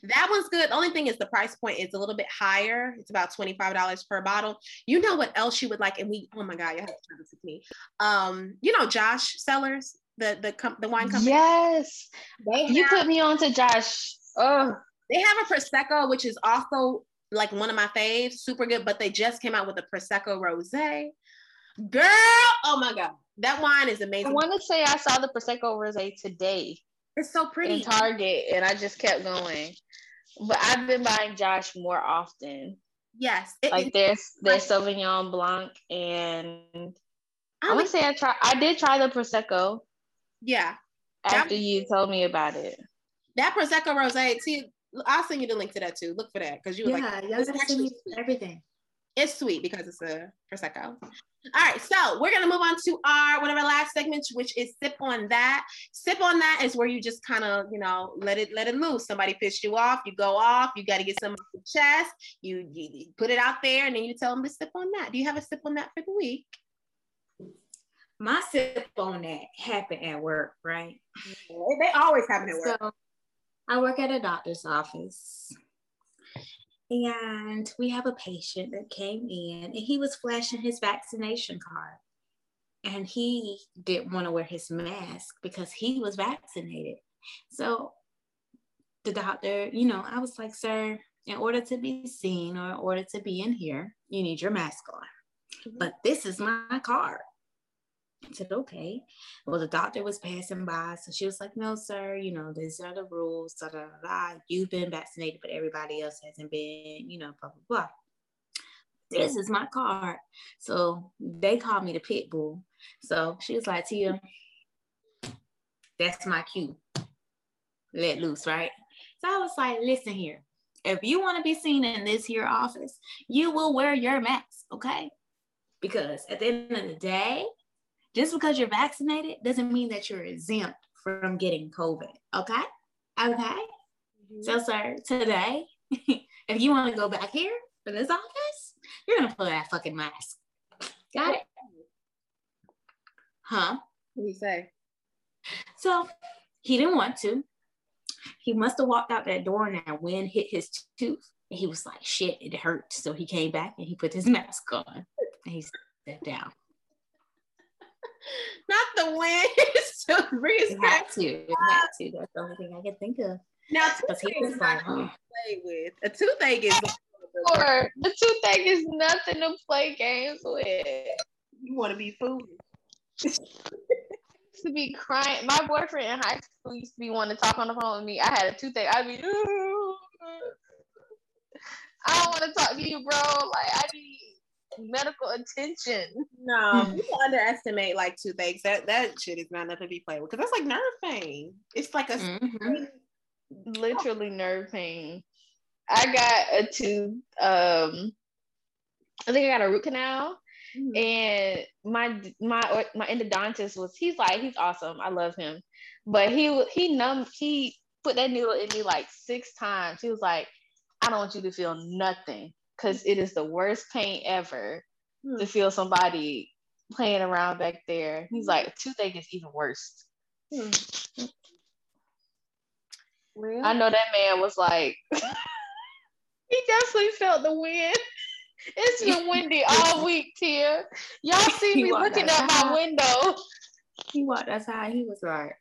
That one's good. The only thing is the price point is a little bit higher. It's about $25 per bottle. You know what else you would like? And we, oh my God, you have to try this with me. Um, you know, Josh Cellars, the the com- the wine company. yes, They you have, put me on to Josh. Oh, they have a Prosecco, which is also like one of my faves, super good, but they just came out with a Prosecco Rosé. Girl, oh my God. That wine is amazing. I want to say I saw the Prosecco Rosé today It's so in pretty. Target, and I just kept going. But I've been buying Josh more often. Yes. It- Like it- there's there's Sauvignon Blanc, and I I want to say I try. I did try the Prosecco yeah. That- after you told me about it. That Prosecco Rosé, see, I'll send you the link to that too. Look for that because you were like, Yeah, y'all it's gotta send actually everything. It's sweet because it's a prosecco. All right, so we're gonna move on to our one of our last segments, which is sip on that. Sip on that is where you just kind of you know let it let it loose. Somebody pissed you off, you go off. You got to get some off the chest. You, you put it out there, and then you tell them to sip on that. Do you have a sip on that for the week? My sip on that happened at work, right? They always happen at work. So I work at a doctor's office. And we have a patient that came in and he was flashing his vaccination card. And he didn't want to wear his mask because he was vaccinated. So the doctor, you know, I was like, sir, in order to be seen or in order to be in here, you need your mask on. Mm-hmm. But this is my card. I said, okay. Well, the doctor was passing by. So she was like, no, sir, you know, these are the rules. Da, da, da, da. You've been vaccinated, but everybody else hasn't been, you know, blah, blah, blah. This is my card. So they called me the pit bull. So she was like, Tia, that's my cue. Let loose, right? So I was like, listen here. If you want to be seen in this here office, you will wear your mask, okay? Because at the end of the day, just because you're vaccinated doesn't mean that you're exempt from getting COVID. Okay. Okay. Mm-hmm. So, sir, today, if you want to go back here for this office, you're going to put that fucking mask. Got it? Huh? What do you say? So, he didn't want to. He must have walked out that door and that wind hit his tooth. And he was like, shit, it hurt. So, he came back and he put his mask on and he sat down. Not the wind. so Bree's He had to. He had to. That's the only thing I could think of. Now, Because he toothache was is like, not huh. to play with. A toothache is. Or the toothache is nothing to play games with. You want to be foolish. to be crying. My boyfriend in high school used to be wanting to talk on the phone with me. I had a toothache. I'd be, "Ooh, I don't want to talk to you, bro. Like I need medical attention. No, people underestimate like toothaches. That that shit is not nothing to be played with because that's like nerve pain. It's like a Mhm. Literally nerve pain. I got a tooth. Um, I think I got a root canal. Mm-hmm. and my my my endodontist was he's like he's awesome i love him but he he numb he put that needle in me like six times he was like i don't want you to feel nothing because it is the worst pain ever Hmm. to feel somebody playing around back there he's like toothache is even worse real. i know that man was like he definitely felt the wind It's been windy all week, Tia. Y'all see me looking out my window. He walked outside. He was like,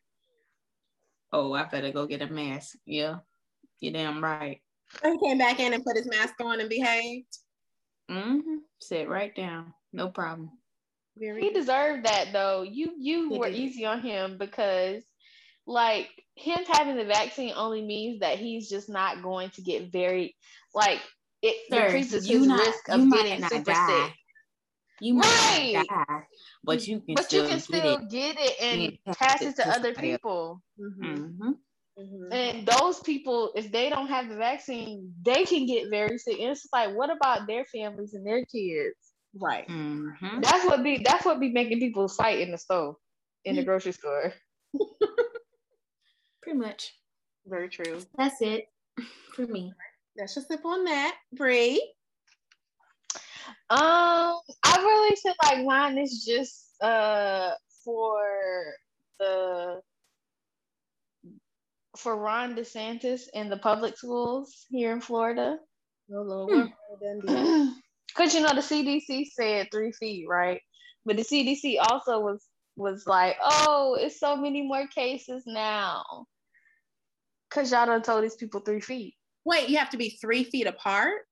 "Oh, I better go get a mask." Yeah, you're damn right. He came back in and put his mask on and behaved. Mm-hmm. Sit right down. No problem. Very He deserved that though. You you He were did. easy on him because like him having the vaccine only means that he's just not going to get very like it Sir, decreases you his not- risk of getting not super die. sick. You might Right. die, but you can But still you can get still it. get it and pass it it to to other somebody else. people. Mm-hmm. Mhm. And those people, if they don't have the vaccine, they can get very sick. And it's like, what about their families and their kids? Right. Mm-hmm. That's what be that's what be making people fight in the store, in the grocery store. Pretty much. Very true. That's it for me. Let's just sip on that. Bree. Um, I really feel like mine is just uh for the for Ron DeSantis in the public schools here in Florida. Oh, Lord. Hmm. Because you know the CDC said three feet, right? But the CDC also was was like, oh, it's so many more cases now. Cause y'all done told these people three feet. Wait, you have to be three feet apart?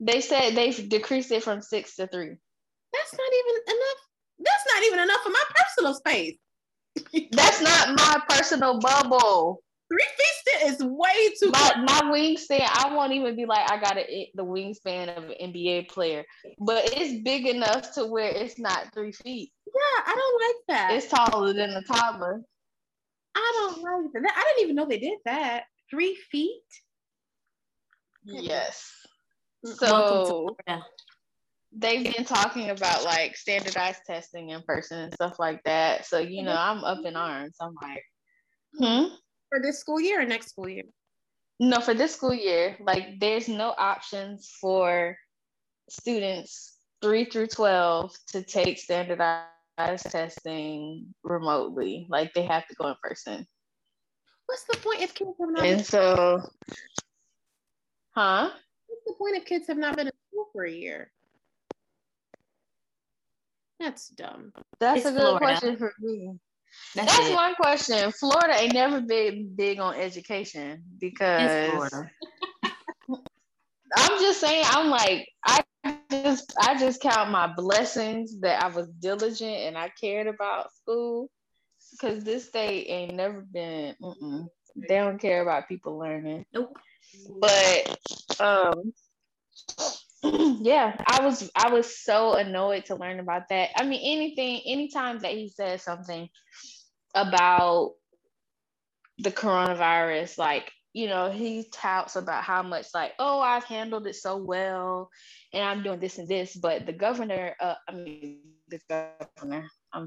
They said they've decreased it from six to three. That's not even enough. That's not even enough for my personal space. That's not my personal bubble. Three feet sti- is way too my much. my wingspan, I won't even be like I got a, the wingspan of an NBA player, but it's big enough to where it's not three feet. Yeah, I don't like that. It's taller than a toddler. I don't like that. I didn't even know they did that. Three feet? Yes. So they've been talking about like standardized testing in person and stuff like that. So you know, I'm up in arms. I'm like, hmm. For this school year or next school year? No, for this school year, like there's no options for students three through 12 to take standardized testing remotely. Like they have to go in person. What's the point if kids have not And so, huh? what's the point if kids have not been in school for a year? That's dumb. That's It's a good Florida. question for me. That's, That's one question. Florida ain't never been big on education It's because Florida. I'm just saying, I'm like, I just I just count my blessings that I was diligent and I cared about school. Cause this state ain't never been mm-mm. they don't care about people learning. Nope. But um yeah, I was I was so annoyed to learn about that. I mean anything anytime that he says something about the coronavirus, like you know, he touts about how much like, oh, I've handled it so well, and I'm doing this and this. But the governor, uh, I mean, the governor, um,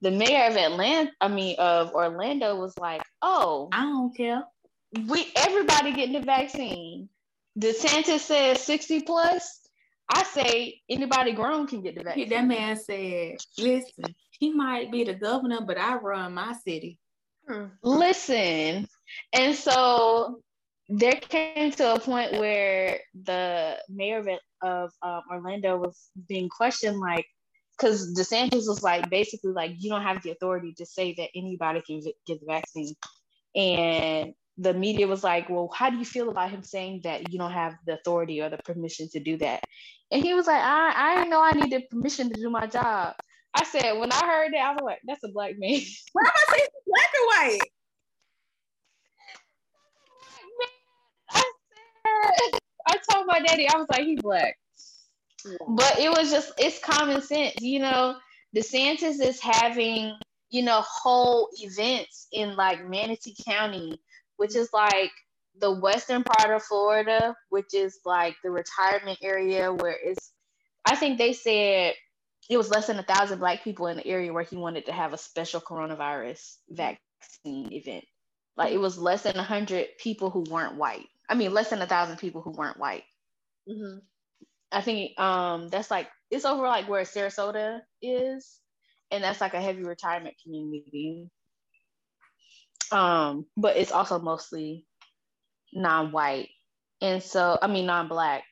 the mayor of Atlanta, I mean, of Orlando, was like, oh, I don't care. we everybody getting the vaccine. DeSantis says 60 plus. I say anybody grown can get the vaccine. That man said, listen, he might be the governor, but I run my city. listen and so there came to a point where the mayor of, of um, orlando was being questioned like because desantis was like basically like you don't have the authority to say that anybody can get the vaccine and the media was like well how do you feel about him saying that you don't have the authority or the permission to do that and he was like i, I didn't know i needed permission to do my job i said when i heard that i was like that's a black man What am I saying? Black or white? I said, I told my daddy, I was like, he's black. But it was just, it's common sense. You know, DeSantis is having, you know, whole events in like Manatee County, which is like the western part of Florida, which is like the retirement area where it's, I think they said it was less than a thousand black people in the area where he wanted to have a special coronavirus vaccine event. Like it was less than a hundred people who weren't white. I mean, less than a thousand people who weren't white. Mm-hmm. I think um that's like it's over like where Sarasota is, and that's like a heavy retirement community. Um, but it's also mostly non-white, and so I mean non-black.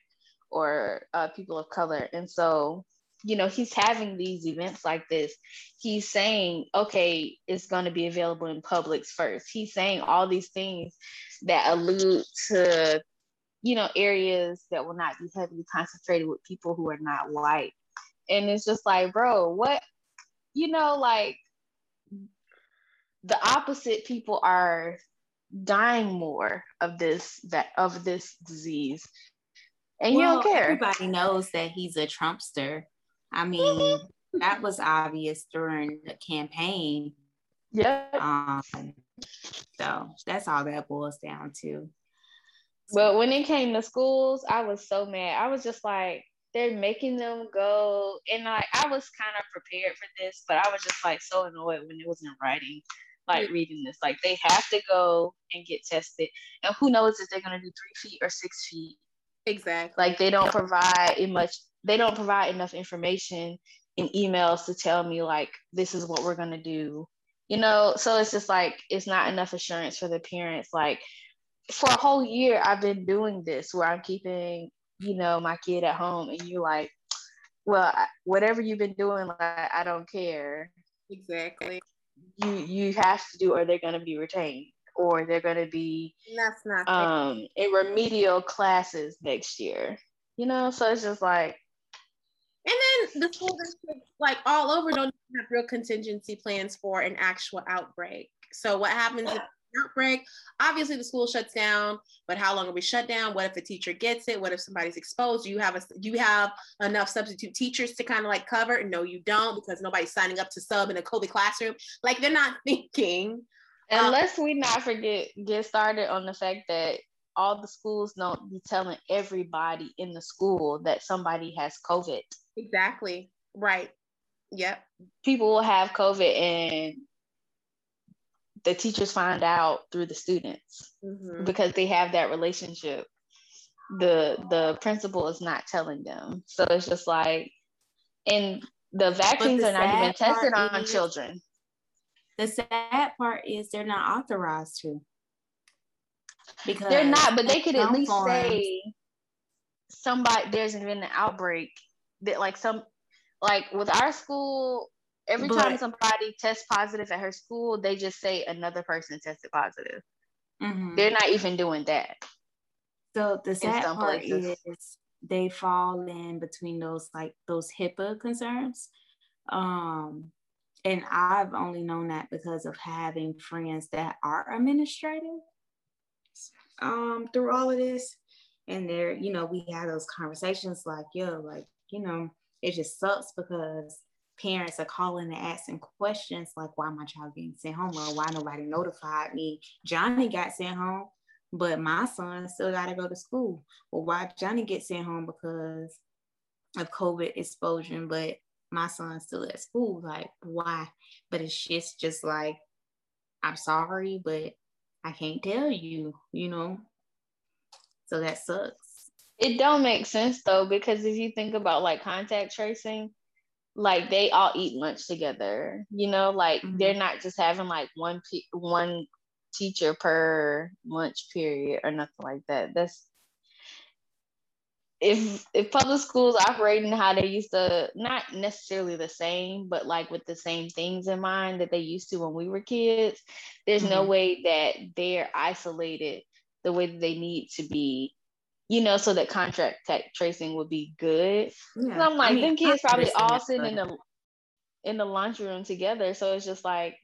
or uh, people of color. And so, you know, he's having these events like this. He's saying, okay, it's going to be available in Publix first. He's saying all these things that allude to, you know, areas that will not be heavily concentrated with people who are not white. And it's just like, bro, what, you know, like the opposite people are dying more of this that of this disease. And well, you don't care. everybody knows that he's a trumpster. I mean that was obvious during the campaign. Yeah um so that's all that boils down to. But when it came to schools i was so mad. I was just like they're making them go. And like i was kind of prepared for this but i was just like so annoyed when it was in writing like reading this. Like they have to go and get tested. And who knows if they're gonna do three feet or six feet. Exactly. Like they don't provide much they don't provide enough information in emails to tell me like this is what we're gonna do. You know, so it's just like it's not enough assurance for the parents. Like for a whole year I've been doing this where I'm keeping, you know, my kid at home and you like, well, whatever you've been doing, like I don't care. Exactly you you have to do or they're going to be retained or they're going to be that's not um in remedial classes next year you know? So it's just like and then the school districts like all over don't have real contingency plans for an actual outbreak. So what happens if outbreak. Obviously, the school shuts down, but how long are we shut down? What if a teacher gets it? What if somebody's exposed? Do you have a you have enough substitute teachers to kind of like cover? No, you don't because nobody's signing up to sub in a COVID classroom. Like they're not thinking. Unless um, we not forget get started on the fact that all the schools don't be telling everybody in the school that somebody has COVID. Exactly. Right. Yep. People will have COVID and the teachers find out through the students mm-hmm. because they have that relationship the the principal is not telling them so it's just like and the vaccines the are not even tested on is, children the sad part is they're not authorized to because they're not but they could at least forms. say somebody there's been an outbreak that like some like with our school Every but, time somebody tests positive at her school, they just say another person tested positive. Mm-hmm. They're not even doing that. So the sad part places. is they fall in between those like those HIPAA concerns. Um, and I've only known that because of having friends that are administrative um, through all of this. And they're, you know, we have those conversations like, yo, like, you know, it just sucks because parents are calling and asking questions like why my child getting sent home or why nobody notified me. Johnny got sent home, but my son still got to go to school. Well, why Johnny get sent home because of COVID exposure, but my son's still at school? Like why? But it's just just like I'm sorry, but I can't tell you. You know, so that sucks. It don't make sense though because if you think about like contact tracing like they all eat lunch together you know like mm-hmm. they're not just having like one pe- one teacher per lunch period or nothing like that that's if if public schools operating how they used to not necessarily the same but like with the same things in mind that they used to when we were kids there's mm-hmm. no way that they're isolated the way that they need to be you know, so that contract tech tracing would be good. Yeah. I'm like, I mean, them kids probably all sitting in the in the lunchroom together. So it's just like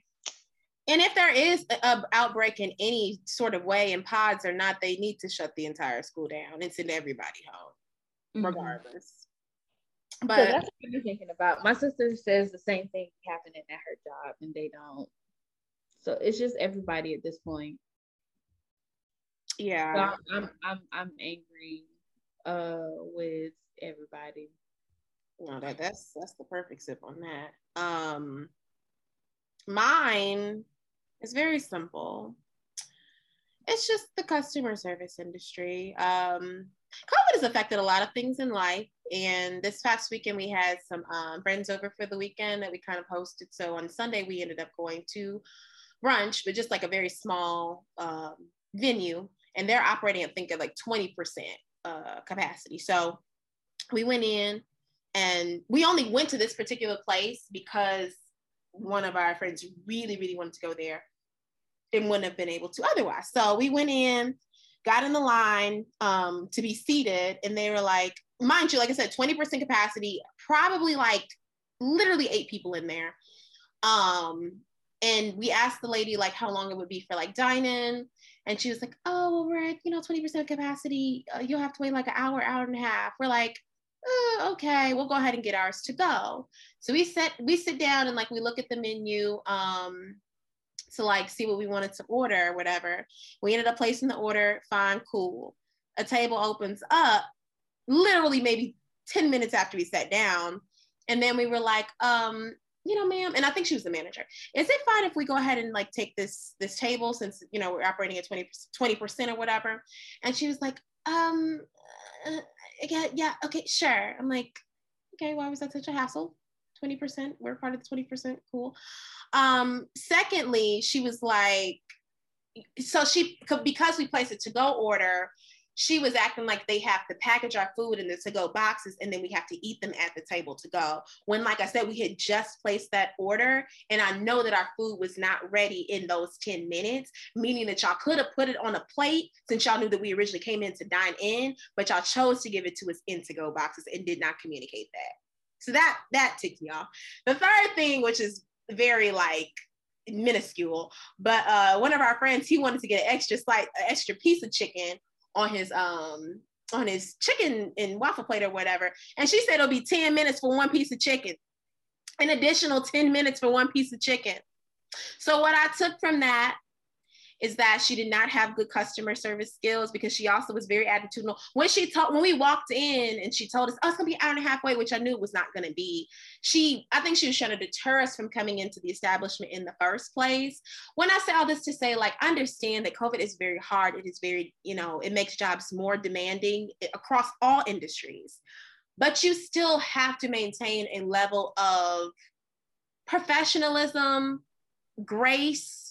and if there is an outbreak in any sort of way in pods or not, they need to shut the entire school down and send everybody home, mm-hmm. regardless. But so that's what I'm thinking about. My sister says the same thing happening at her job, and they don't. So it's just everybody at this point. Yeah. So I'm I'm I'm angry uh with everybody. No, that that's that's the perfect sip on that. Um mine is very simple. It's just the customer service industry. Um COVID has affected a lot of things in life. And this past weekend, we had some um, friends over for the weekend that we kind of hosted. So on Sunday, we ended up going to brunch, but just like a very small um, venue and they're operating, I think, at like 20% uh, capacity. So we went in and we only went to this particular place because one of our friends really, really wanted to go there and wouldn't have been able to otherwise. So we went in, got in the line um, to be seated, and they were like, mind you, like I said, 20% capacity, probably like literally eight people in there. Um, and we asked the lady like how long it would be for like dine-in and she was like oh well we're at you know 20% capacity. Uh, you'll have to wait like an hour hour and a half. We're like oh, okay we'll go ahead and get ours to go. So we sit we sit down and like we look at the menu um to like see what we wanted to order or whatever. We ended up placing the order fine cool. A table opens up literally maybe 10 minutes after we sat down. And then we were like um you know, ma'am, and I think she was the manager. Is it fine if we go ahead and like take this this table since you know we're operating at 20 percent or whatever? And she was like, um, uh, yeah, yeah, okay, sure. I'm like, okay, why was that such a hassle? 20%, we're part of the 20%, cool. Um, secondly, she was like, so she because we placed a to-go order, she was acting like they have to package our food in the to-go boxes and then we have to eat them at the table to go. When, like I said, we had just placed that order and I know that our food was not ready in those 10 minutes, meaning that y'all could have put it on a plate since y'all knew that we originally came in to dine in, but y'all chose to give it to us in to-go boxes and did not communicate that. So that that ticked me off. The third thing, which is very like minuscule, but uh, one of our friends, he wanted to get an extra slight, extra piece of chicken on his um on his chicken and waffle plate or whatever. And she said it'll be 10 minutes for one piece of chicken, an additional 10 minutes for one piece of chicken. So what I took from that is that she did not have good customer service skills because she also was very attitudinal. When she told, when we walked in and she told us, oh, it's gonna be an hour and a half wait, which I knew it was not gonna be. She, I think she was trying to deter us from coming into the establishment in the first place. When I say all this to say, like, understand that COVID is very hard. It is very, you know, it makes jobs more demanding across all industries. But you still have to maintain a level of professionalism, grace,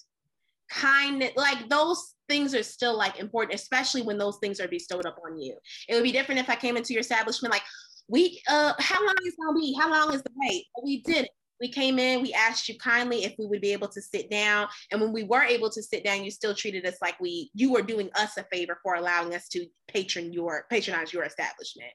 kindness, like those things are still like important, especially when those things are bestowed up on you. It would be different if I came into your establishment like, we, uh, how long is gonna be? How long is the wait? We did it. We came in, we asked you kindly if we would be able to sit down. And when we were able to sit down, you still treated us like we you were doing us a favor for allowing us to patron your patronize your establishment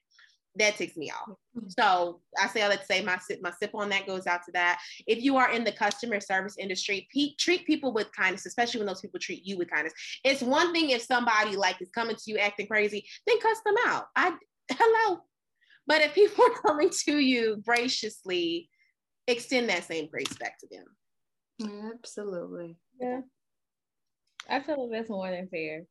that ticks me off. Mm-hmm. So I say I let's say my sip, my sip on that goes out to that. If you are in the customer service industry, pe- treat people with kindness, especially when those people treat you with kindness. It's one thing if somebody like is coming to you acting crazy, then cuss them out. I hello. But if people are coming to you graciously, extend that same grace back to them. Absolutely. Yeah. I feel like that's more than fair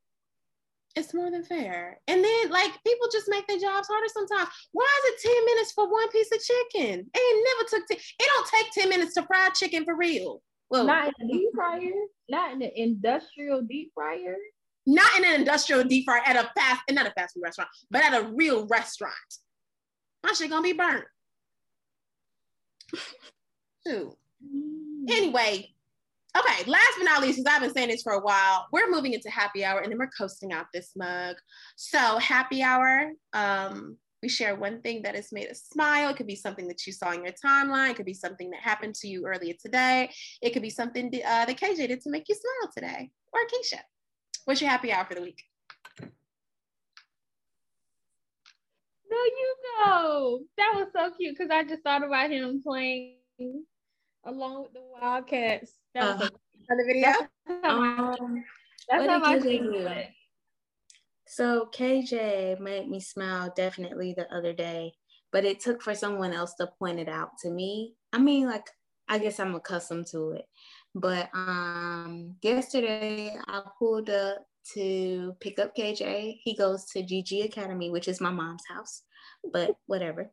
it's more than fair. And then like people just make their jobs harder sometimes. Why is it 10 minutes for one piece of chicken? It never took 10, it don't take 10 minutes to fry chicken for real. Well, not in the deep fryer, not in the industrial deep fryer. Not in an industrial deep fryer at a fast, and not a fast food restaurant, but at a real restaurant. My shit gonna be burnt. Mm. Anyway, Okay, last but not least, because I've been saying this for a while, we're moving into happy hour and then we're coasting out this mug. So, happy hour, um, we share one thing that has made us smile. It could be something that you saw in your timeline. It could be something that happened to you earlier today. It could be something uh, that KJ did to make you smile today. Or Keisha. What's your happy hour for the week? No, you go. That was so cute because I just thought about him playing along with the Wildcats. That uh, on the video. Um, that's how my do. So KJ made me smile definitely the other day, but it took for someone else to point it out to me. I mean, like I guess I'm accustomed to it. But um yesterday I pulled up to pick up KJ. He goes to GG Academy, which is my mom's house, but whatever.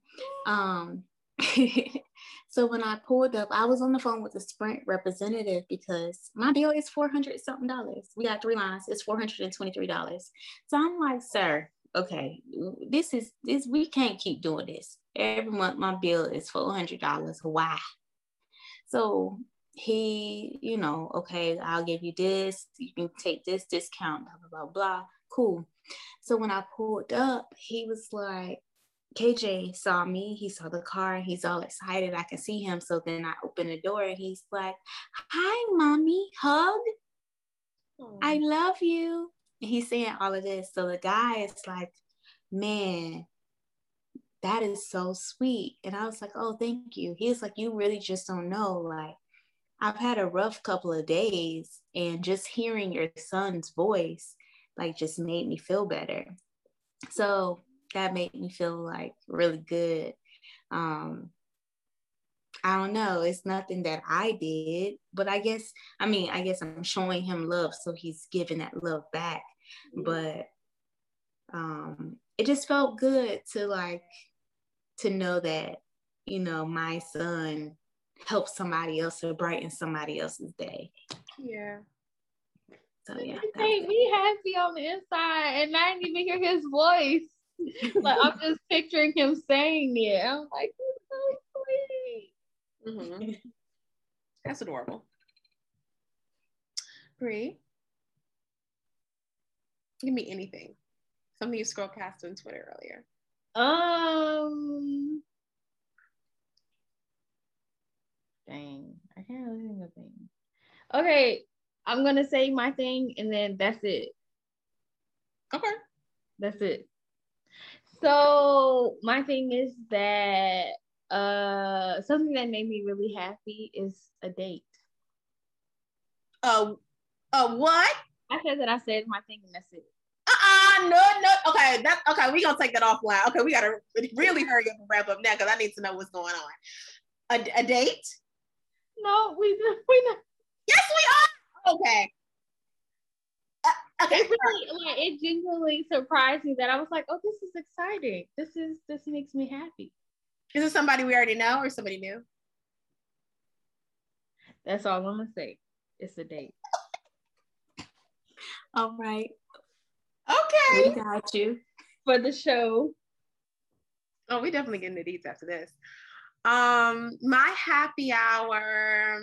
Um so when I pulled up, I was on the phone with the Sprint representative because my bill is 400 something dollars. We got three lines, it's $423. So I'm like, sir, okay, this is this, we can't keep doing this. Every month my bill is $400. Why? So he, you know, okay, I'll give you this, you can take this discount, blah, blah, blah, blah. Cool. So when I pulled up, he was like, KJ saw me, he saw the car, and he's all excited. I can see him. So then I open the door and he's like, Hi, mommy, hug. I love you. And he's saying all of this. So the guy is like, Man, that is so sweet. And I was like, Oh, thank you. He's like, You really just don't know. Like, I've had a rough couple of days, and just hearing your son's voice, like, just made me feel better. So that made me feel like really good. Um, I don't know. It's nothing that I did, but I guess, I mean, I guess I'm showing him love, so he's giving that love back. But um, it just felt good to like, to know that, you know, my son helped somebody else or brighten somebody else's day. Yeah. So yeah. It made me happy on the inside, and I didn't even hear his voice. like I'm just picturing him saying it. I'm like, it's so sweet. Mm-hmm. That's adorable. Bree, give me anything. Something you scroll past on Twitter earlier. Um, dang, I can't really think of things. Okay, I'm gonna say my thing, and then that's it. Okay. That's it. So my thing is that uh something that made me really happy is a date. Uh, uh, what? I said that I said my thing and that's it. Uh-uh, no, no. Okay, that okay. We gonna take that offline. Okay, we gotta really hurry up and wrap up now because I need to know what's going on. A, a date? No, we we not. Yes, we are. Okay. Okay. It really like it genuinely surprised me that I was like, oh, this is exciting. This is this makes me happy. Is it somebody we already know or somebody new? That's all I'm gonna say. It's a date. All right. Okay. We got you. For the show. Oh, we definitely getting the deets after this. Um, my happy hour.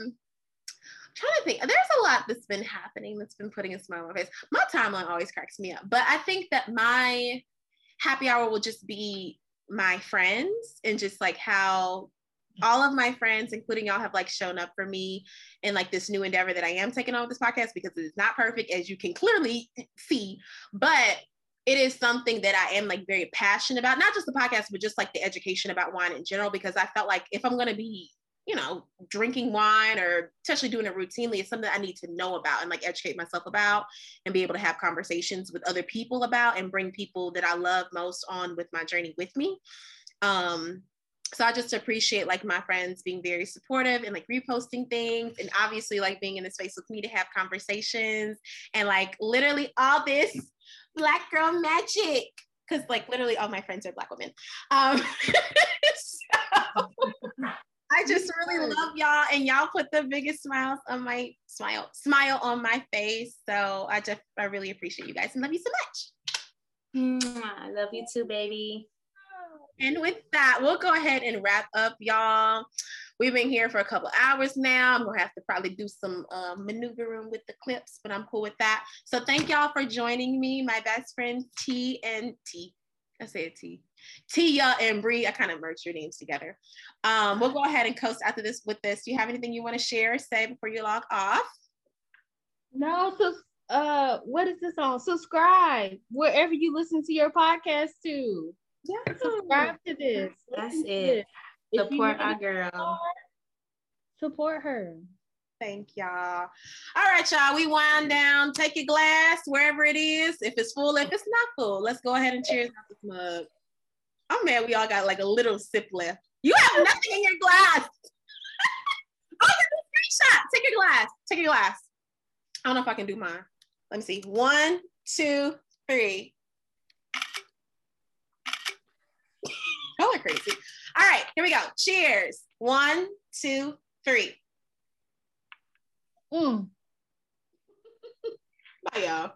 Trying to think. There's a lot that's been happening that's been putting a smile on my face. My timeline always cracks me up, but I think that my happy hour will just be my friends and just like how all of my friends, including y'all, have like shown up for me in like this new endeavor that I am taking on with this podcast because it is not perfect, as you can clearly see, but it is something that I am like very passionate about, not just the podcast, but just like the education about wine in general, because I felt like if I'm going to be, you know, drinking wine or especially doing it routinely, is something I need to know about and like educate myself about and be able to have conversations with other people about and bring people that I love most on with my journey with me. Um, so I just appreciate like my friends being very supportive and like reposting things and obviously like being in the space with me to have conversations and like literally all this black girl magic because like literally all my friends are black women um so, i just really love y'all and y'all put the biggest smiles on my smile smile on my face so i just i really appreciate you guys and love you so much I love you too, baby. and with that, we'll go ahead and wrap up, y'all. We've been here for a couple hours now. I'm gonna have to probably do some uh, maneuvering with the clips, but I'm cool with that. So thank y'all for joining me, my best friend T and T. I said T. Tia and Bree. I kind of merged your names together. Um, we'll go ahead and coast after this with this. Do you have anything you want to share, or say before you log off? No, so uh what is this on? Subscribe wherever you listen to your podcast to. Yeah. Subscribe to this. That's Listen it. this. Support our girl. Support her. Thank y'all. All right, y'all. We wind down. Take your glass wherever it is. If it's full, if it's not full, let's go ahead and cheers out this mug. I'm mad we all got like a little sip left. You have nothing in your glass. oh, a screenshot. Take your glass. Take your glass. I don't know if I can do mine. Let me see. One, two, three. Y'all are crazy. All right, here we go. Cheers. One, two, three. Mm. Bye, y'all.